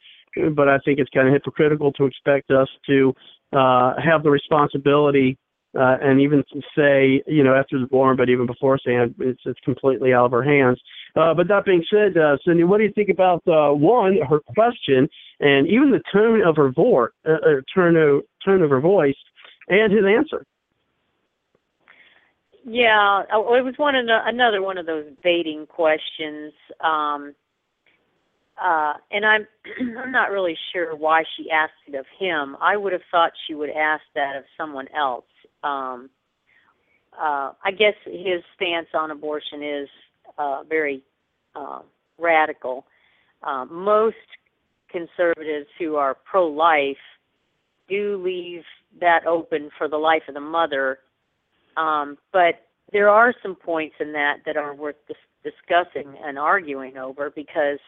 S3: but I think it's kind of hypocritical to expect us to uh, have the responsibility. Uh, and even say, you know, after the born, but even before saying it's, it's completely out of our hands. Uh, but that being said, uh, Cindy, what do you think about uh, one, her question, and even the tone of her voice, uh, uh, tone of tone of her voice, and his answer?
S6: Yeah, oh, it was one of the, another one of those baiting questions. Um, uh, and I'm I'm not really sure why she asked it of him. I would have thought she would ask that of someone else. Um, uh, I guess his stance on abortion is uh, very uh, radical. Uh, most conservatives who are pro-life do leave that open for the life of the mother um, but there are some points in that that are worth dis- discussing and arguing over because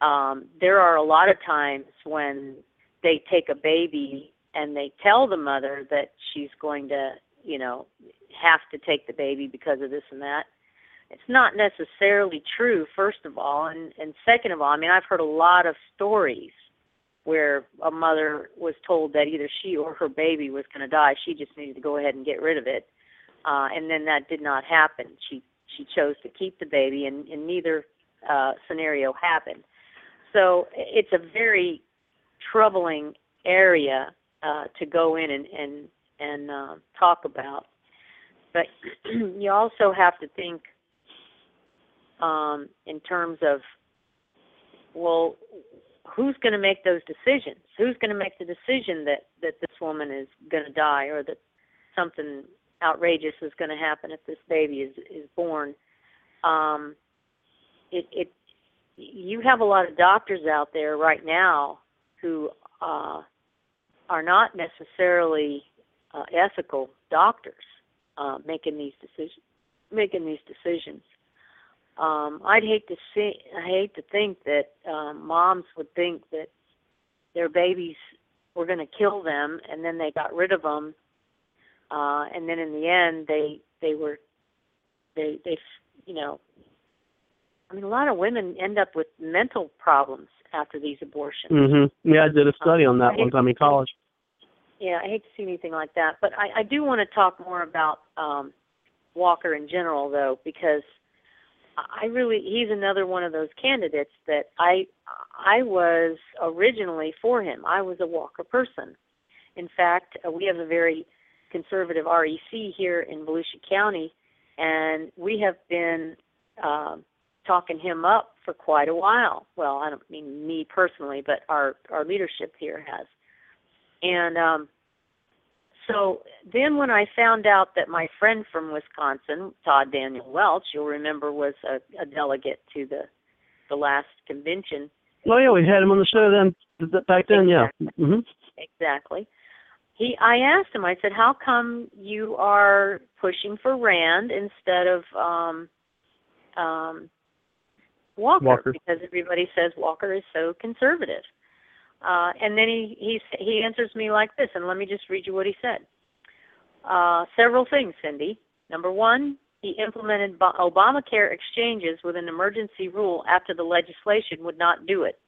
S6: um, there are a lot of times when they take a baby and they tell the mother that she's going to, you know, have to take the baby because of this and that. It's not necessarily true, first of all, and and second of all, I mean, I've heard a lot of stories where a mother was told that either she or her baby was going to die. She just needed to go ahead and get rid of it. Uh, and then that did not happen. She she chose to keep the baby, and, and neither uh, scenario happened. So it's a very troubling area uh, to go in and and and uh, talk about. But you also have to think um, in terms of well, who's going to make those decisions? Who's going to make the decision that that this woman is going to die or that something outrageous is going to happen if this baby is is born? Um, it it you have a lot of doctors out there right now who uh, are not necessarily uh, ethical doctors uh, making these decisions making these decisions um, I'd hate to see, I hate to think that um, moms would think that their babies were going to kill them, and then they got rid of them uh, and then in the end, they they were they they you know. I mean, a lot of women end up with mental problems after these abortions.
S3: Mhm. Yeah, I did a study on that
S6: I
S3: one time in college.
S6: Yeah, I hate to see anything like that, but I, I do want to talk more about um, Walker in general, though, because I really he's another one of those candidates that I I was originally for him. I was a Walker person. In fact, uh, we have a very conservative REC here in Volusia County, and we have been um, talking him up for quite a while. Well, I don't mean me personally, but our our leadership here has. And um, so then when I found out that my friend from Wisconsin, Todd Daniel Welch, you'll remember was a, a delegate to the the last convention.
S3: Oh yeah, we had him on the show then th- th- back then. Yeah. hmm
S6: Exactly. He I asked him, I said, How come you are pushing for Rand instead of um um Walker?
S3: Walker.
S6: Because everybody says Walker is so conservative. Uh, and then he, he he answers me like this, and let me just read you what he said. Uh, several things, Cindy. Number one, he implemented Obamacare exchanges with an emergency rule after the legislation would not do it.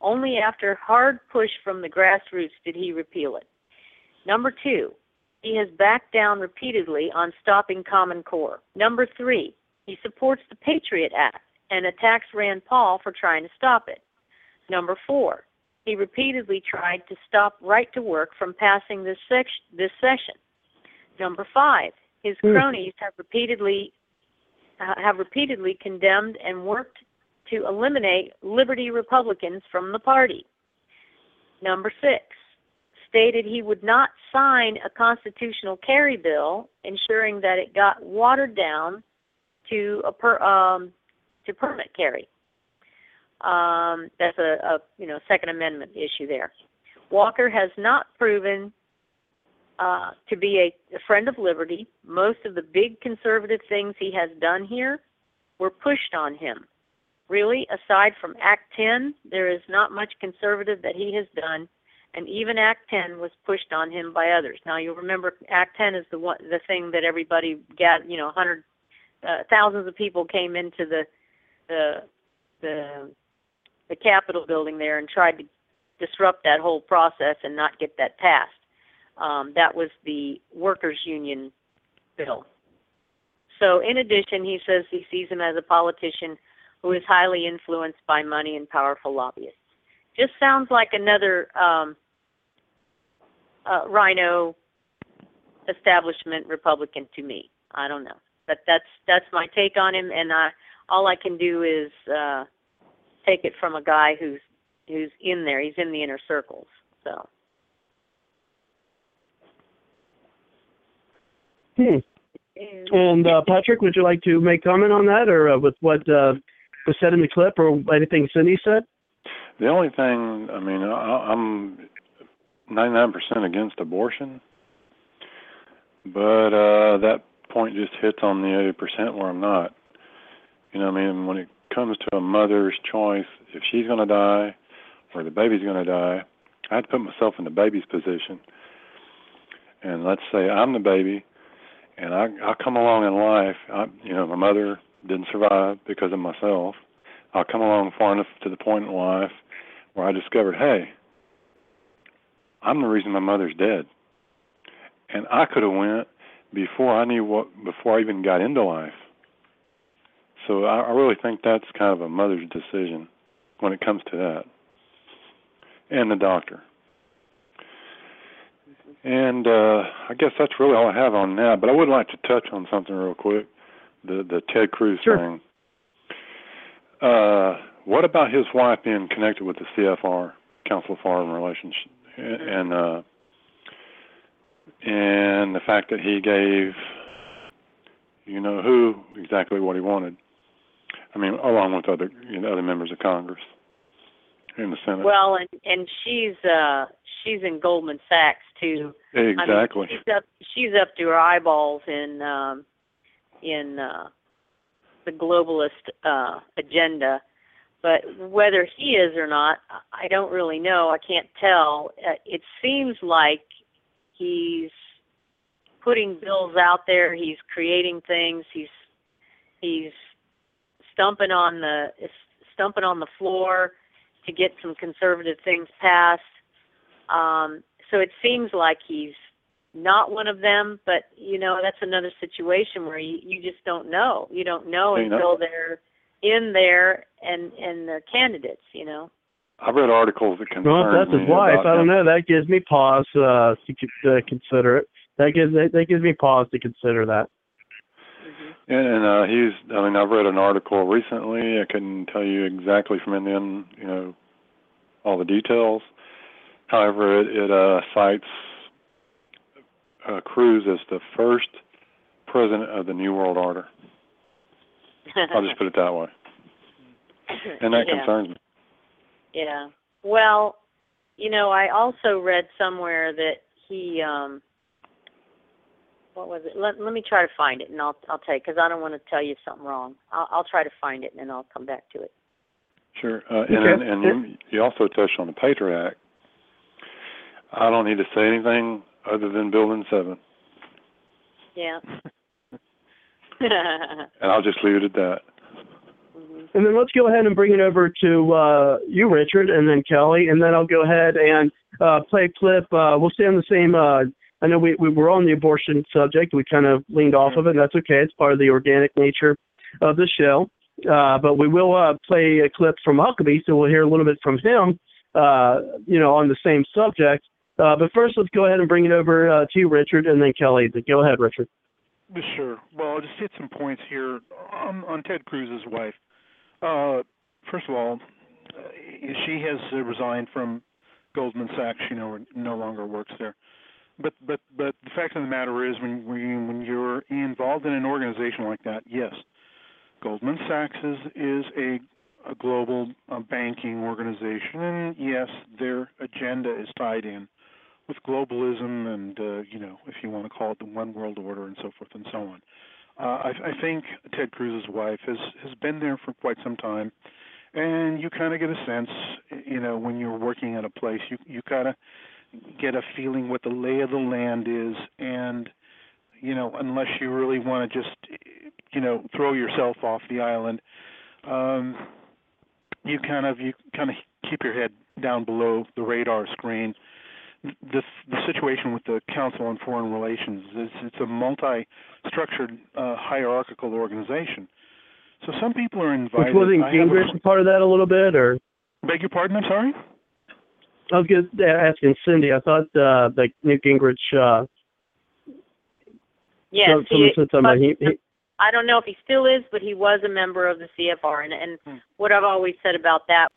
S6: Only after hard push from the grassroots did he repeal it. Number two, he has backed down repeatedly on stopping Common Core. Number three, he supports the Patriot Act and attacks Rand Paul for trying to stop it. Number four, he repeatedly tried to stop right to work from passing this, sec- this session. Number five, his
S3: Hmm.
S6: cronies have repeatedly uh, have repeatedly condemned and worked to eliminate Liberty Republicans from the party. Number six, stated he would not sign a constitutional carry bill, ensuring that it got watered down to a per, um, to permit carry. Um, that's a, a you know Second Amendment issue there. Walker has not proven uh, to be a, a friend of liberty. Most of the big conservative things he has done here were pushed on him. Really, aside from Act 10, there is not much conservative that he has done, and even Act 10 was pushed on him by others. Now you'll remember Act 10 is the one, the thing that everybody got, you know, hundred uh, thousands of people came into the the the the Capitol building there and tried to disrupt that whole process and not get that passed. Um, that was the workers' union bill. So, in addition, he says he sees him as a politician who is highly influenced by money and powerful lobbyists. Just sounds like another um, uh, RINO establishment Republican to me. I don't know, but that's that's my take on him, and I all I can do is uh, take it from a guy who's who's in there. He's in the inner circles. So
S3: Hmm. And uh, Patrick, would you like to make comment on that, or uh, with what uh, was said in the clip, or anything Cindy said?
S18: The only thing, I mean, I, I'm 99% against abortion, but uh, that point just hits on the 80% where I'm not. You know, what I mean, when it comes to a mother's choice, if she's going to die or the baby's going to die, I have to put myself in the baby's position. And let's say I'm the baby, and I I come along in life. I, you know, my mother didn't survive because of myself. I'll come along far enough to the point in life where I discovered, hey, I'm the reason my mother's dead, and I could have went before I knew what before I even got into life. So I, I really think that's kind of a mother's decision when it comes to that, and the doctor. And uh, I guess that's really all I have on that. But I would like to touch on something real quick, the the Ted Cruz
S3: Sure.
S18: thing. Uh, what about his wife being connected with the CFR, Council of Foreign Relations, and uh, and the fact that he gave, you know, who exactly what he wanted? I mean, along with other you know, other members of Congress in the Senate.
S6: well, and and she's uh she's in Goldman Sachs too.
S18: exactly.
S6: I mean, she's up she's up to her eyeballs in um in uh the globalist uh agenda. But whether he is or not, I don't really know. I can't tell. Uh, it seems like he's putting bills out there. He's creating things. He's he's stumping on the stumping on the floor to get some conservative things passed. Um, so it seems like he's not one of them, but you know that's another situation where you, you just don't know. You don't know
S18: You know.
S6: until they're in there and and they're candidates. You know.
S18: I've read articles that concern
S3: Well, that's his
S18: me
S3: wife.
S18: about
S3: I don't
S18: him.
S3: know. That gives me pause uh, to con- uh, consider it. That gives that, that gives me pause to consider that.
S18: And, and uh, he's, I mean, I've read an article recently. I couldn't tell you exactly from in the end, you know, all the details. However, it, it uh, cites uh, Cruz as the first president of the New World Order. I'll just put it that way. And that
S6: Yeah.
S18: concerns me.
S6: Yeah. Well, you know, I also read somewhere that he um what was it? Let, let me try to find it and I'll I'll tell you cuz I don't want to tell you something wrong. I'll I'll try to find it and then I'll come back to it.
S18: Sure. Uh, and
S6: Okay.
S18: and, and you, you also touched on the Patriot Act. I don't need to say anything other than Building 7.
S6: Yeah.
S18: And I'll just leave it at that.
S3: And then let's go ahead and bring it over to uh, you, Richard, and then Kelly, and then I'll go ahead and uh, play a clip. Uh, we'll stay on the same. I know we, we were on the abortion subject. We kind of leaned off of it. That's okay. It's part of the organic nature of the show. Uh, but we will uh, play a clip from Huckabee, so we'll hear a little bit from him, uh, you know, on the same subject. Uh, but first, let's go ahead and bring it over uh, to you, Richard, and then Kelly. Go ahead, Richard.
S15: Sure. Well, I'll just hit some points here on, on Ted Cruz's wife. Uh, first of all, she has resigned from Goldman Sachs. She no no longer works there. But but but the fact of the matter is, when when when you're involved in an organization like that, yes, Goldman Sachs is is a a global uh, banking organization, and yes, their agenda is tied in with globalism and uh, you know, if you want to call it the one world order and so forth and so on. Uh, I, I think Ted Cruz's wife has has been there for quite some time, and you kind of get a sense, you know, when you're working at a place, you you kind of get a feeling what the lay of the land is, and you know, unless you really want to just, you know, throw yourself off the island, um, you kind of you kind of keep your head down below the radar screen. The the situation with the Council on Foreign Relations is it's a multi-structured uh, hierarchical organization. So some people are invited.
S3: Which wasn't
S15: have a-
S3: Gingrich part of that a little bit, or?
S15: Beg your pardon. I'm sorry.
S3: I was just asking Cindy. I thought uh, that Newt Gingrich. Uh,
S6: Yes,
S3: some- someone
S6: he,
S3: said something he, he,
S6: I don't know if he still is, but he was a member of the CFR and and
S3: Hmm.
S6: what I've always said about that